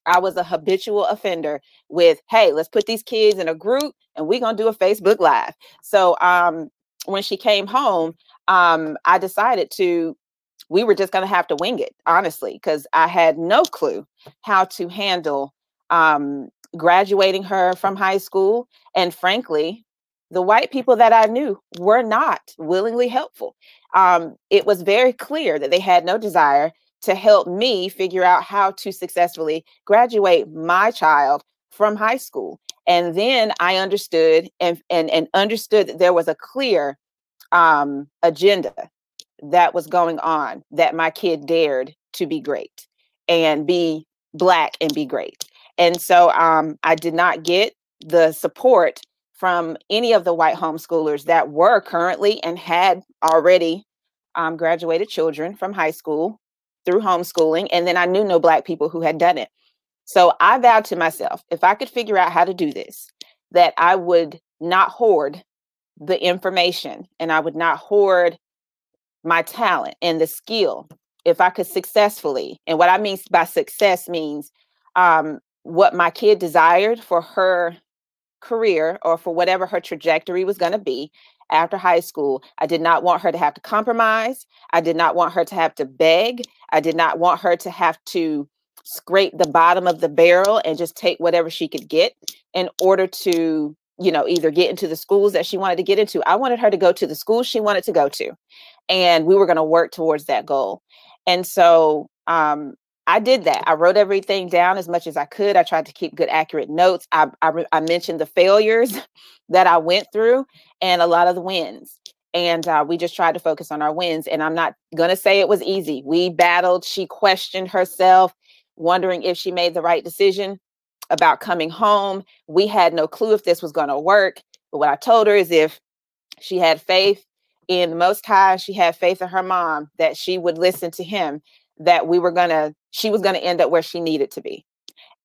I was a habitual offender with, hey, let's put these kids in a group and we're gonna do a Facebook Live. So um when she came home, um, I decided to we were just gonna have to wing it, honestly, because I had no clue how to handle um graduating her from high school. And frankly, the white people that I knew were not willingly helpful. Um, it was very clear that they had no desire to help me figure out how to successfully graduate my child from high school. And then I understood and and, and understood that there was a clear um, agenda that was going on that my kid dared to be great and be black and be great. And so um, I did not get the support from any of the white homeschoolers that were currently and had already um, graduated children from high school through homeschooling. And then I knew no Black people who had done it. So I vowed to myself, if I could figure out how to do this, that I would not hoard the information and I would not hoard my talent and the skill. If I could successfully, and what I mean by success means um, what my kid desired for her career or for whatever her trajectory was going to be after high school. I did not want her to have to compromise. I did not want her to have to beg. I did not want her to have to scrape the bottom of the barrel and just take whatever she could get in order to, you know, either get into the schools that she wanted to get into. I wanted her to go to the schools she wanted to go to. And we were going to work towards that goal. And so um, I did that. I wrote everything down as much as I could. I tried to keep good, accurate notes. I, I, I mentioned the failures that I went through and a lot of the wins. And uh, we just tried to focus on our wins. And I'm not going to say it was easy. We battled. She questioned herself, wondering if she made the right decision about coming home. We had no clue if this was going to work. But what I told her is if she had faith in the Most High, she had faith in her mom that she would listen to him that we were going to she was going to end up where she needed to be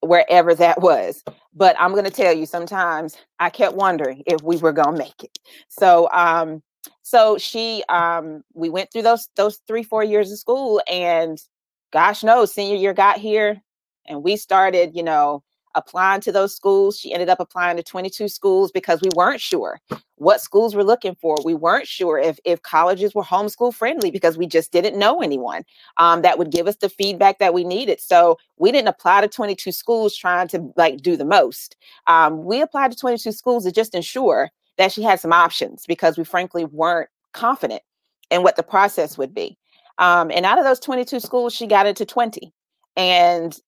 wherever that was. But i'm going to tell you sometimes i kept wondering if we were going to make it. So um so she um we went through those those 3 4 years of school and gosh knows senior year got here and we started you know applying to those schools. She ended up applying to 22 schools because we weren't sure what schools we're looking for. We weren't sure if if colleges were homeschool friendly because we just didn't know anyone um, that would give us the feedback that we needed. So we didn't apply to 22 schools trying to like do the most. Um, we applied to 22 schools to just ensure that she had some options because we frankly weren't confident in what the process would be. Um, and out of those 22 schools, she got into 20. And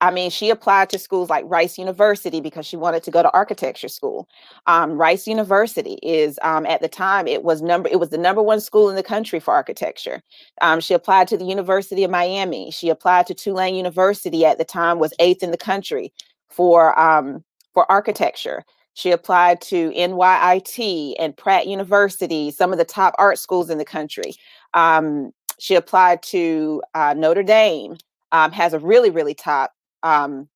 I mean, she applied to schools like Rice University because she wanted to go to architecture school. Um, Rice University is um, at the time it was number it was the number one school in the country for architecture. Um, she applied to the University of Miami. She applied to Tulane University at the time was eighth in the country for um, for architecture. She applied to NYIT and Pratt University, some of the top art schools in the country. Um, she applied to uh, Notre Dame um, has a really, really top um,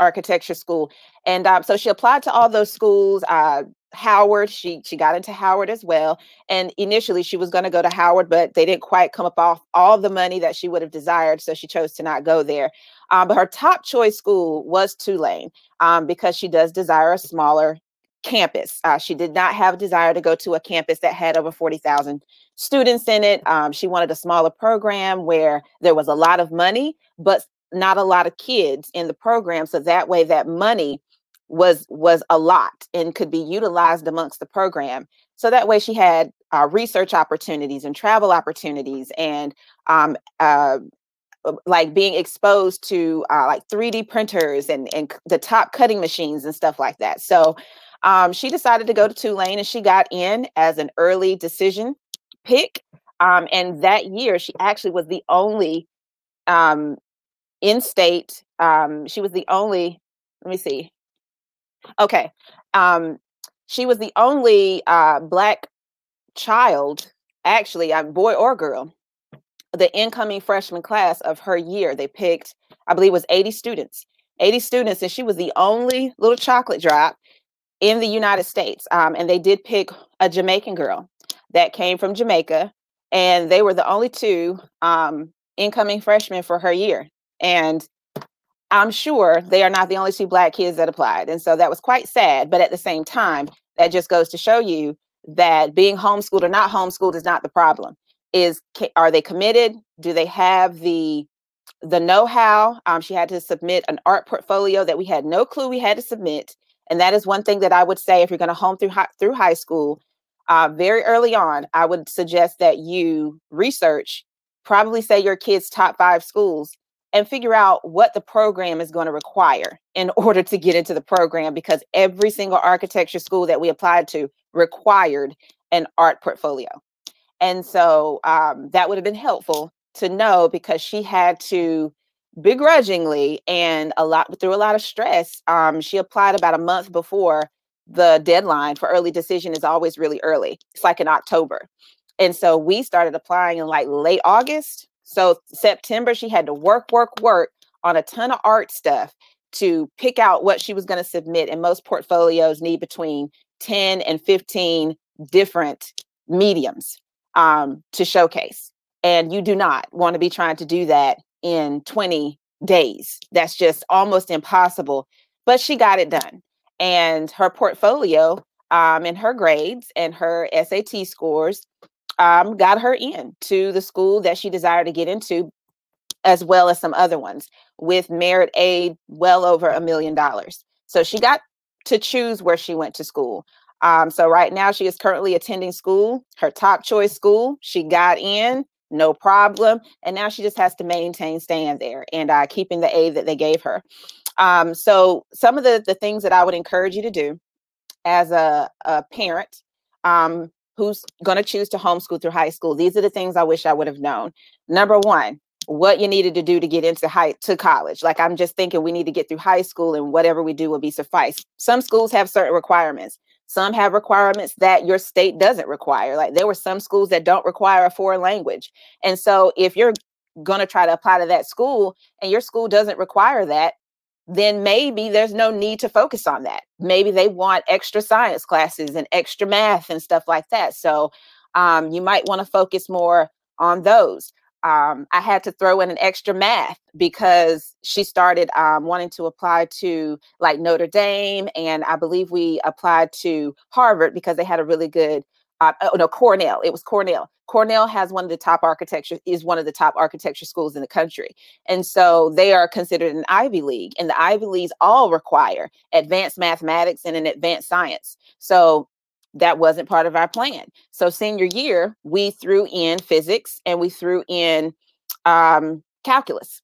architecture school. And um, so she applied to all those schools. Uh, Howard. She she got into Howard as well. And initially she was going to go to Howard, but they didn't quite come up off all the money that she would have desired, so she chose to not go there. Um, but her top choice school was Tulane um, because she does desire a smaller campus. Uh, she did not have a desire to go to a campus that had over 40,000 students in it. Um, she wanted a smaller program where there was a lot of money, but not a lot of kids in the program. So that way that money was was a lot and could be utilized amongst the program. So that way she had uh, research opportunities and travel opportunities and um, uh, uh like being exposed to uh, like 3D printers and, and the top cutting machines and stuff like that. So um, she decided to go to Tulane and she got in as an early decision pick. Um, and that year, she actually was the only um, in state, um, she was the only, let me see. Okay. Um, she was the only uh, Black child, actually, a boy or girl, the incoming freshman class of her year. They picked, I believe, was 80 students. 80 students, and she was the only little chocolate drop in the United States. Um, and they did pick a Jamaican girl that came from Jamaica, and they were the only two um, incoming freshmen for her year. And I'm sure they are not the only two Black kids that applied. And so that was quite sad. But at the same time, that just goes to show you that being homeschooled or not homeschooled is not the problem. Is are they committed? Do they have the the know-how? Um, she had to submit an art portfolio that we had no clue we had to submit. And that is one thing that I would say if you're going to home through high, through high school, uh, very early on, I would suggest that you research, probably say your kids' top five schools, and figure out what the program is going to require in order to get into the program. Because every single architecture school that we applied to required an art portfolio, and so um, that would have been helpful to know because she had to begrudgingly and a lot through a lot of stress. Um, she applied about a month before the deadline for early decision is always really early. It's like in October. And so we started applying in like late August. So September, she had to work, work, work on a ton of art stuff to pick out what she was going to submit. And most portfolios need between 10 and 15 different mediums um, to showcase. And you do not want to be trying to do that in 20 days. That's just almost impossible. But she got it done. And her portfolio um, and her grades and her SAT scores um, got her in to the school that she desired to get into, as well as some other ones with merit aid well over a million dollars. So she got to choose where she went to school. Um, so right now she is currently attending school, her top choice school. She got in no problem. And now she just has to maintain staying there and uh, keeping the aid that they gave her. Um, so some of the, the things that I would encourage you to do as a, a parent um, who's going to choose to homeschool through high school, these are the things I wish I would have known. Number one, what you needed to do to get into high to college. Like I'm just thinking we need to get through high school and whatever we do will be suffice. Some schools have certain requirements. Some have requirements that your state doesn't require. Like there were some schools that don't require a foreign language. And so if you're going to try to apply to that school and your school doesn't require that, then maybe there's no need to focus on that. Maybe they want extra science classes and extra math and stuff like that. So um, you might want to focus more on those um, I had to throw in an extra math because she started um, wanting to apply to like Notre Dame, and I believe we applied to Harvard because they had a really good. Uh, oh no, Cornell. It was Cornell. Cornell has one of the top architecture is one of the top architecture schools in the country, and so they are considered an Ivy League, and the Ivy Leagues all require advanced mathematics and an advanced science. So that wasn't part of our plan. So senior year, we threw in physics and we threw in um, calculus.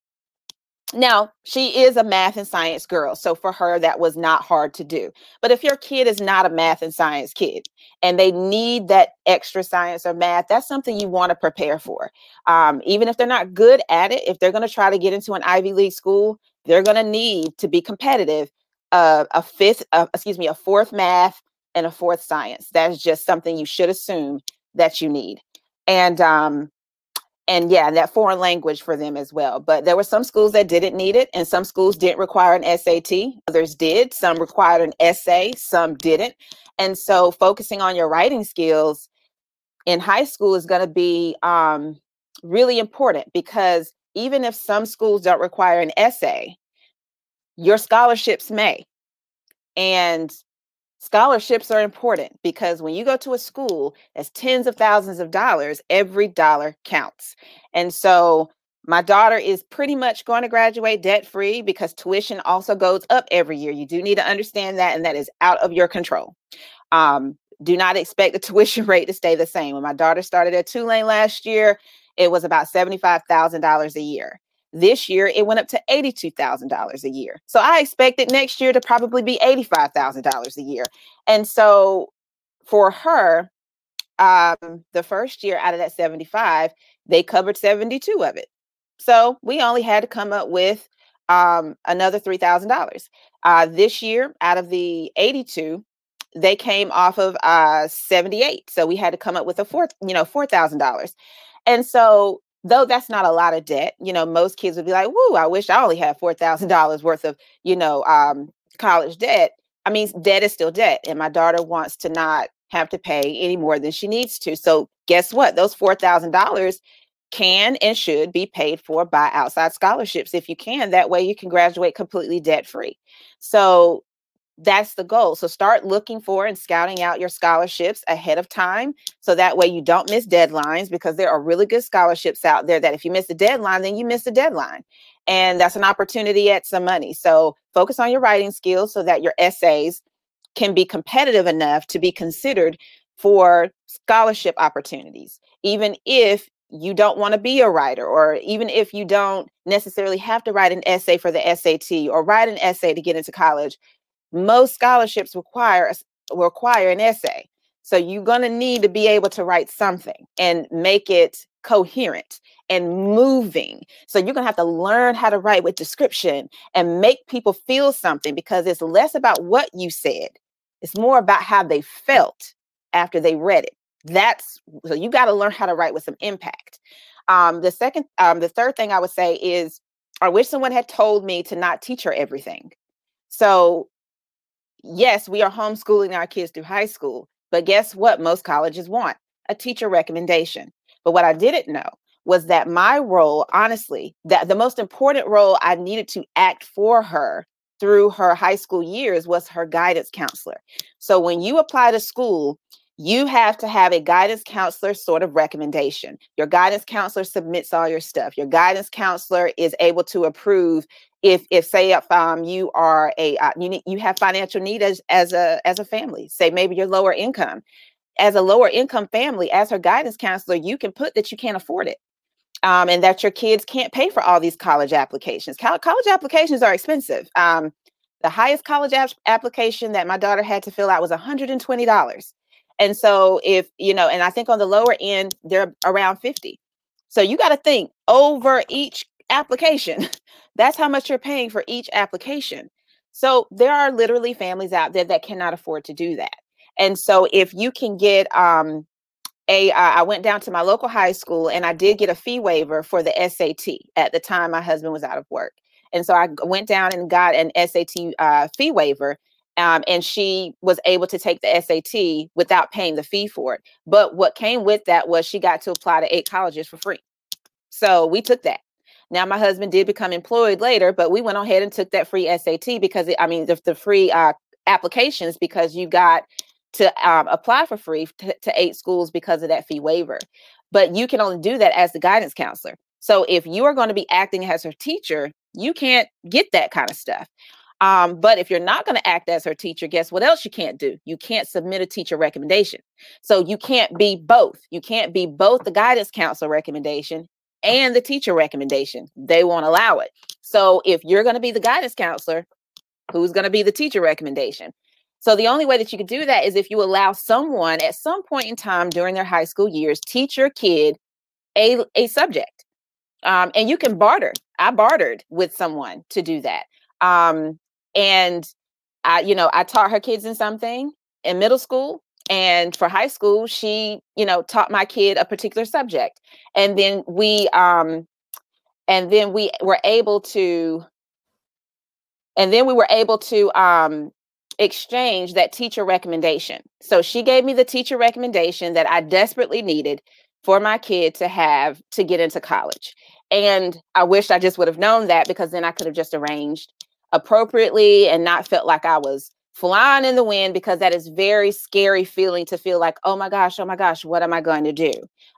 Now, she is a math and science girl. So for her, that was not hard to do. But if your kid is not a math and science kid and they need that extra science or math, that's something you want to prepare for. Um, even if they're not good at it, if they're going to try to get into an Ivy League school, they're going to need to be competitive. Uh, a fifth, uh, excuse me, a fourth math, and a fourth science. That's just something you should assume that you need. And um, and yeah, that foreign language for them as well. But there were some schools that didn't need it, and some schools didn't require an SAT. Others did. Some required an essay, some didn't. And so, focusing on your writing skills in high school is going to be um, really important because even if some schools don't require an essay, your scholarships may. And scholarships are important because when you go to a school that's tens of thousands of dollars, every dollar counts. And so my daughter is pretty much going to graduate debt free because tuition also goes up every year. You do need to understand that, and that is out of your control. Um, do not expect the tuition rate to stay the same. When my daughter started at Tulane last year, it was about $75,000 a year. This year, it went up to $82,000 a year. So I expected next year to probably be $85,000 a year. And so for her, um, the first year out of that 75, they covered 72 of it. So we only had to come up with um, another $3,000. Uh, this year, out of the 82, they came off of uh, 78. So we had to come up with a four, you know, $4,000. And so though that's not a lot of debt, you know, most kids would be like, whoo, I wish I only had $4,000 worth of, you know, um, college debt. I mean, debt is still debt. And my daughter wants to not have to pay any more than she needs to. So guess what? Those $4,000 can and should be paid for by outside scholarships if you can. That way you can graduate completely debt free. So that's the goal. So start looking for and scouting out your scholarships ahead of time. So that way you don't miss deadlines because there are really good scholarships out there that if you miss a deadline, then you miss a deadline. And that's an opportunity at some money. So focus on your writing skills so that your essays can be competitive enough to be considered for scholarship opportunities. Even if you don't want to be a writer, or even if you don't necessarily have to write an essay for the SAT or write an essay to get into college, most scholarships require require an essay. So you're going to need to be able to write something and make it coherent and moving. So you're going to have to learn how to write with description and make people feel something because it's less about what you said. It's more about how they felt after they read it. That's so you got to learn how to write with some impact. Um, the second, um, the third thing I would say is I wish someone had told me to not teach her everything. So yes, we are homeschooling our kids through high school, but guess what? Most colleges want a teacher recommendation. But what I didn't know was that my role, honestly, that the most important role I needed to act for her through her high school years was her guidance counselor. So when you apply to school, you have to have a guidance counselor sort of recommendation. Your guidance counselor submits all your stuff. Your guidance counselor is able to approve if if say if um you are a uh, you need, you have financial need as as a as a family. Say maybe you're lower income. As a lower income family, as her guidance counselor, you can put that you can't afford it. Um, and that your kids can't pay for all these college applications. college applications are expensive. Um, the highest college ap- application that my daughter had to fill out was $120 and so if, you know, and I think on the lower end, they're around 50. So you got to think over each application. That's how much you're paying for each application. So there are literally families out there that cannot afford to do that. And so if you can get um a, uh, I went down to my local high school and I did get a fee waiver for the SAT at the time my husband was out of work. And so I went down and got an SAT uh, fee waiver um, and she was able to take the SAT without paying the fee for it. But what came with that was she got to apply to eight colleges for free. So we took that. Now my husband did become employed later, but we went ahead and took that free SAT because it, I mean the, the free uh, applications because you got to um, apply for free to, to eight schools because of that fee waiver. But you can only do that as the guidance counselor. So if you are going to be acting as her teacher, you can't get that kind of stuff. Um, but if you're not going to act as her teacher, guess what else you can't do? You can't submit a teacher recommendation. So you can't be both. You can't be both the guidance counselor recommendation and the teacher recommendation. They won't allow it. So if you're going to be the guidance counselor, who's going to be the teacher recommendation? So the only way that you could do that is if you allow someone at some point in time during their high school years teach your kid a, a subject. Um, and you can barter. I bartered with someone to do that. Um, and I, you know, I taught her kids in something in middle school, and for high school she you know taught my kid a particular subject and then we um and then we were able to and then we were able to um exchange that teacher recommendation. So she gave me the teacher recommendation that i desperately needed for my kid to have to get into college and i wish i just would have known that because then i could have just arranged appropriately and not felt like i was flying in the wind because that is very scary feeling to feel like oh my gosh oh my gosh what am i going to do?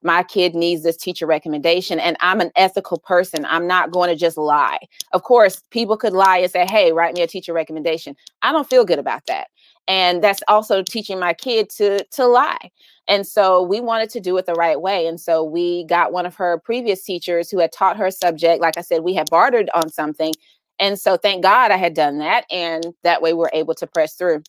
My kid needs this teacher recommendation and i'm an ethical person. I'm not going to just lie. Of course people could lie and say hey write me a teacher recommendation. I don't feel good about that and that's also teaching my kid to to lie and so we wanted to do it the right way and so we got one of her previous teachers who had taught her subject. Like i said we had bartered on something and so thank God I had done that. And that way we're able to press through.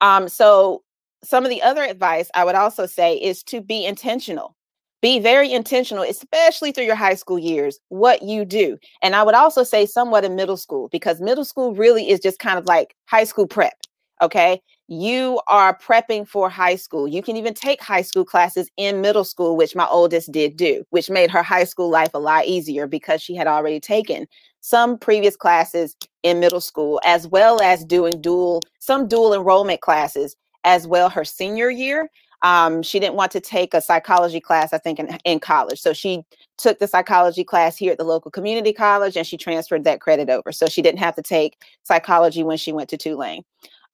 Um, so some of the other advice I would also say is to be intentional. Be very intentional, especially through your high school years, what you do. And I would also say somewhat in middle school, because middle school really is just kind of like high school prep. Okay. You are prepping for high school. You can even take high school classes in middle school, which my oldest did do, which made her high school life a lot easier because she had already taken some previous classes in middle school, as well as doing dual, some dual enrollment classes as well her senior year. Um, she didn't want to take a psychology class, I think, in, in college. So she took the psychology class here at the local community college and she transferred that credit over. So she didn't have to take psychology when she went to Tulane.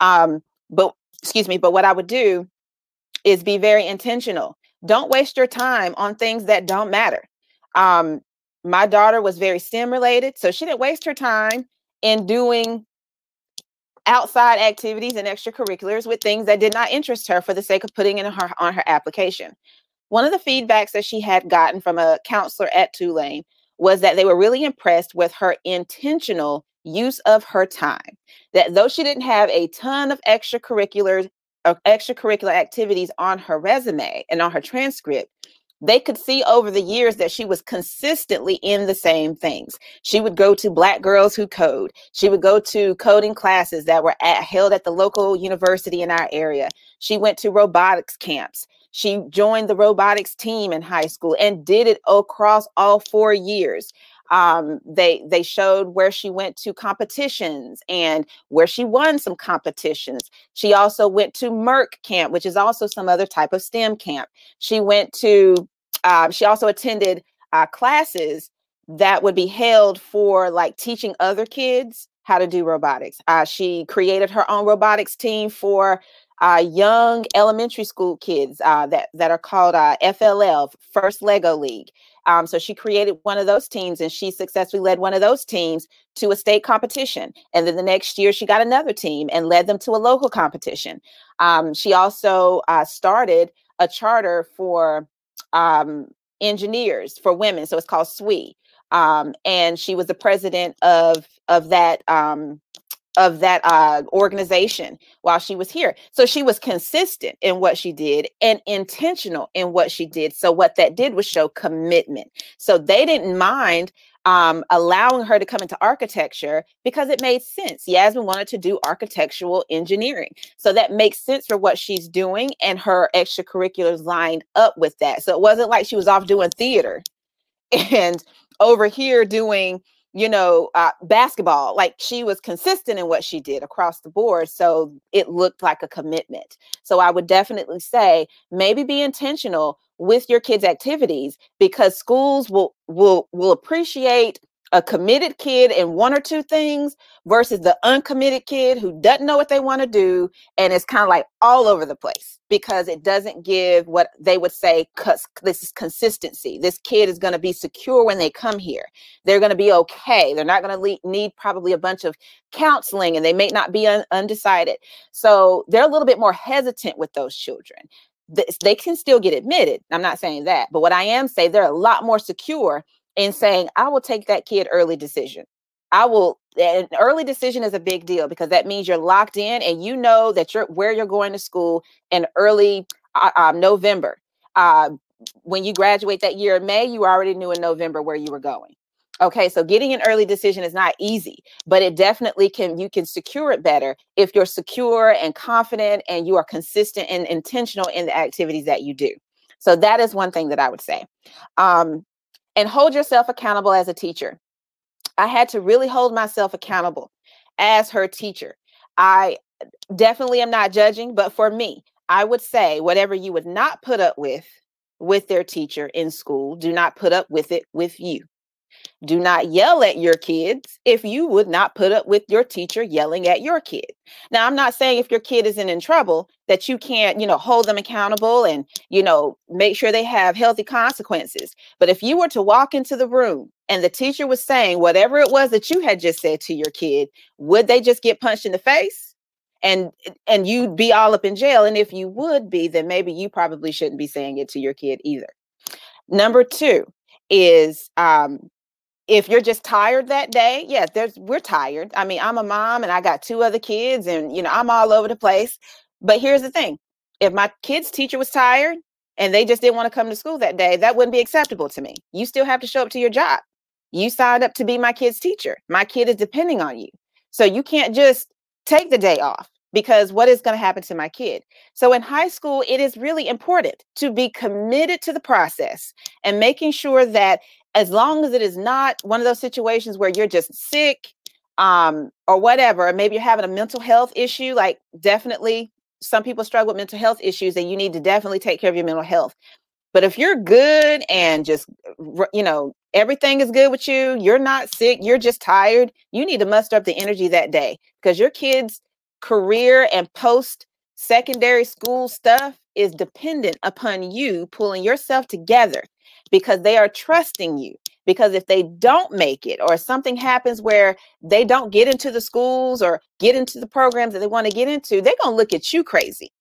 Um, but excuse me, but what I would do is be very intentional. Don't waste your time on things that don't matter. Um, my daughter was very STEM related, so she didn't waste her time in doing outside activities and extracurriculars with things that did not interest her for the sake of putting in her on her application. One of the feedbacks that she had gotten from a counselor at Tulane was that they were really impressed with her intentional use of her time. That though she didn't have a ton of extracurricular uh, extracurricular activities on her resume and on her transcript, they could see over the years that she was consistently in the same things. She would go to Black Girls Who Code. She would go to coding classes that were at, held at the local university in our area. She went to robotics camps. She joined the robotics team in high school and did it across all four years. Um, they they showed where she went to competitions and where she won some competitions. She also went to Merck camp, which is also some other type of STEM camp. She went to um, she also attended uh, classes that would be held for like teaching other kids how to do robotics. Uh, she created her own robotics team for uh, young elementary school kids uh, that that are called uh, FLL, First Lego League. Um, so she created one of those teams, and she successfully led one of those teams to a state competition. And then the next year, she got another team and led them to a local competition. Um, she also uh, started a charter for um, engineers for women. So it's called SWE. Um, and she was the president of of that um, of that uh, organization while she was here. So she was consistent in what she did and intentional in what she did. So what that did was show commitment. So they didn't mind um, allowing her to come into architecture because it made sense. Yasmin wanted to do architectural engineering. So that makes sense for what she's doing, and her extracurriculars lined up with that. So it wasn't like she was off doing theater and over here doing you know, uh, basketball. Like she was consistent in what she did across the board. So it looked like a commitment. So I would definitely say maybe be intentional with your kids' activities because schools will will will appreciate a committed kid in one or two things versus the uncommitted kid who doesn't know what they want to do and it's kind of like all over the place because it doesn't give what they would say this is consistency. This kid is going to be secure when they come here. They're going to be okay. They're not going to le- need probably a bunch of counseling and they may not be un- undecided. So they're a little bit more hesitant with those children. They can still get admitted. I'm not saying that but what i am saying they're a lot more secure in saying, I will take that kid early decision. I will an early decision is a big deal because that means you're locked in and you know that you're where you're going to school in early uh, um, November. Uh, when you graduate that year in May, you already knew in November where you were going. Okay, so getting an early decision is not easy, but it definitely can, you can secure it better if you're secure and confident and you are consistent and intentional in the activities that you do. So that is one thing that I would say. Um, and hold yourself accountable as a teacher. I had to really hold myself accountable as her teacher. I uh, definitely am not judging, but for me, I would say whatever you would not put up with with their teacher in school, do not put up with it with you. Do not yell at your kids if you would not put up with your teacher yelling at your kid. Now, I'm not saying if your kid isn't in trouble that you can't, you know, hold them accountable and, you know, make sure they have healthy consequences. But if you were to walk into the room and the teacher was saying whatever it was that you had just said to your kid, would they just get punched in the face? And and you'd be all up in jail. And if you would be, then maybe you probably shouldn't be saying it to your kid either. Number two is um, if you're just tired that day, yeah, there's we're tired. I mean, I'm a mom and I got two other kids and you know, I'm all over the place. But here's the thing. If my kid's teacher was tired and they just didn't want to come to school that day, that wouldn't be acceptable to me. You still have to show up to your job. You signed up to be my kid's teacher. My kid is depending on you. So you can't just take the day off because what is going to happen to my kid? So in high school, it is really important to be committed to the process and making sure that as long as it is not one of those situations where you're just sick um, or whatever, or maybe you're having a mental health issue, like definitely some people struggle with mental health issues and you need to definitely take care of your mental health. But if you're good and just, you know, everything is good with you, you're not sick, you're just tired, you need to muster up the energy that day because your kids' career and post secondary school stuff is dependent upon you pulling yourself together because they are trusting you. Because if they don't make it, or something happens where they don't get into the schools or get into the programs that they want to get into, they're going to look at you crazy.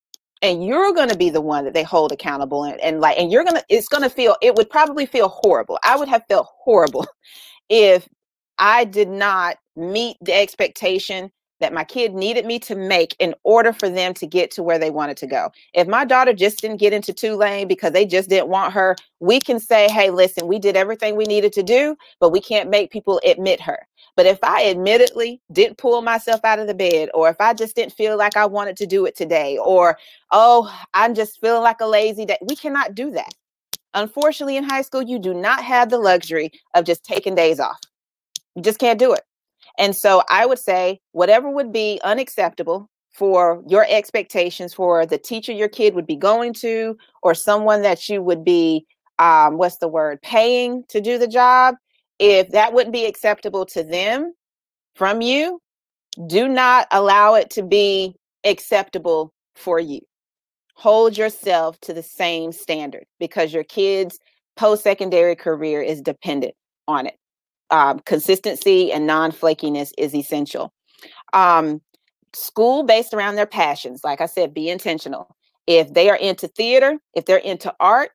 And you're going to be the one that they hold accountable and, and like, and you're going to, it's going to feel, it would probably feel horrible. I would have felt horrible if I did not meet the expectation that my kid needed me to make in order for them to get to where they wanted to go. If my daughter just didn't get into Tulane because they just didn't want her, we can say, hey, listen, we did everything we needed to do, but we can't make people admit her. But if I admittedly didn't pull myself out of the bed, or if I just didn't feel like I wanted to do it today, or, oh, I'm just feeling like a lazy day, we cannot do that. Unfortunately, in high school, you do not have the luxury of just taking days off. You just can't do it. And so I would say whatever would be unacceptable for your expectations for the teacher your kid would be going to or someone that you would be um, what's the word paying to do the job if that wouldn't be acceptable to them from you do not allow it to be acceptable for you. Hold yourself to the same standard because your kids post-secondary career is dependent on it um, consistency and non-flakiness is essential. Um, school based around their passions, like I said, be intentional. If they are into theater, if they're into art,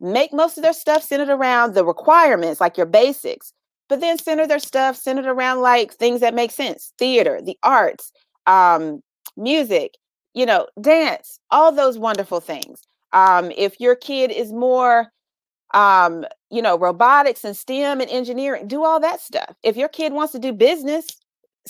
make most of their stuff centered around the requirements, like your basics, but then center their stuff centered around like things that make sense theater, the arts, um, music, you know, dance, all those wonderful things. Um, if your kid is more um, you know, robotics and STEM and engineering, do all that stuff. If your kid wants to do business,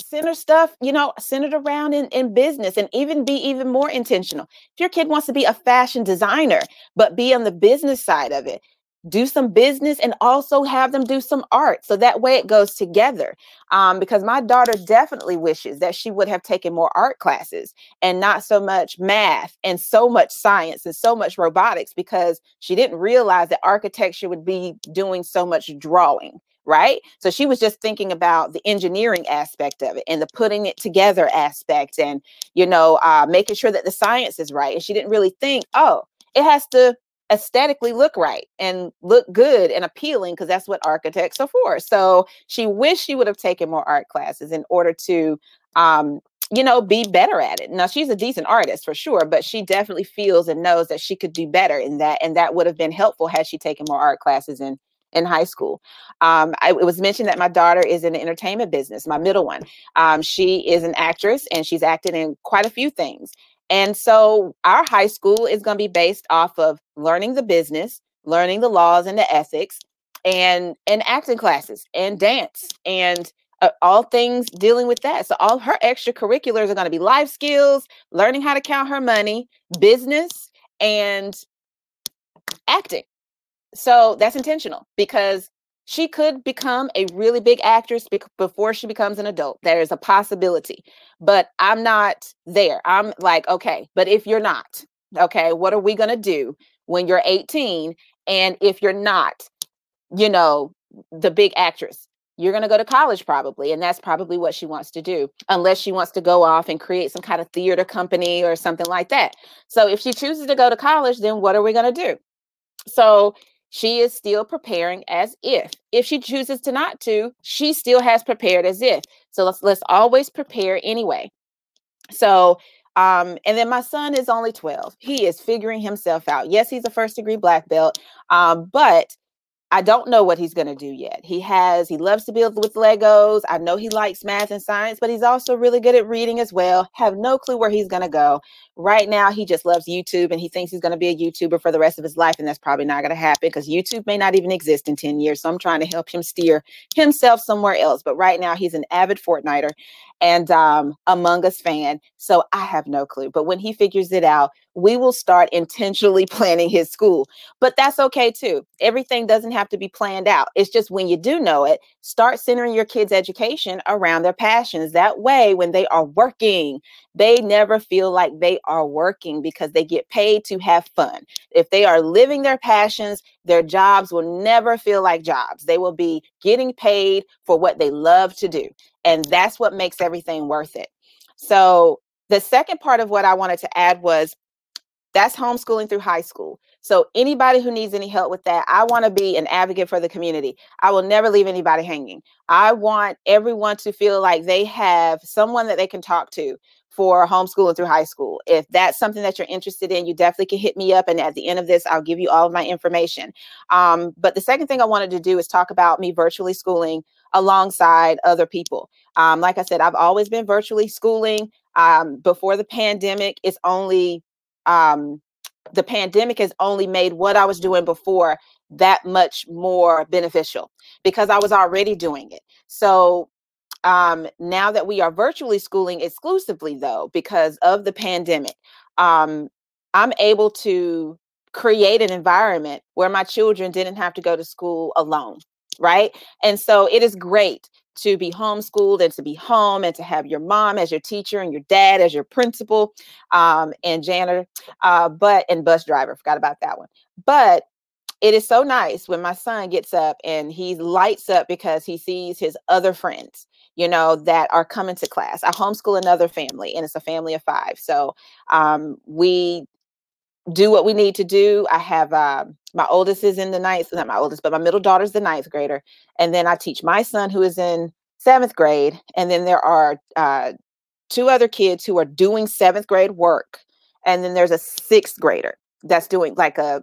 center stuff, you know, centered around in, in business and even be even more intentional. If your kid wants to be a fashion designer, but be on the business side of it, do some business and also have them do some art so that way it goes together. Um, because my daughter definitely wishes that she would have taken more art classes and not so much math and so much science and so much robotics because she didn't realize that architecture would be doing so much drawing right? So she was just thinking about the engineering aspect of it and the putting it together aspect and you know uh, making sure that the science is right. And she didn't really think oh it has to aesthetically look right and look good and appealing because that's what architects are for. So she wished she would have taken more art classes in order to um, you know, be better at it. Now she's a decent artist for sure, but she definitely feels and knows that she could do better in that, and that would have been helpful had she taken more art classes in in high school. Um, I, it was mentioned that my daughter is in the entertainment business. My middle one, um, she is an actress and she's acted in quite a few things. And so our high school is going to be based off of learning the business, learning the laws and the ethics, and and acting classes and dance and uh, all things dealing with that. So all her extracurriculars are going to be life skills, learning how to count her money, business, and acting. So that's intentional because she could become a really big actress before she becomes an adult. There is a possibility, but I'm not there. I'm like, okay, but if you're not, okay, what are we going to do when you're 18? And if you're not, you know, the big actress, you're going to go to college probably. And that's probably what she wants to do, unless she wants to go off and create some kind of theater company or something like that. So if she chooses to go to college, then what are we going to do? So she is still preparing as if. If she chooses to not to, she still has prepared as if. So let's let's always prepare anyway. So um, and then my son is only 12. He is figuring himself out. Yes, he's a first degree black belt, um, but I don't know what he's going to do yet. He has, he loves to build with Legos. I know he likes math and science, but he's also really good at reading as well. Have no clue where he's going to go. Right now, he just loves YouTube and he thinks he's going to be a YouTuber for the rest of his life. And that's probably not going to happen because YouTube may not even exist in 10 years. So I'm trying to help him steer himself somewhere else. But right now, he's an avid Fortniter and um, Among Us fan. So I have no clue. But when he figures it out, we will start intentionally planning his school. But that's okay too. Everything doesn't have to be planned out. It's just when you do know it, start centering your kids' education around their passions. That way, when they are working, they never feel like they are working because they get paid to have fun. If they are living their passions, their jobs will never feel like jobs. They will be getting paid for what they love to do. And that's what makes everything worth it. So, the second part of what I wanted to add was that's homeschooling through high school. So, anybody who needs any help with that, I want to be an advocate for the community. I will never leave anybody hanging. I want everyone to feel like they have someone that they can talk to for homeschooling through high school. If that's something that you're interested in, you definitely can hit me up. And at the end of this, I'll give you all of my information. Um, but the second thing I wanted to do is talk about me virtually schooling alongside other people. Um, like I said, I've always been virtually schooling. Um, before the pandemic, it's only um, the pandemic has only made what I was doing before that much more beneficial because I was already doing it. So um, now that we are virtually schooling exclusively, though, because of the pandemic, um, I'm able to create an environment where my children didn't have to go to school alone right? And so it is great to be homeschooled and to be home and to have your mom as your teacher and your dad as your principal um, and janitor, uh, but and bus driver. Forgot about that one. But it is so nice when my son gets up and he lights up because he sees his other friends you know that are coming to class i homeschool another family and it's a family of five so um, we do what we need to do. I have uh, my oldest is in the ninth, not my oldest, but my middle daughter's the ninth grader. And then I teach my son who is in seventh grade. And then there are uh, two other kids who are doing seventh grade work. And then there's a sixth grader that's doing like a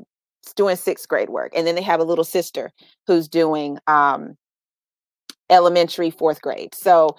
doing sixth grade work. And then they have a little sister who's doing um, elementary fourth grade. So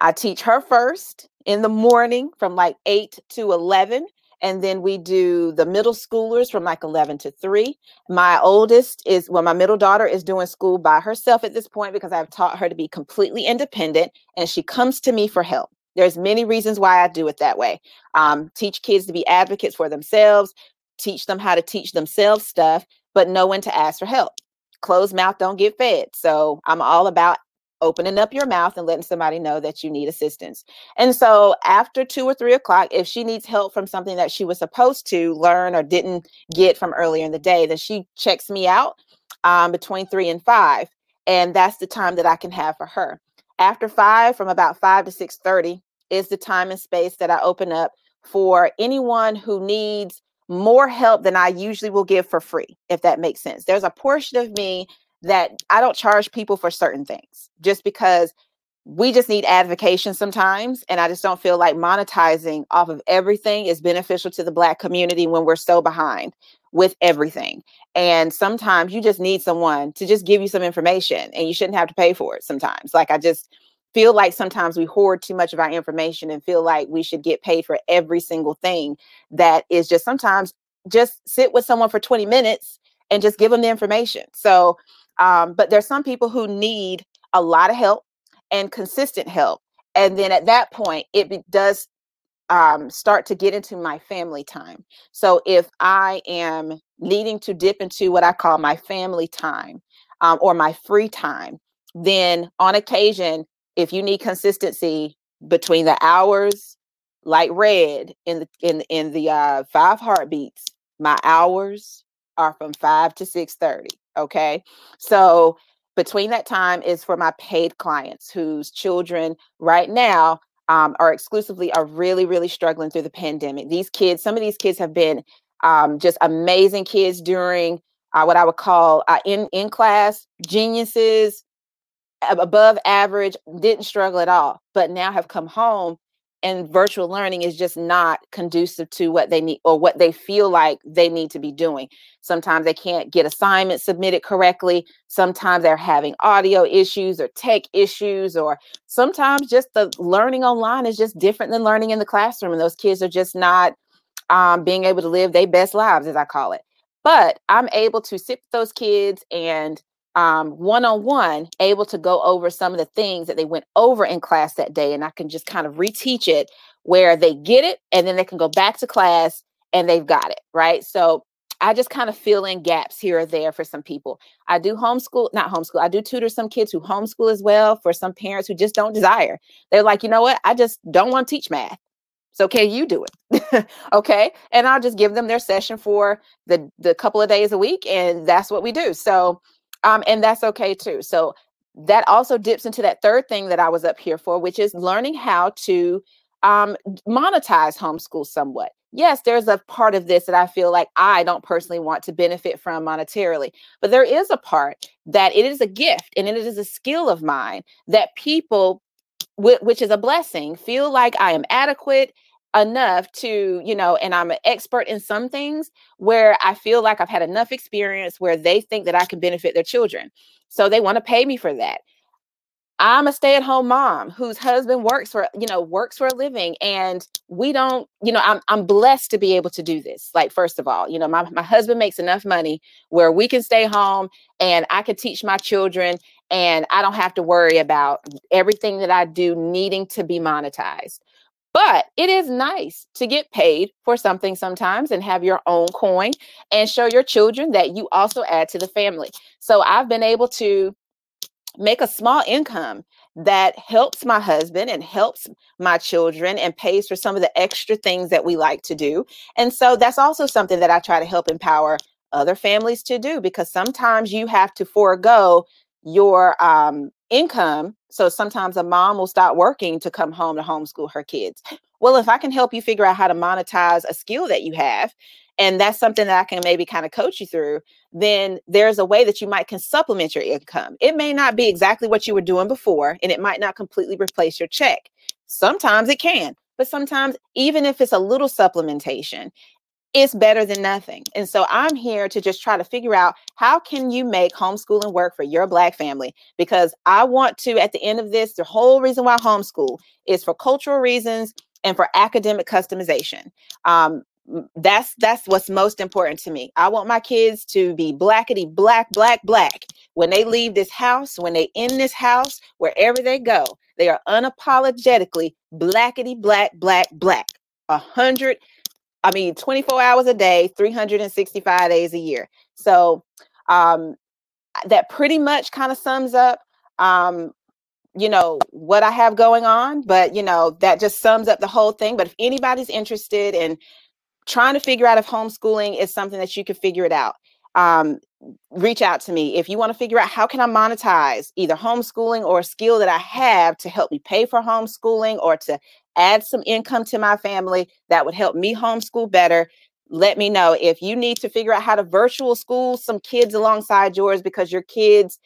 I teach her first in the morning from like 8 to 11 and then we do the middle schoolers from like 11 to 3 my oldest is well my middle daughter is doing school by herself at this point because i've taught her to be completely independent and she comes to me for help there's many reasons why i do it that way um, teach kids to be advocates for themselves teach them how to teach themselves stuff but know when to ask for help closed mouth don't get fed so i'm all about opening up your mouth and letting somebody know that you need assistance. And so after two or three o'clock, if she needs help from something that she was supposed to learn or didn't get from earlier in the day, then she checks me out um, between three and five. And that's the time that I can have for her. After five, from about five to six thirty, is the time and space that I open up for anyone who needs more help than I usually will give for free, if that makes sense. There's a portion of me that I don't charge people for certain things just because we just need advocation sometimes. And I just don't feel like monetizing off of everything is beneficial to the Black community when we're so behind with everything. And sometimes you just need someone to just give you some information and you shouldn't have to pay for it sometimes. Like I just feel like sometimes we hoard too much of our information and feel like we should get paid for every single thing that is just sometimes just sit with someone for 20 minutes and just give them the information. So Um, but there's some people who need a lot of help and consistent help. And then at that point, it be, does um, start to get into my family time. So if I am needing to dip into what I call my family time um, or my free time, then on occasion, if you need consistency between the hours, like red in the in in the uh, five heartbeats, my hours are from five to six thirty. Okay, so between that time is for my paid clients whose children right now um, are exclusively are really really struggling through the pandemic these kids some of these kids have been um, just amazing kids during uh, what i would call uh, in in class geniuses above average didn't struggle at all but now have come home and virtual learning is just not conducive to what they need or what they feel like they need to be doing. Sometimes they can't get assignments submitted correctly. Sometimes they're having audio issues or tech issues, or sometimes just the learning online is just different than learning in the classroom. And those kids are just not um, being able to live their best lives, as I call it. But I'm able to sit with those kids and um, one-on-one able to go over some of the things that they went over in class that day and i can just kind of reteach it where they get it and then they can go back to class and they've got it right? So i just kind of fill in gaps here or there for some people. I do homeschool not homeschool i do tutor some kids who homeschool as well for some parents who just don't desire. They're like you know what? I just don't want to teach math. So can you do it? Okay? And i'll just give them their session for the the couple of days a week and that's what we do. So um, and that's okay too. So that also dips into that third thing that I was up here for, which is learning how to um, monetize homeschool somewhat. Yes, there's a part of this that I feel like I don't personally want to benefit from monetarily, but there is a part that it is a gift and it is a skill of mine that people, which is a blessing, feel like I am adequate enough to, you know, and I'm an expert in some things where I feel like I've had enough experience where they think that I can benefit their children. So they want to pay me for that. I'm a stay-at-home mom whose husband works for, you know, works for a living and we don't, you know, I'm I'm blessed to be able to do this. Like first of all, you know, my my husband makes enough money where we can stay home and I can teach my children and I don't have to worry about everything that I do needing to be monetized. But it is nice to get paid for something sometimes and have your own coin and show your children that you also add to the family. So I've been able to make a small income that helps my husband and helps my children and pays for some of the extra things that we like to do. And so that's also something that I try to help empower other families to do because sometimes you have to forego your um, income. So sometimes a mom will stop working to come home to homeschool her kids. Well, if I can help you figure out how to monetize a skill that you have, and that's something that I can maybe kind of coach you through, then there's a way that you might can supplement your income. It may not be exactly what you were doing before, and it might not completely replace your check. Sometimes it can, but sometimes even if it's a little supplementation, it's better than nothing. And so I'm here to just try to figure out how can you make homeschooling work for your black family because I want to at the end of this the whole reason why homeschool is for cultural reasons and for academic customization. Um, that's that's what's most important to me. I want my kids to be blackety black black black when they leave this house, when they in this house, wherever they go, they are unapologetically blackety black black black. A hundred I mean, 24 hours a day, 365 days a year. So um, that pretty much kind of sums up, um, you know, what I have going on. But, you know, that just sums up the whole thing. But if anybody's interested in trying to figure out if homeschooling is something that you can figure it out, um, reach out to me if you want to figure out how can i monetize either homeschooling or a skill that i have to help me pay for homeschooling or to add some income to my family that would help me homeschool better let me know if you need to figure out how to virtual school some kids alongside yours because your kids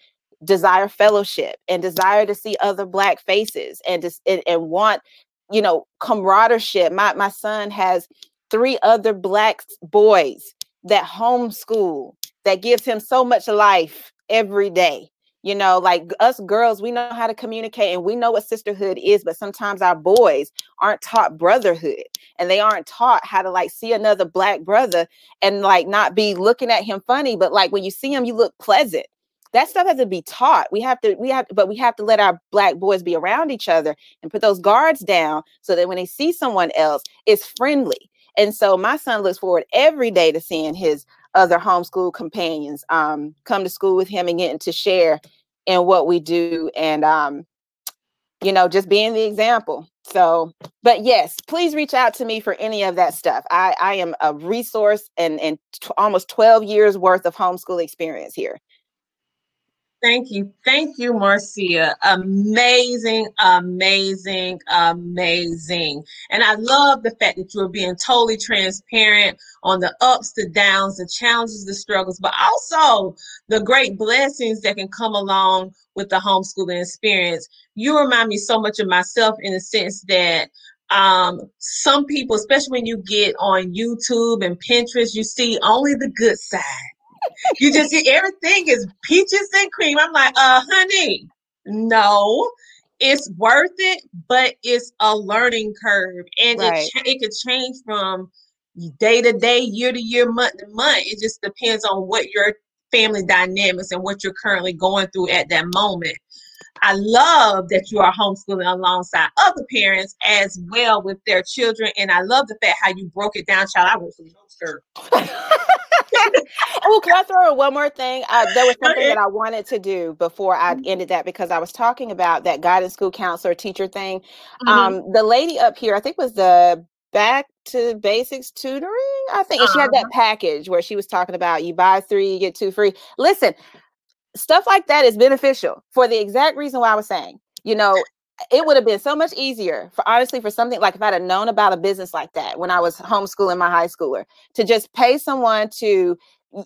desire fellowship and desire to see other black faces and just and, and want you know camaraderie my my son has three other black boys that homeschool that gives him so much life every day. You know, like us girls, we know how to communicate and we know what sisterhood is, but sometimes our boys aren't taught brotherhood and they aren't taught how to like see another black brother and like not be looking at him funny, but like when you see him, you look pleasant. that stuff has to be taught. We have to, we have, but we have to let our black boys be around each other and put those guards down so that when they see someone else, it's friendly. And so my son looks forward every day to seeing his other homeschool companions um, come to school with him and getting to share in what we do and um, you know just being the example. So but yes please reach out to me for any of that stuff. I i am a resource and and t- almost 12 years worth of homeschool experience here
Thank you. Thank you, Marcia. Amazing, amazing, amazing. And I love the fact that you're being totally transparent on the ups, the downs, the challenges, the struggles, but also the great blessings that can come along with the homeschooling experience. You remind me so much of myself in the sense that um, some people, especially when you get on YouTube and Pinterest, you see only the good side you just see everything is peaches and cream. I'm like, uh, honey, no, it's worth it, but it's a learning curve, and right. it it could change from day to day, year to year, month to month. It just depends on what your family dynamics and what you're currently going through at that moment. I love that you are homeschooling alongside other parents as well with their children. And I love the fact how you broke it down, child. I was a youngster.
oh, can I throw in one more thing? Uh, there was something that I wanted to do before I mm-hmm. ended that because I was talking about that guidance school counselor teacher thing. Mm-hmm. Um, the lady up here, I think was the back to basics tutoring. I think she had that uh-huh. package where she was talking about you buy three, you get two free. Listen, stuff like that is beneficial for the exact reason why I was saying, you know, it would have been so much easier for honestly for something like if I'd have known about a business like that when I was homeschooling my high schooler to just pay someone to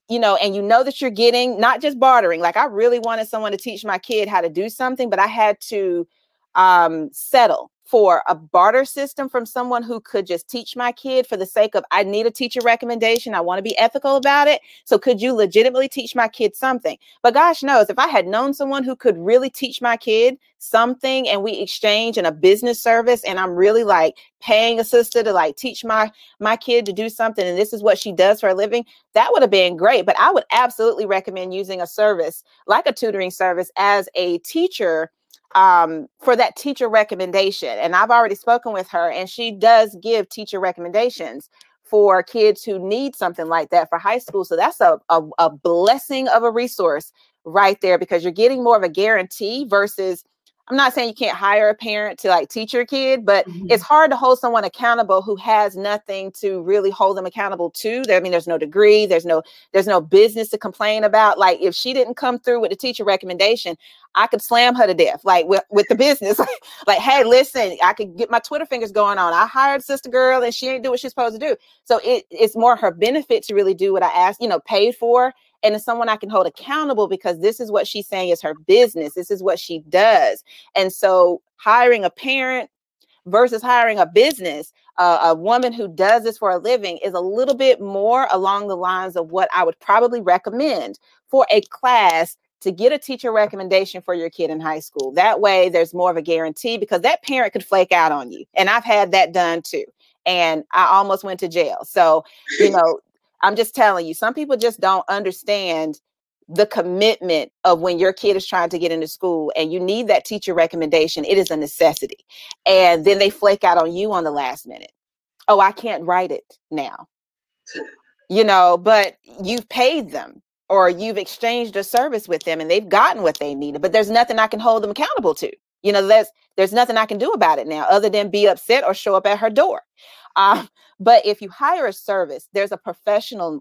you know and you know that you're getting not just bartering like I really wanted someone to teach my kid how to do something but I had to um settle for a barter system from someone who could just teach my kid for the sake of I need a teacher recommendation. I want to be ethical about it. So could you legitimately teach my kid something? But gosh knows if I had known someone who could really teach my kid something and we exchange in a business service and I'm really like paying a sister to like teach my my kid to do something and this is what she does for a living, that would have been great. But I would absolutely recommend using a service like a tutoring service as a teacher um, for that teacher recommendation. And I've already spoken with her, and she does give teacher recommendations for kids who need something like that for high school. So that's a, a, a blessing of a resource right there because you're getting more of a guarantee versus I'm not saying you can't hire a parent to like teach your kid, but mm-hmm. it's hard to hold someone accountable who has nothing to really hold them accountable to. I mean, there's no degree, there's no there's no business to complain about. Like if she didn't come through with the teacher recommendation, I could slam her to death, like with, with the business. like, hey, listen, I could get my Twitter fingers going on. I hired sister girl and she ain't do what she's supposed to do. So it, it's more her benefit to really do what I asked, you know, paid for and it's someone I can hold accountable because this is what she's saying is her business. This is what she does. And so hiring a parent versus hiring a business, uh, a woman who does this for a living is a little bit more along the lines of what I would probably recommend for a class to get a teacher recommendation for your kid in high school. That way, there's more of a guarantee because that parent could flake out on you. And I've had that done too. And I almost went to jail. So, you know, I'm just telling you, some people just don't understand the commitment of when your kid is trying to get into school and you need that teacher recommendation. It is a necessity. And then they flake out on you on the last minute. Oh, I can't write it now. You know, but you've paid them or you've exchanged a service with them and they've gotten what they needed, but there's nothing I can hold them accountable to. You know, there's there's nothing I can do about it now other than be upset or show up at her door. Um, but if you hire a service, there's a professionalism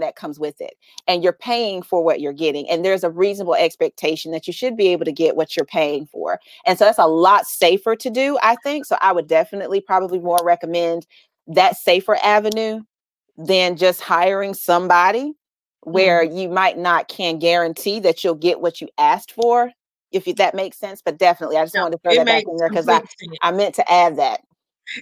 that comes with it, and you're paying for what you're getting, and there's a reasonable expectation that you should be able to get what you're paying for. And so that's a lot safer to do, I think. So I would definitely probably more recommend that safer avenue than just hiring somebody where mm-hmm. you might not can guarantee that you'll get what you asked for if that makes sense but definitely i just no, wanted to throw that back in there because I, I meant to add that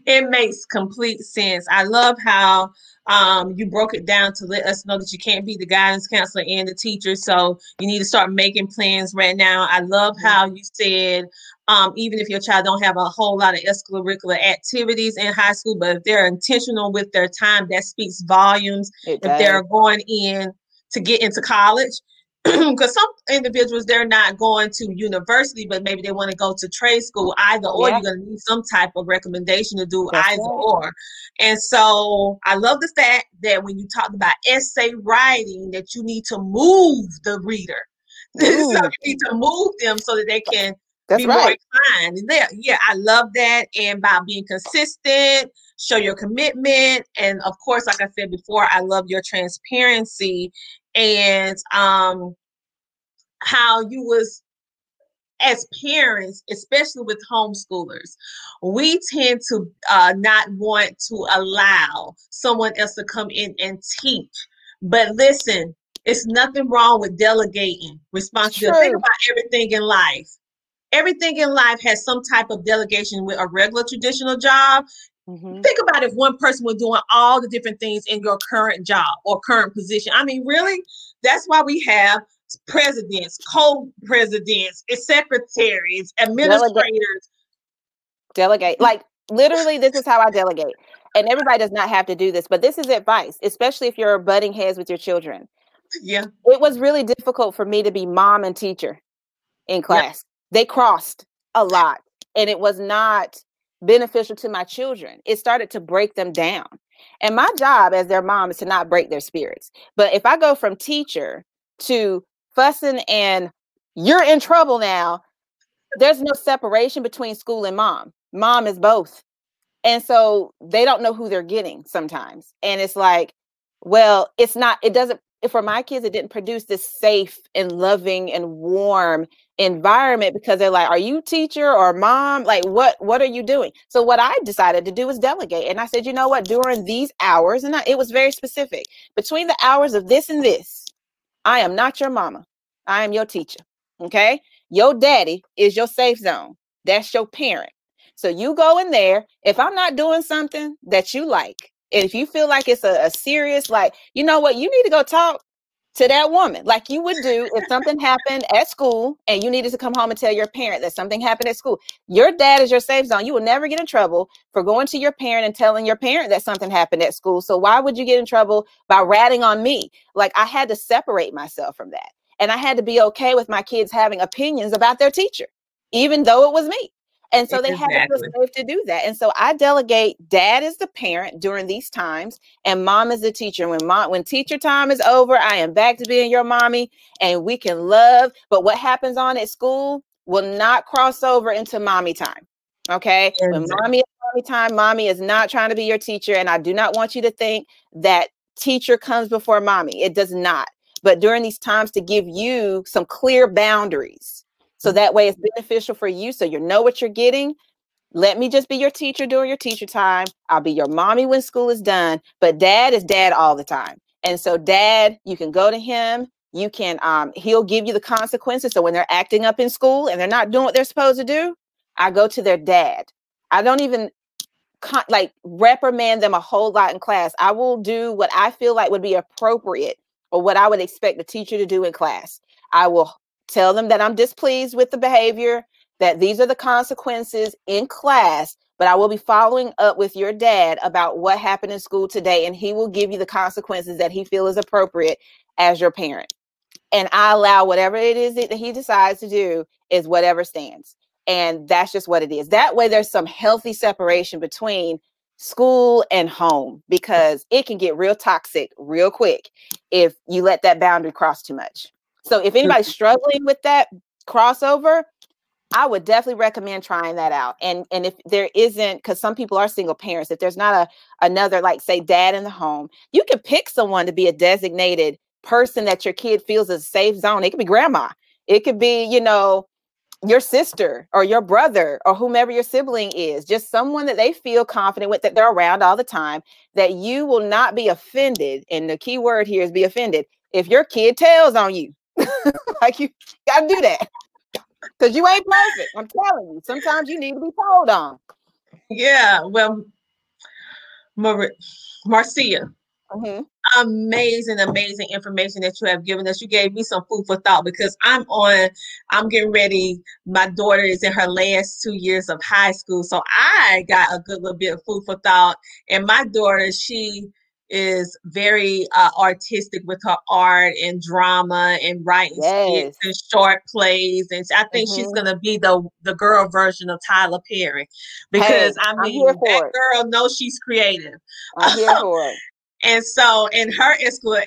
it makes complete sense. I love how um, you broke it down to let us know that you can't be the guidance counselor and the teacher. So you need to start making plans right now. I love mm-hmm. how you said um, even if your child don't have a whole lot of extracurricular activities in high school, but if they're intentional with their time, that speaks volumes. It if does. they're going in to get into college, because some individuals they're not going to university, but maybe they want to go to trade school. Either or,
Yeah.
you're going to need some type of recommendation to do
That's
either
right.
or. And so I love the fact that when you talk about essay writing, that you need to move the reader. so you need to move them so that they can
That's
be more
right.
inclined. Yeah, yeah, I love that. And by being consistent, show your commitment, and of course, like I said before, I love your transparency and um how you was as parents, especially with homeschoolers, we tend to uh, not want to allow someone else to come in and teach. But listen, it's nothing wrong with delegating responsibility. Think about everything in life. Everything in life has some type of delegation with a regular traditional job.
Mhm.
Think about if one person was doing all the different things in your current job or current position. I mean, really, that's why we have presidents, co-presidents, secretaries, administrators.
delegate like literally this is how i delegate and everybody does not have to do this but this is advice especially if you're butting heads with your children
Yeah,
it was really difficult for me to be mom and teacher in class they crossed a lot and it was not beneficial to my children it started to break them down and my job as their mom is to not break their spirits but if i go from teacher to fussing and you're in trouble now there's no separation between school and mom. Mom is both. And so they don't know who they're getting sometimes. And it's like, well, it's not, it doesn't, for my kids, it didn't produce this safe and loving and warm environment because they're like, are you teacher or mom? Like, what, what are you doing? So what I decided to do was delegate. And I said, you know what, during these hours, and I, it was very specific between the hours of this and this, I am not your mama. I am your teacher. Okay. Your daddy is your safe zone. That's your parent. So you go in there. If I'm not doing something that you like, and if you feel like it's a, a serious, like, you know what, you need to go talk to that woman, like you would do if something happened at school and you needed to come home and tell your parent that something happened at school. Your dad is your safe zone. You will never get in trouble for going to your parent and telling your parent that something happened at school. So why would you get in trouble by ratting on me? Like I had to separate myself from that. And I had to be okay with my kids having opinions about their teacher, even though it was me. And so they have to
Exactly.
feel safe to do that. And so I delegate dad is the parent during these times and mom is the teacher. When mom when teacher time is over, I am back to being your mommy and we can love. But what happens on at school will not cross over into mommy time. Okay. When mommy is mommy time, mommy is not trying to be your teacher. And I do not want you to think that teacher comes before mommy. It does not. But during these times to give you some clear boundaries. So that way it's beneficial for you. So you know what you're getting. Let me just be your teacher during your teacher time. I'll be your mommy when school is done. But dad is dad all the time. And so dad, you can go to him. You can um he'll give you the consequences. So when they're acting up in school and they're not doing what they're supposed to do, I go to their dad. I don't even con- like reprimand them a whole lot in class. I will do what I feel like would be appropriate or what I would expect the teacher to do in class. I will tell them that I'm displeased with the behavior, that these are the consequences in class, but I will be following up with your dad about what happened in school today, and he will give you the consequences that he feels is appropriate as your parent. And I allow whatever it is that he decides to do is whatever stands. And that's just what it is. That way, there's some healthy separation between school and home because it can get real toxic real quick if you let that boundary cross too much. So if anybody's struggling with that crossover, I would definitely recommend trying that out. And and if there isn't, because some people are single parents, if there's not a another like say dad in the home, you can pick someone to be a designated person that your kid feels is a safe zone. It could be grandma. It could be, you know, your sister or your brother or whomever your sibling is, just someone that they feel confident with that they're around all the time, that you will not be offended. And the key word here is be offended if your kid tells on you. like you gotta do that. Because you ain't perfect. I'm telling you. Sometimes you need to be told on.
Yeah, well, Mar- Marcia,
Mhm.
amazing, amazing information that you have given us. You gave me some food for thought because I'm on, I'm getting ready. My daughter is in her last two years of high school. So I got a good little bit of food for thought. And my daughter, she is very uh, artistic with her art and drama and writing
Yes.
skits and short plays. And I think she's
Mhm.
gonna be the the girl version of Tyler Perry because
Hey,
I mean that
it.
girl knows she's creative.
I'm here for it.
And so in her extra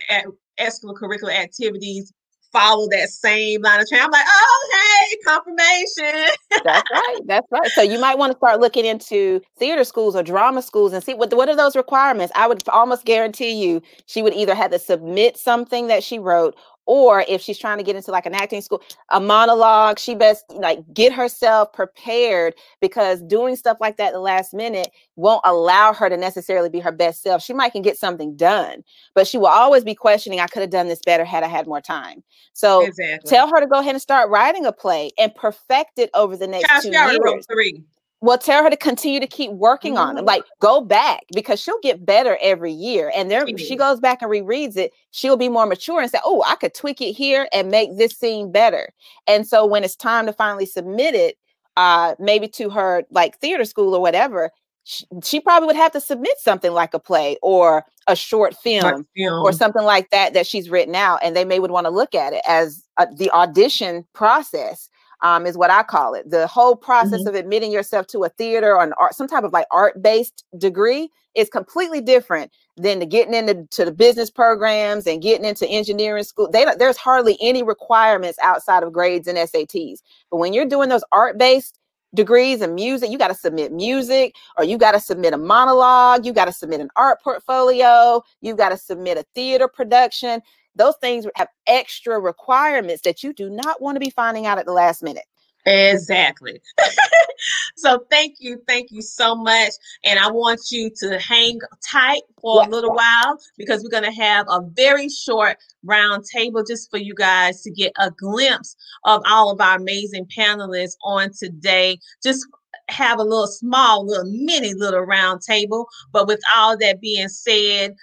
extracurricular activities follow that same line of train. I'm like, oh hey, confirmation.
That's right. That's right. So you might want to start looking into theater schools or drama schools and see what what are those requirements. I would almost guarantee you she would either have to submit something that she wrote or if she's trying to get into like an acting school, a monologue, she best like get herself prepared because doing stuff like that at the last minute won't allow her to necessarily be her best self. She might can get something done, but she will always be questioning, I could have done this better had I had more time. So
exactly.
tell her to go ahead and start writing a play and perfect it over the next
Child,
two
she already wrote
years.
three.
Well, tell her to continue to keep working on it.
Mhm.
Like go back because she'll get better every year. And there
She
she goes back and rereads it, she'll be more mature and say, Oh, I could tweak it here and make this scene better. And so when it's time to finally submit it, uh, maybe to her like theater school or whatever, she, she probably would have to submit something like a play or a short film
film.
or something like that that she's written out and they may would want to look at it as uh, the audition process um, is what i call it. The whole process of admitting yourself to a theater or an art some type of like art based degree is completely different than the getting into to the business programs and getting into engineering school. They there's hardly any requirements outside of grades and sats but when you're doing those art based degrees in music you got to submit music or you got to submit a monologue, you got to submit an art portfolio, you got to submit a theater production. Those things have extra requirements that you do not want to be finding out at the last minute.
Exactly. so thank you, thank you so much. And I want you to hang tight for a little while because we're going to have a very short round table just for you guys to get a glimpse of all of our amazing panelists on today. Just have a little small, little mini little round table. But with all that being said,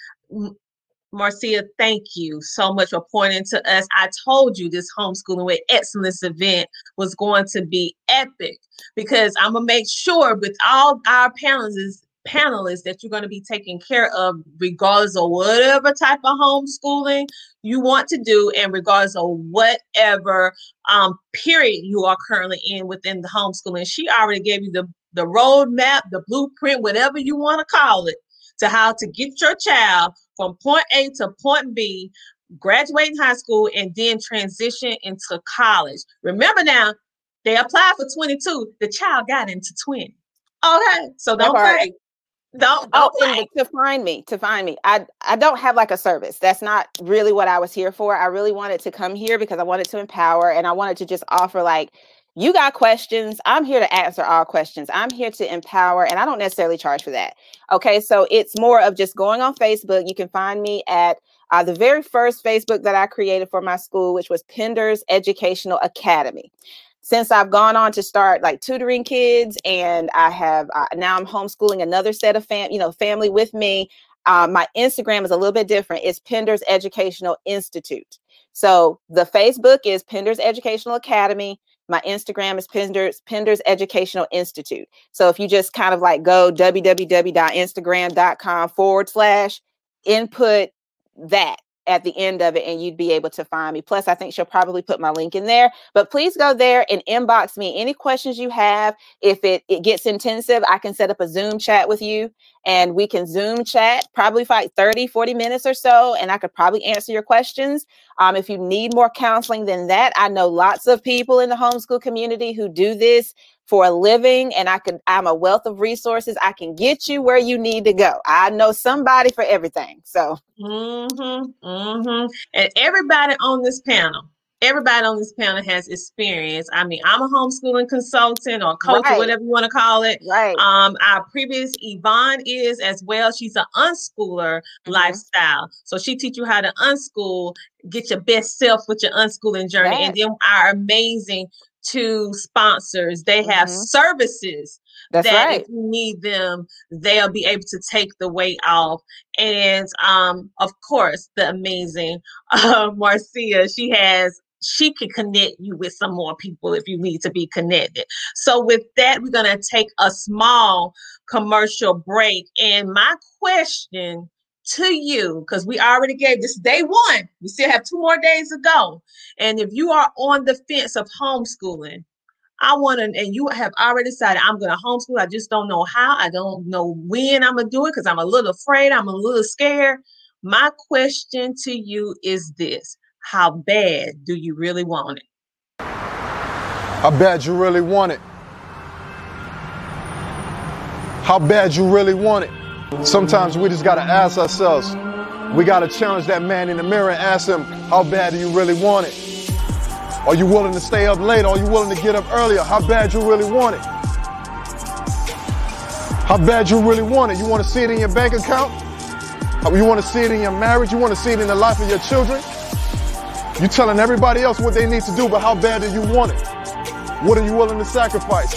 Marcia, thank you so much for pointing to us. I told you this homeschooling with excellence event was going to be epic because I'm gonna make sure with all our panelists panelists that you're going to be taken care of regardless of whatever type of homeschooling you want to do and regardless of whatever um, period you are currently in within the homeschooling she already gave you the the roadmap the blueprint whatever you want to call it to how to get your child from point A to point B, graduating high school, and then transition into college. Remember now, they applied for 22. The child got into 20. Okay, so don't
part.
Don't
Oh,
don't play.
to find me, to find me. I I don't have like a service. That's not really what I was here for. I really wanted to come here because I wanted to empower and I wanted to just offer like you got questions. I'm here to answer all questions. I'm here to empower and I don't necessarily charge for that. Okay, so it's more of just going on Facebook. You can find me at uh, the very first Facebook that I created for my school, which was Pender's Educational Academy since I've gone on to start like tutoring kids and I have uh, now I'm homeschooling another set of fam, you know, family with me. Uh, my Instagram is a little bit different. It's Pender's Educational Institute. So the Facebook is Pender's Educational Academy. My Instagram is Pender's Pender's Educational Institute. So if you just kind of like go www.instagram.com forward slash input that at the end of it and you'd be able to find me. Plus, I think she'll probably put my link in there. But please go there and inbox me any questions you have. If it, it gets intensive, I can set up a Zoom chat with you and we can Zoom chat probably for like 30, 40 minutes or so. And I could probably answer your questions. Um, if you need more counseling than that, I know lots of people in the homeschool community who do this for a living and I can I'm a wealth of resources. I can get you where you need to go. I know somebody for everything. So
Mm-hmm, mm-hmm. And everybody on this panel, everybody on this panel has experience. I mean, I'm a homeschooling consultant or coach or whatever you want to call it.
right.
Um, our previous Yvonne is as well. She's an unschooler
Mhm.
lifestyle. So she teach you how to unschool, get your best self with your unschooling journey. And then our amazing two sponsors, they have
Mhm.
services
That's
that
right.
if you need them, they'll be able to take the weight off. And um, of course, the amazing uh, Marcia, she has she can connect you with some more people if you need to be connected. So with that, we're gonna take a small commercial break. And my question to you because we already gave this day one. We still have two more days to go. And if you are on the fence of homeschooling, I want to, and you have already decided I'm going to homeschool. I just don't know how. I don't know when I'm going to do it because I'm a little afraid. I'm a little scared. My question to you is this How bad do you really want it?
How bad you really want it? How bad you really want it? Sometimes we just got to ask ourselves, we got to challenge that man in the mirror and ask him, how bad do you really want it? Are you willing to stay up late? Are you willing to get up earlier? How bad do you really want it? How bad do you really want it? You want to see it in your bank account? You want to see it in your marriage? You want to see it in the life of your children? You telling everybody else what they need to do, but how bad do you want it? What are you willing to sacrifice?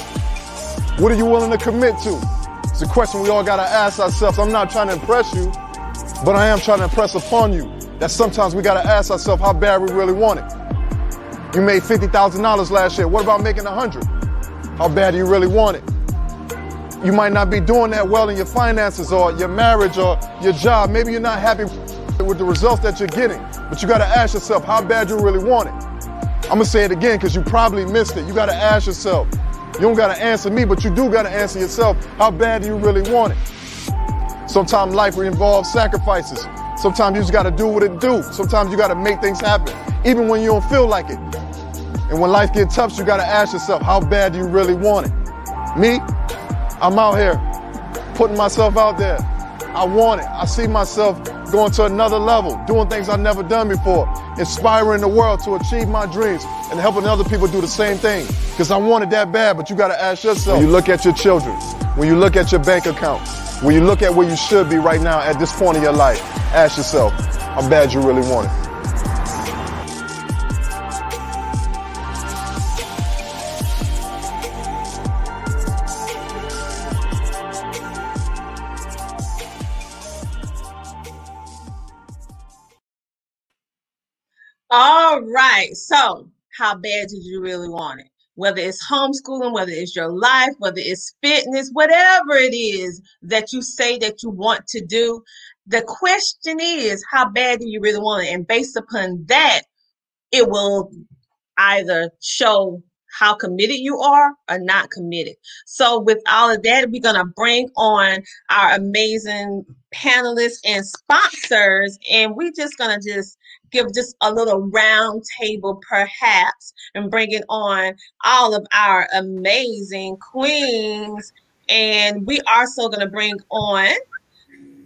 What are you willing to commit to? It's a question we all got to ask ourselves. I'm not trying to impress you, but I am trying to impress upon you that sometimes we got to ask ourselves how bad we really want it. You made $50,000 last year. What about making 100? How bad do you really want it? You might not be doing that well in your finances or your marriage or your job. Maybe you're not happy with the results that you're getting, but you got to ask yourself how bad you really want it. I'm to say it again because you probably missed it. You got to ask yourself, you don't got to answer me, but you do got to answer yourself. How bad do you really want it? Sometimes life involves sacrifices. Sometimes you just got to do what it do. Sometimes you got to make things happen, even when you don't feel like it. And when life gets tough, you got to ask yourself, how bad do you really want it? Me, I'm out here putting myself out there. I want it. I see myself going to another level, doing things I've never done before, inspiring the world to achieve my dreams and helping other people do the same thing. Because I want it that bad, but you got to ask yourself. When you look at your children, when you look at your bank account, when you look at where you should be right now at this point in your life, ask yourself, how bad you really want it.
Right. So, how bad did you really want it? Whether it's homeschooling, whether it's your life, whether it's fitness, whatever it is that you say that you want to do, the question is, how bad do you really want it? And based upon that, it will either show how committed you are or not committed. So, with all of that, we're going to bring on our amazing panelists and sponsors, and we're just going to just give just a little round table perhaps and bringing on all of our amazing queens. And we are also going to bring on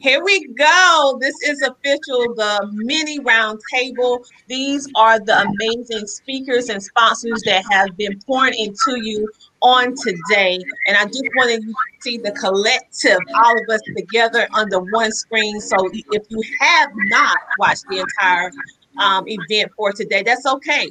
here we go. This is official, the mini round table. These are the amazing speakers and sponsors that have been pouring into you on today. And I just wanted you to see the collective, all of us together under one screen. So if you have not watched the entire um, event for today, that's okay.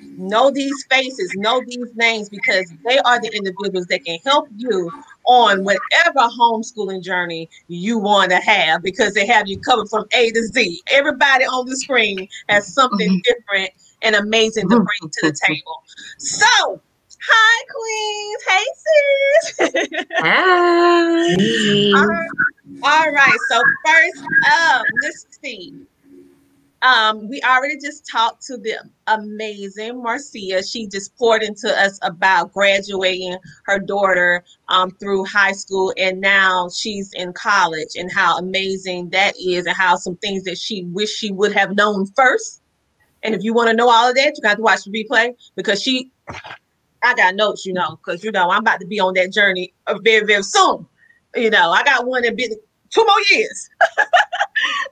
Know these faces, know these names because they are the individuals that can help you on whatever homeschooling journey you want to have because they have you covered from A to Z. Everybody on the screen has something mm-hmm. different and amazing to bring to the table. So, hi, queens. Hey, sis.
Hi.
all, right. all right. So, first up, let's see. Um, we already just talked to the amazing Marcia. She just poured into us about graduating her daughter um, through high school, and now she's in college, and how amazing that is, and how some things that she wish she would have known first. And if you want to know all of that, you got to watch the replay because she, I got notes, you know, because you know I'm about to be on that journey very, very soon. You know, I got one in two more years.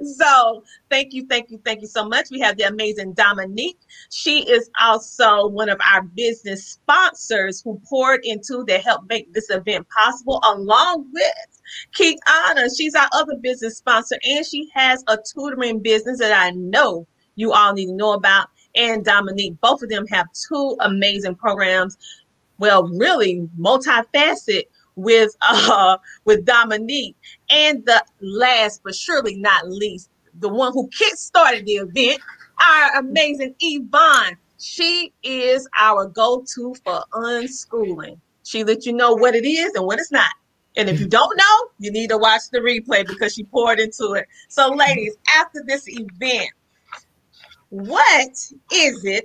so thank you, thank you, thank you so much. We have the amazing Dominique. She is also one of our business sponsors who poured into to help make this event possible, along with Keith Anna. She's our other business sponsor, and she has a tutoring business that I know you all need to know about. And Dominique, both of them have two amazing programs. Well, really multifaceted with uh with Dominique. And the last but surely not least, the one who kick started the event, our amazing Yvonne. She is our go-to for unschooling. She let you know what it is and what it's not. And if you don't know, you need to watch the replay because she poured into it. So, ladies, after this event, what is it?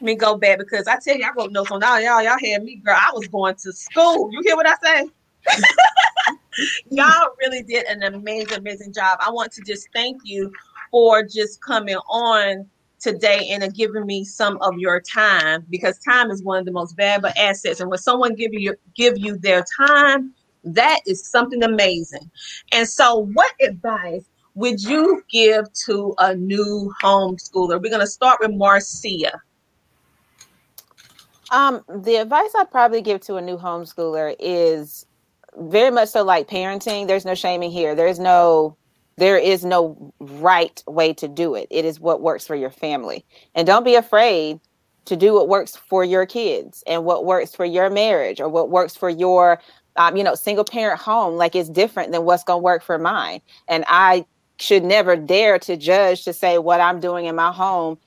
Me go back because I tell you, I wrote notes on all y'all. Y'all had me, girl. I was going to school. You hear what I say? y'all really did an amazing, amazing job. I want to just thank you for just coming on today and giving me some of your time because time is one of the most valuable assets. And when someone give you give you their time, that is something amazing. And so, what advice would you give to a new homeschooler? We're going to start with Marcia.
Um, the advice I'd probably give to a new homeschooler is very much so like parenting. There's no shaming here. There's no there is no right way to do it. It is what works for your family. And don't be afraid to do what works for your kids and what works for your marriage or what works for your um, you know single parent home like it's different than what's going to work for mine and i should never dare to judge to say what i'm doing in my home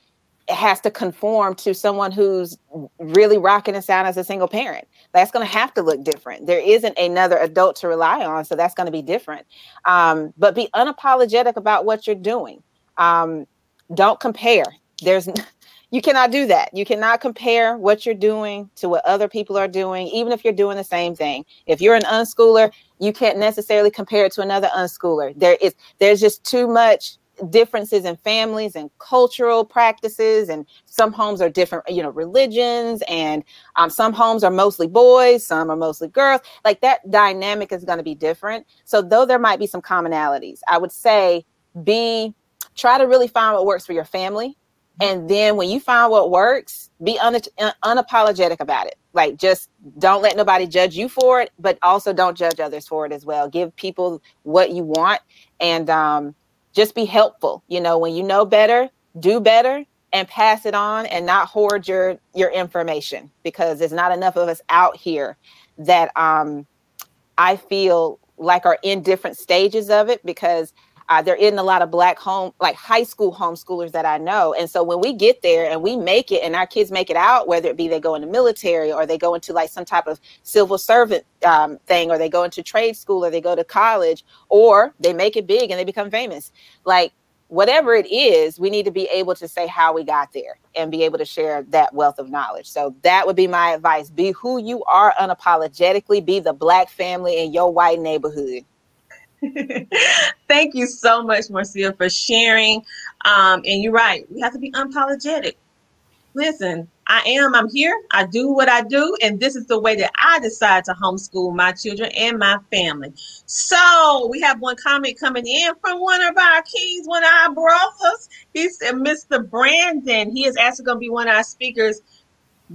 has to conform to someone who's really rocking and sound as a single parent. That's going to have to look different. There isn't another adult to rely on, so that's going to be different. Um, but be unapologetic about what you're doing. Um, don't compare. There's you cannot do that. You cannot compare what you're doing to what other people are doing, even if you're doing the same thing. If you're an unschooler, you can't necessarily compare it to another unschooler. There is there's just too much differences in families and cultural practices and some homes are different you know religions and um, some homes are mostly boys some are mostly girls like that dynamic is going to be different. So though there might be some commonalities i would say be try to really find what works for your family and then when you find what works be un- unapologetic about it. Like just don't let nobody judge you for it but also don't judge others for it as well. Give people what you want and um, just be helpful. You know, when you know better, do better and pass it on and not hoard your your information because there's not enough of us out here that um I feel like are in different stages of it because uh, there isn't a lot of black home, like high school homeschoolers that I know. And so when we get there and we make it and our kids make it out, whether it be they go in the military or they go into like some type of civil servant um, thing or they go into trade school or they go to college or they make it big and they become famous, like whatever it is, we need to be able to say how we got there and be able to share that wealth of knowledge. So that would be my advice. Be who you are unapologetically, be the black family in your white neighborhood.
Thank you so much, Marcia, for sharing. Um, and you're right, we have to be unapologetic. Listen, I am, I'm here, I do what I do, and this is the way that I decide to homeschool my children and my family. So we have one comment coming in from one of our kings, one of our brothers. He said, Mr. Brandon, he is actually going to be one of our speakers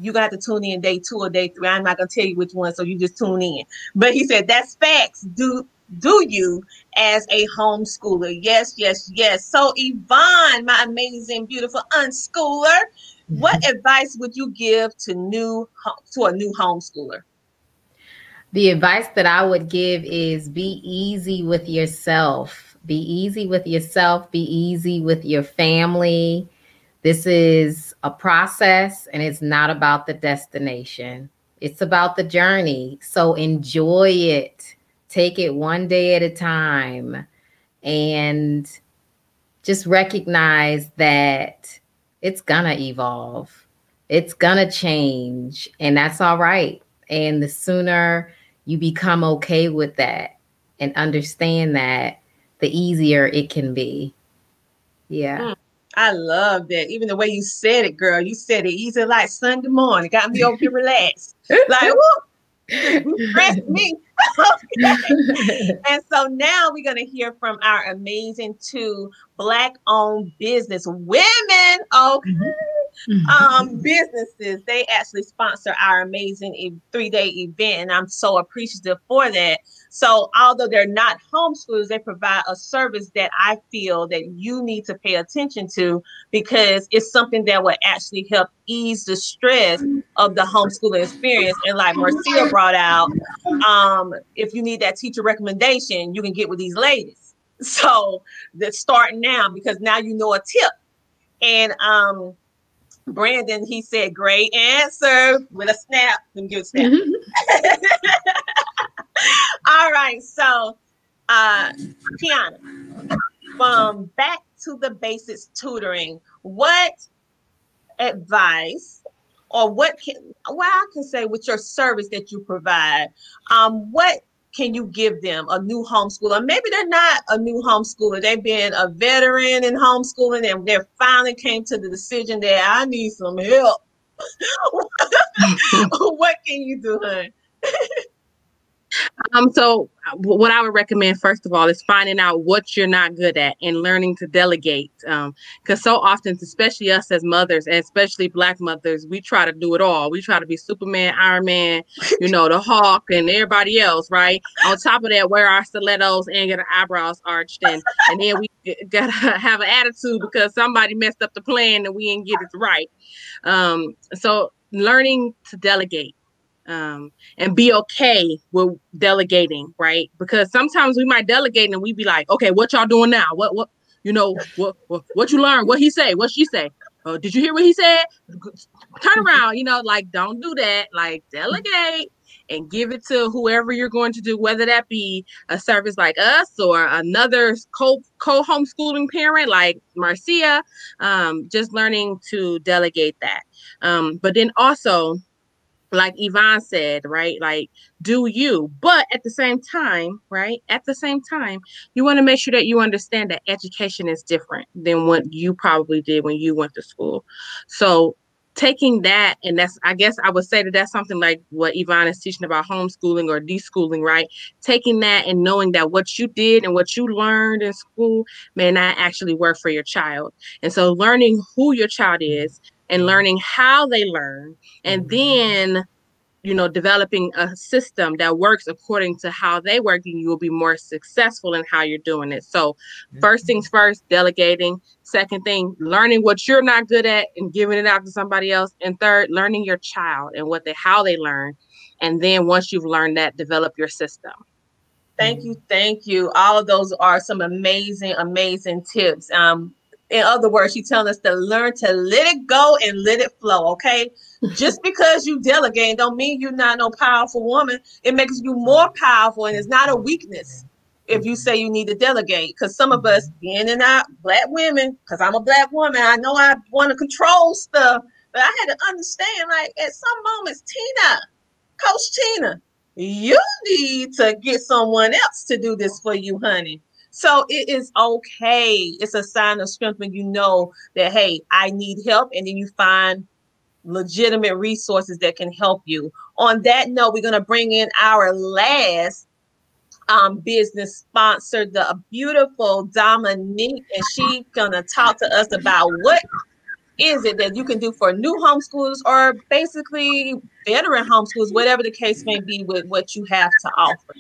you got to tune in day two or day three. I'm not gonna tell you which one, so you just tune in. But he said that's facts. Do do you as a homeschooler? Yes, yes, yes. So, Yvonne, my amazing, beautiful unschooler, what mm-hmm. advice would you give to new to a new homeschooler?
The advice that I would give is be easy with yourself. Be easy with yourself. Be easy with your family. This is a process and it's not about the destination. It's about the journey. So enjoy it take it one day at a time and just recognize that it's gonna evolve it's gonna change and that's all right and the sooner you become okay with that and understand that the easier it can be yeah mm,
I love that. Even the way you said it, girl. You said it easy like Sunday morning. Got me over here relaxed. Like, whoo, me. and so now we're going to hear from our amazing two black owned business women. Okay. Mm-hmm. Um, businesses, they actually sponsor our amazing three day event, and I'm so appreciative for that. So, although they're not homeschoolers, they provide a service that I feel that you need to pay attention to because it's something that will actually help ease the stress of the homeschooling experience. And like Marcia brought out, um, if you need that teacher recommendation, you can get with these ladies. So let's start now because now you know a tip. And um, Brandon, he said, great answer with a snap. Let me give a snap. All right, so uh Kiana, from back to the basics tutoring, what advice or what can well I can say with your service that you provide, um, what can you give them a new homeschooler? Maybe they're not a new homeschooler. They've been a veteran in homeschooling and they finally came to the decision that I need some help. what can you do, hon?
Um, so what I would recommend first of all is finding out what you're not good at and learning to delegate. Um, because so often, especially us as mothers, and especially black mothers, we try to do it all. We try to be Superman, Iron Man, you know, the Hulk, and everybody else, right? On top of that, wear our stilettos and get our eyebrows arched, and and then we gotta have an attitude because somebody messed up the plan and we didn't get it right. Um, so learning to delegate um, and be okay with delegating, right? Because sometimes we might delegate and we be like, okay, what y'all doing now? What what you know what what, what you learn? What he say? What she say? Uh, did you hear what he said? Turn around, you know, like don't do that. Like delegate and give it to whoever you're going to do, whether that be a service like us or another co co homeschooling parent like Marcia. Um, just learning to delegate that. Um, but then also like Yvonne said, right? Like, do you, but at the same time, right? At the same time, you want to make sure that you understand that education is different than what you probably did when you went to school. So, taking that, and that's, I guess I would say that that's something like what Yvonne is teaching about homeschooling or deschooling, right? Taking that and knowing that what you did and what you learned in school may not actually work for your child. And so, learning who your child is and mm-hmm. learning how they learn and mm-hmm. then you know developing a system that works according to how they work and you will be more successful in how you're doing it. So first things first delegating. Second thing learning what you're not good at and giving it out to somebody else. And third learning your child and what they how they learn. And then once you've learned that develop your system.
Thank mm-hmm. you, thank you. All of those are some amazing, amazing tips. Um, in other words, she's telling us to learn to let it go and let it flow. Okay. Just because you delegate don't mean you're not no powerful woman. It makes you more powerful and it's not a weakness if you say you need to delegate. Because some of us, in and out, black women, because I'm a black woman, I know I want to control stuff, but I had to understand like at some moments, Tina, Coach Tina, you need to get someone else to do this for you, honey. So it is okay. It's a sign of strength when you know that, hey, I need help. And then you find legitimate resources that can help you. On that note, we're going to bring in our last um, business sponsor, the beautiful Dominique, and she's going to talk to us about what is it that you can do for new homeschoolers or basically veteran homeschoolers, whatever the case may be with what you have to offer.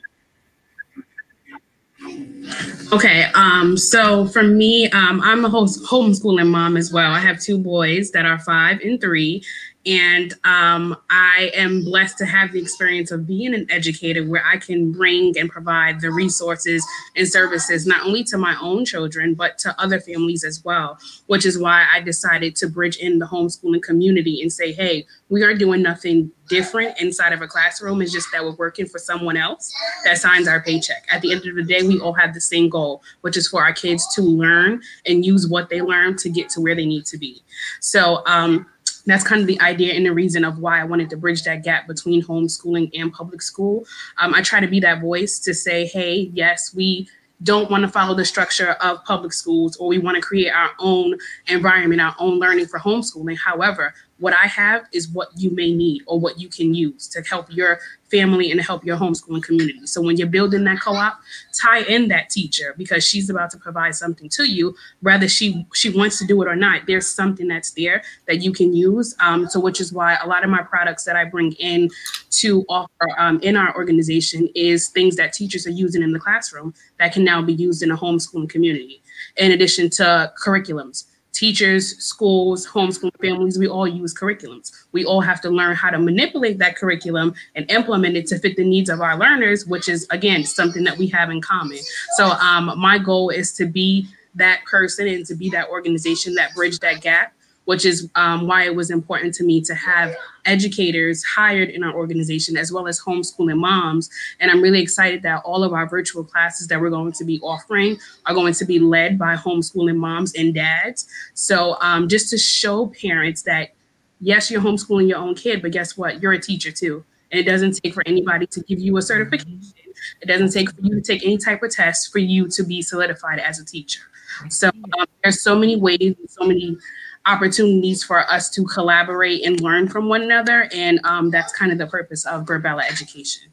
Okay, um, so for me, um, I'm a host, homeschooling mom as well. I have two boys that are five and three, and um, I am blessed to have the experience of being an educator where I can bring and provide the resources and services not only to my own children, but to other families as well, which is why I decided to bridge in the homeschooling community and say, hey, we are doing nothing different inside of a classroom. It's just that we're working for someone else that signs our paycheck. At the end of the day, we all have the same goal, which is for our kids to learn and use what they learn to get to where they need to be. So, um, that's kind of the idea and the reason of why I wanted to bridge that gap between homeschooling and public school. Um, I try to be that voice to say, hey, yes, we don't want to follow the structure of public schools or we want to create our own environment, our own learning for homeschooling. However, what I have is what you may need or what you can use to help your family and help your homeschooling community. So when you're building that co-op, tie in that teacher because she's about to provide something to you, whether she she wants to do it or not. There's something that's there that you can use. Um, so which is why a lot of my products that I bring in to offer um, in our organization is things that teachers are using in the classroom that can now be used in a homeschooling community. In addition to curriculums teachers, schools, homeschooling families, we all use curriculums. We all have to learn how to manipulate that curriculum and implement it to fit the needs of our learners, which is, again, something that we have in common. So, um, my goal is to be that person and to be that organization that bridge that gap which is um, why it was important to me to have educators hired in our organization as well as homeschooling moms. And I'm really excited that all of our virtual classes that we're going to be offering are going to be led by homeschooling moms and dads. So um, just to show parents that, yes, you're homeschooling your own kid, but guess what? You're a teacher too. And it doesn't take for anybody to give you a certification. It doesn't take for you to take any type of test for you to be solidified as a teacher. So um, there's so many ways, so many opportunities for us to collaborate and learn from one another. And um, that's kind of the purpose of Burbella Education.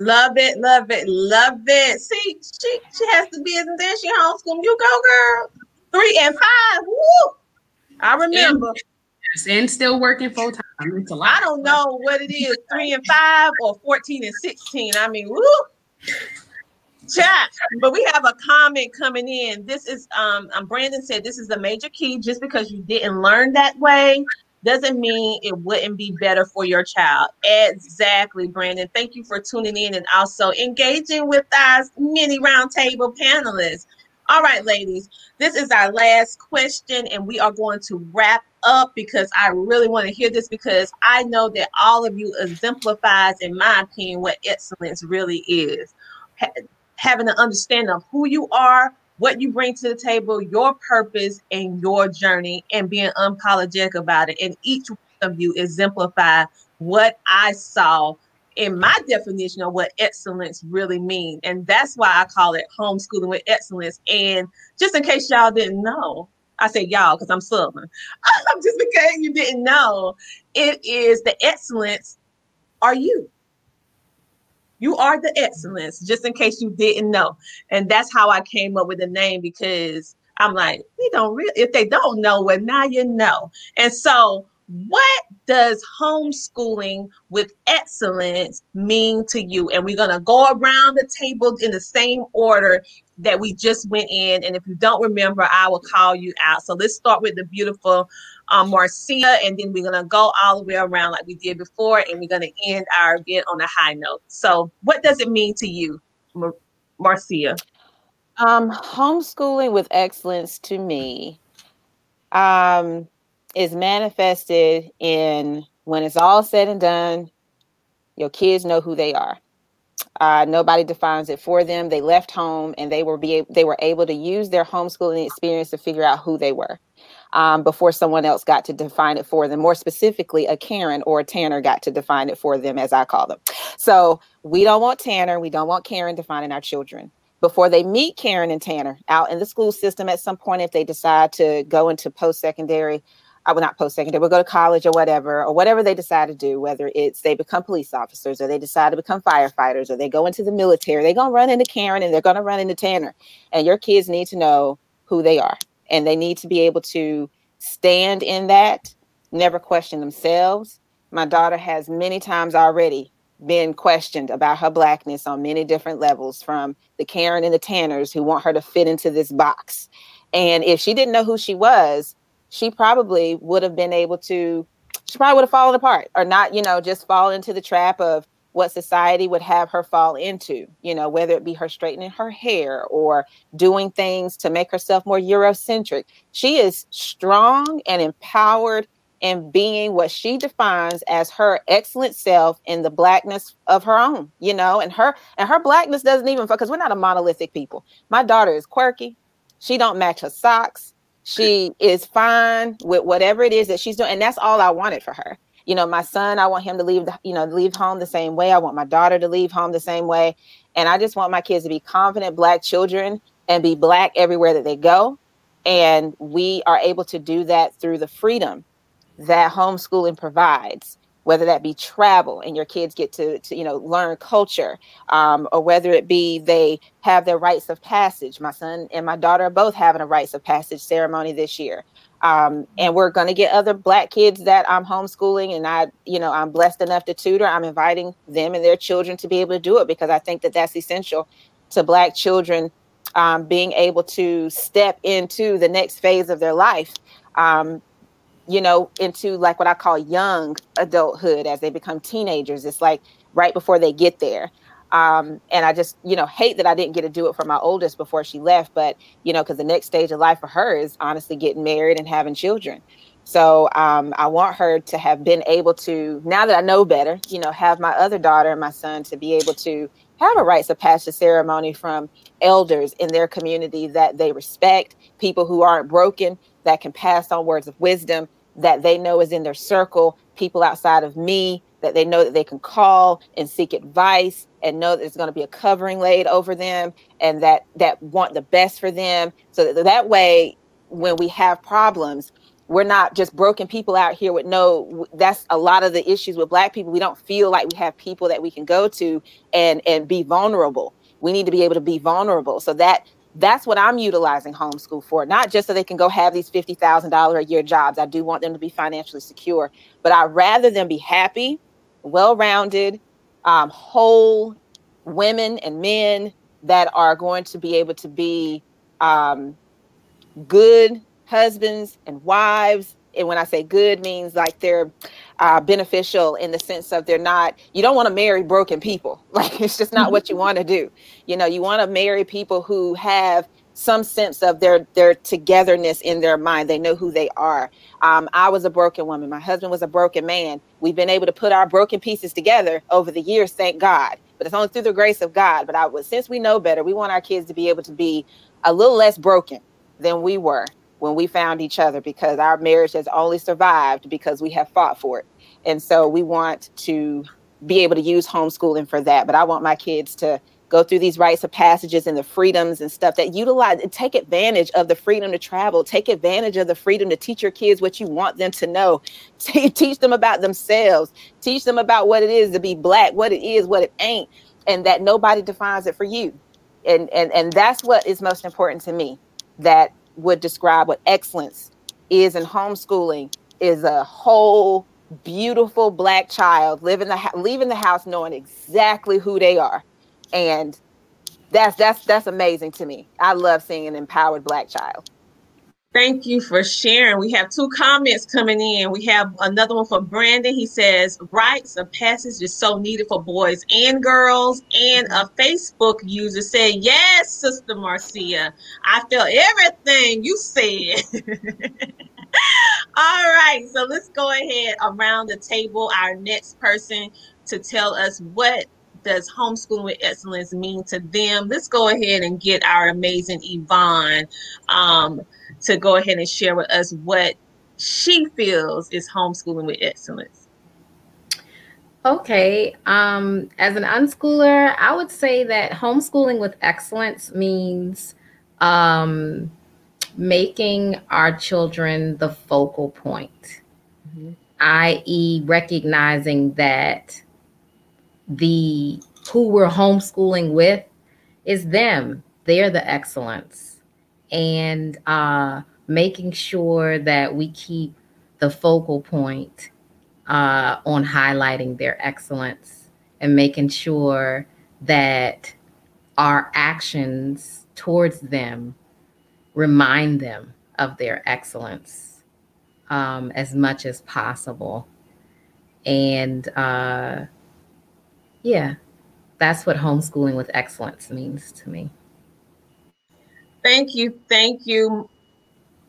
Love it, love it, love it. See, she she has to be and she homeschool. You go, girl. Three and five. Woo! I remember.
And, and still working full time. It's a lot.
I don't know what it is, three and five or 14 and 16. I mean, woo. Chat, but we have a comment coming in. This is um, um Brandon said this is a major key. Just because you didn't learn that way doesn't mean it wouldn't be better for your child. Exactly, Brandon. Thank you for tuning in and also engaging with us mini roundtable panelists. All right, ladies, this is our last question, and we are going to wrap up because I really want to hear this because I know that all of you exemplifies, in my opinion, what excellence really is having an understanding of who you are, what you bring to the table, your purpose, and your journey, and being unapologetic about it. And each one of you exemplify what I saw in my definition of what excellence really means. And that's why I call it homeschooling with excellence. And just in case y'all didn't know, I say y'all because I'm Southern. just in case you didn't know, it is the excellence are you. You are the excellence, just in case you didn't know. And that's how I came up with the name because I'm like, we don't really, if they don't know, well, now you know. And so, what does homeschooling with excellence mean to you? And we're going to go around the table in the same order that we just went in. And if you don't remember, I will call you out. So let's start with the beautiful um, Marcia, and then we're gonna go all the way around like we did before, and we're gonna end our event on a high note. So, what does it mean to you, Mar- Marcia?
Um, homeschooling with excellence to me um, is manifested in when it's all said and done, your kids know who they are. Uh, nobody defines it for them. They left home and they were be they were able to use their homeschooling experience to figure out who they were um, before someone else got to define it for them. More specifically, a Karen or a Tanner got to define it for them, as I call them. So we don't want Tanner, we don't want Karen defining our children. Before they meet Karen and Tanner out in the school system at some point, if they decide to go into post secondary, I will not post secondary, will go to college or whatever, or whatever they decide to do, whether it's they become police officers or they decide to become firefighters or they go into the military, they're going to run into Karen and they're going to run into Tanner. And your kids need to know who they are and they need to be able to stand in that, never question themselves. My daughter has many times already been questioned about her blackness on many different levels from the Karen and the Tanners who want her to fit into this box. And if she didn't know who she was, she probably would have been able to, she probably would have fallen apart or not, you know, just fall into the trap of what society would have her fall into, you know, whether it be her straightening her hair or doing things to make herself more Eurocentric. She is strong and empowered in being what she defines as her excellent self in the blackness of her own, you know, and her and her blackness doesn't even because we're not a monolithic people. My daughter is quirky. She don't match her socks. She is fine with whatever it is that she's doing. And that's all I wanted for her you know my son i want him to leave the, you know leave home the same way. I want my daughter to leave home the same way. And i just want my kids to be confident black children and be black everywhere that they go. And we are able to do that through the freedom that homeschooling provides whether that be travel and your kids get to, to you know learn culture um, or whether it be they have their rites of passage. My son and my daughter are both having a rites of passage ceremony this year um, and we're going to get other black kids that i'm homeschooling and i you know i'm blessed enough to tutor. I'm inviting them and their children to be able to do it because i think that that's essential to black children um, being able to step into the next phase of their life um, you know into like what i call young adulthood as they become teenagers. It's like right before they get there um, and I just, you know, hate that I didn't get to do it for my oldest before she left. But, you know, because the next stage of life for her is honestly getting married and having children. So um, I want her to have been able to, now that I know better, you know, have my other daughter and my son to be able to have a rites of passage ceremony from elders in their community that they respect, people who aren't broken, that can pass on words of wisdom, that they know is in their circle, people outside of me that they know that they can call and seek advice and know that there's going to be a covering laid over them and that that want the best for them. So that, that way when we have problems we're not just broken people out here with no that's a lot of the issues with black people. We don't feel like we have people that we can go to and and be vulnerable. We need to be able to be vulnerable. So that that's what i'm utilizing homeschool for not just so they can go have these $50000 a year jobs. I do want them to be financially secure but i'd rather them be happy well-rounded um, whole women and men that are going to be able to be um, good husbands and wives and when I say good means like they're uh, beneficial in the sense of they're not. You don't want to marry broken people. Like it's just not what you want to do. You know, you want to marry people who have some sense of their their togetherness in their mind. They know who they are. Um, I was a broken woman. My husband was a broken man. We've been able to put our broken pieces together over the years, thank God. But it's only through the grace of God. But I was since we know better, we want our kids to be able to be a little less broken than we were when we found each other because our marriage has only survived because we have fought for it. And so we want to be able to use homeschooling for that. But I want my kids to go through these rites of passages and the freedoms and stuff that utilize and take advantage of the freedom to travel, take advantage of the freedom to teach your kids what you want them to know, teach them about themselves, teach them about what it is to be black, what it is, what it ain't, and that nobody defines it for you. And and and that's what is most important to me. That would describe what excellence is in homeschooling is a whole beautiful black child living the leaving the house knowing exactly who they are and that's that's that's amazing to me i love seeing an empowered black child
Thank you for sharing. We have two comments coming in. We have another one from Brandon. He says, Rites of passage is so needed for boys and girls. And a Facebook user said, Yes, Sister Marcia, I felt everything you said. All right, so let's go ahead around the table. Our next person to tell us what does homeschooling with excellence mean to them. Let's go ahead and get our amazing Yvonne. Um, to go ahead and share with us what she feels is homeschooling with excellence.
Okay. Um, as an unschooler, I would say that homeschooling with excellence means um, making our children the focal point, mm-hmm. i.e., recognizing that the who we're homeschooling with is them. They're the excellence and uh, making sure that we keep the focal point uh, on highlighting their excellence and making sure that our actions towards them remind them of their excellence um, as much as possible. And uh, yeah, that's what homeschooling with excellence means to me.
Thank you. Thank you,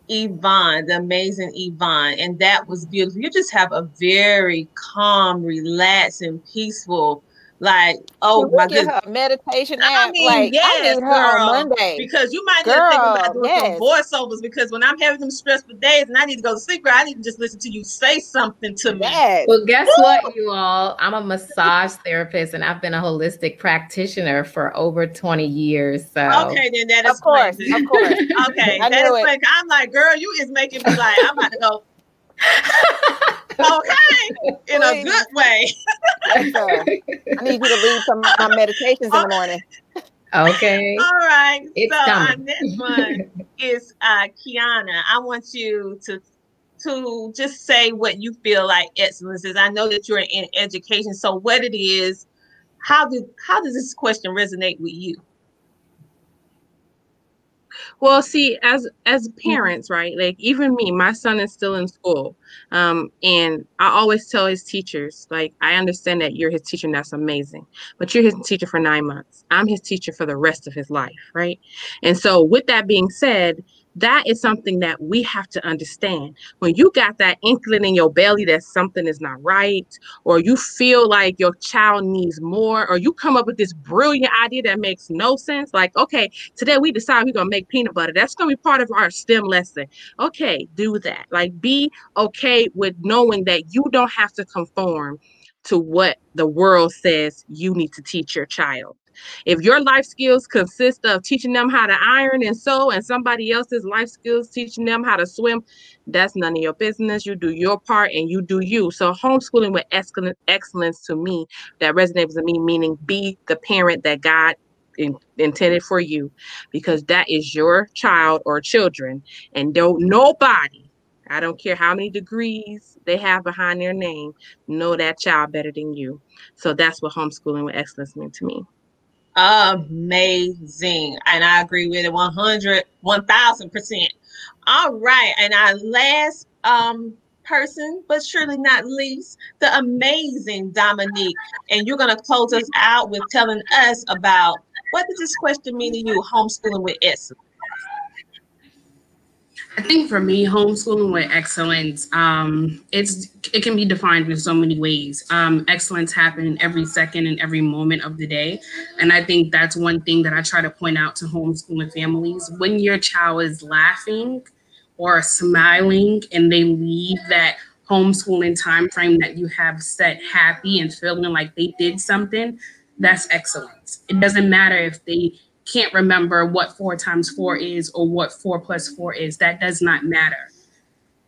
Yvonne, the amazing Yvonne. And that was beautiful. You just have a very calm, relaxed, and peaceful like, oh
Can my goodness. meditation app. I mean, like,
yes,
I need
her girl, Monday. Because you might girl, think about doing yes. some voiceovers because when I'm having them stressful days and I need to go to sleep, girl, I need to just listen to you say something to me.
Yes. Well, guess Woo! what, you all? I'm a massage therapist and I've been a holistic practitioner for over 20 years. So
okay, then that is
of course, of course.
okay, that is like I'm like, girl, you is making me like I'm about to go okay, in a good way.
yes, I need you to lead some of my meditations in the morning.
Okay.
All right. It's so coming. our next one is uh, Kiana. I want you to to just say what you feel like excellence is. I know that you're in education, so what it is, how do how does this question resonate with you?
Well, see, as as mm-hmm. parents, right? Like even me, my son is still in school. Um, and I always tell his teachers, like, I understand that you're his teacher and that's amazing, but you're his teacher for nine months. I'm his teacher for the rest of his life, right? And so with that being said, that is something that we have to understand. When you got that inkling in your belly that something is not right, or you feel like your child needs more, or you come up with this brilliant idea that makes no sense, like, okay, today we decide we're gonna make peanut butter. That's gonna be part of our STEM lesson. Okay, do that. Like, be okay with knowing that you don't have to conform to what the world says you need to teach your child. If your life skills consist of teaching them how to iron and sew, and somebody else's life skills teaching them how to swim, that's none of your business. You do your part and you do you. So, homeschooling with excellence to me, that resonates with me, meaning be the parent that God in, intended for you, because that is your child or children, and don't nobody I don't care how many degrees they have behind their name, know that child better than you. So that's what homeschooling with excellence meant to me
amazing. And I agree with it 100, 1000%. All right. And our last um, person, but surely not least, the amazing Dominique. And you're going to close us out with telling us about what does this question mean to you, homeschooling with excellence?
I think for me, homeschooling with excellence, um, it's it can be defined in so many ways. Um, excellence happens every second and every moment of the day, and I think that's one thing that I try to point out to homeschooling families. When your child is laughing or smiling, and they leave that homeschooling time frame that you have set happy and feeling like they did something, that's excellence. It doesn't matter if they can't remember what four times four is or what four plus four is. That does not matter.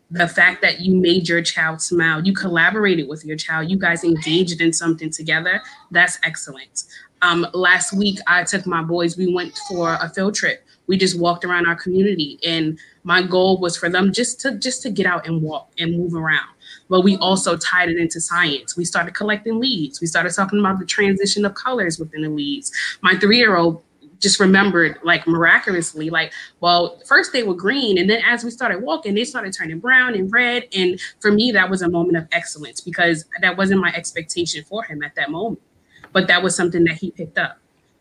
The fact that you made your child smile, you collaborated with your child, you guys engaged in something together, that's excellent. Um, last week, I took my boys, we went for a field trip. We just walked around our community, and my goal was for them just to just to get out and walk and move around but we also tied it into science. We started collecting leaves. We started talking about the transition of colors within the leaves. My three year old just remembered like miraculously like well first they were green and then as we started walking they started turning brown and red and for me that was a moment of excellence because that wasn't my expectation for him at that moment but that was something that he picked up.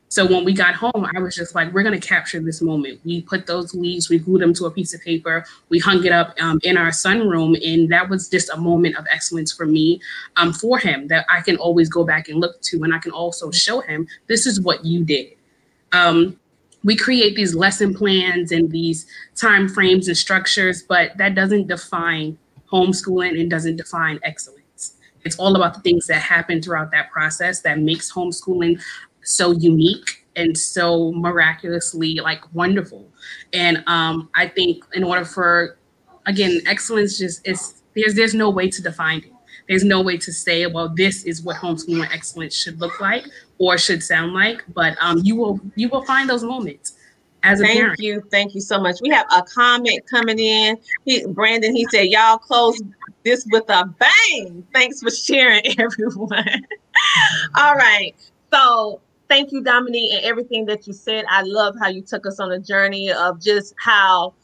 So when we got home i was just like we're going to capture this moment. We put those leaves we glued them to a piece of paper we hung it up um, in our sunroom and that was just a moment of excellence for me um, for him that i can always go back and look to and i can also show him this is what you did um, we create these lesson plans and these time frames and structures, but that doesn't define homeschooling and doesn't define excellence. It's all about the things that happen throughout that process that makes homeschooling so unique and so miraculously like wonderful. And um, I think in order for again, excellence just is there's there's no way to define it. There's no way to say, well, this is what homeschooling excellence should look like or should sound like, but um, you will you will find those moments as a
thank
parent.
you. Thank you so much. We have a comment coming in. He, brandon he said y'all close this with a bang. Thanks for sharing everyone. All right. So thank you dominique and everything that you said. I love how you took us on a journey of just how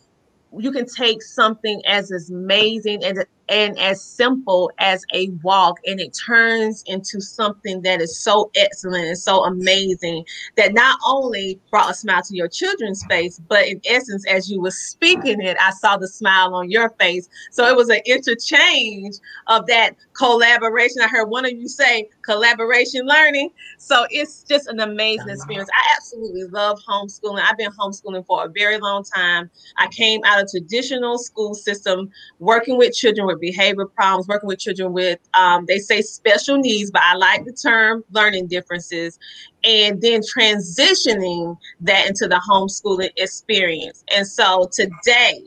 you can take something as amazing and and as simple as a walk and it turns into something that is so excellent and so amazing that not only brought a smile to your children's face but in essence as you were speaking it i saw the smile on your face. So it was an interchange of that collaboration. I heard one of you say collaboration learning. So it's just an amazing experience. I absolutely love homeschooling. I've been homeschooling for a very long time. I came out of traditional school system working with children with behavior problems, working with children with, um, they say special needs, but I like the term learning differences, and then transitioning that into the homeschooling experience. And so today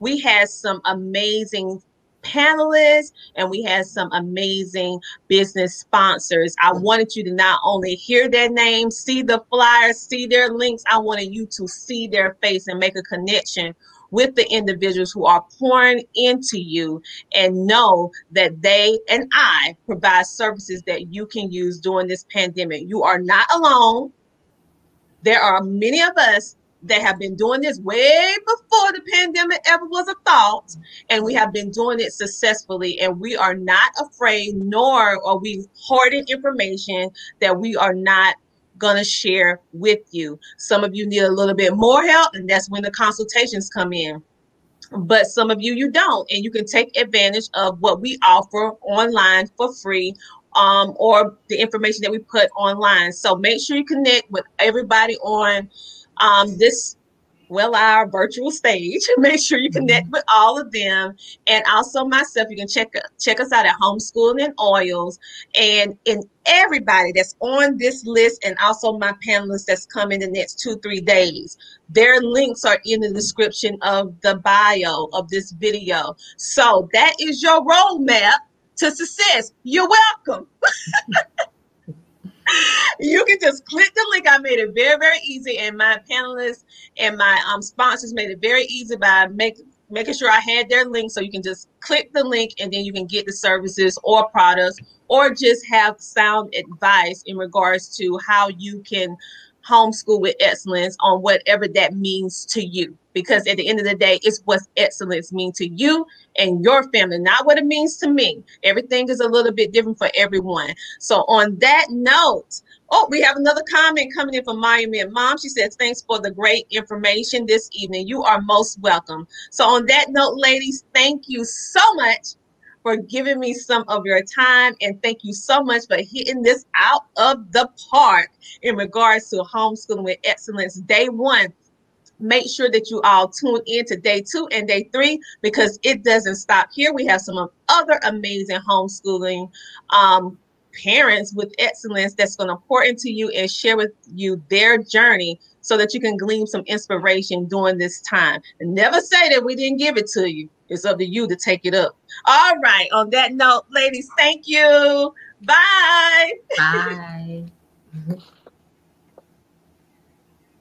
we had some amazing panelists and we had some amazing business sponsors. I wanted you to not only hear their names, see the flyers, see their links, I wanted you to see their face and make a connection with the individuals who are pouring into you and know that they and I provide services that you can use during this pandemic. You are not alone. There are many of us that have been doing this way before the pandemic ever was a thought, and we have been doing it successfully. And we are not afraid, nor are we hoarding information that we are not going to share with you. Some of you need a little bit more help, and that's when the consultations come in. But some of you, you don't, and you can take advantage of what we offer online for free um, or the information that we put online. So make sure you connect with everybody on um, this well our virtual stage. Make sure you mm-hmm. connect with all of them. And also myself you can check check us out at homeschooling and oils. And in everybody that's on this list and also my panelists that's coming the next two three days their links are in the description of the bio of this video. So that is your roadmap to success. You're welcome you can just click the link. I made it very, very easy, and my panelists and my um, sponsors made it very easy by making sure I had their link. So you can just click the link, and then you can get the services or products, or just have sound advice in regards to how you can homeschool with excellence on whatever that means to you. Because at the end of the day, it's what excellence means to you and your family, not what it means to me. Everything is a little bit different for everyone. So, on that note, oh, we have another comment coming in from Miami Mom. She says, Thanks for the great information this evening. You are most welcome. So, on that note, ladies, thank you so much for giving me some of your time. And thank you so much for hitting this out of the park in regards to homeschooling with excellence day one. Make sure that you all tune in to day two and day three because it doesn't stop here. We have some other amazing homeschooling um, parents with excellence that's going to pour into you and share with you their journey so that you can glean some inspiration during this time. And never say that we didn't give it to you. It's up to you to take it up. All right. On that note, ladies, thank you. Bye.
Bye.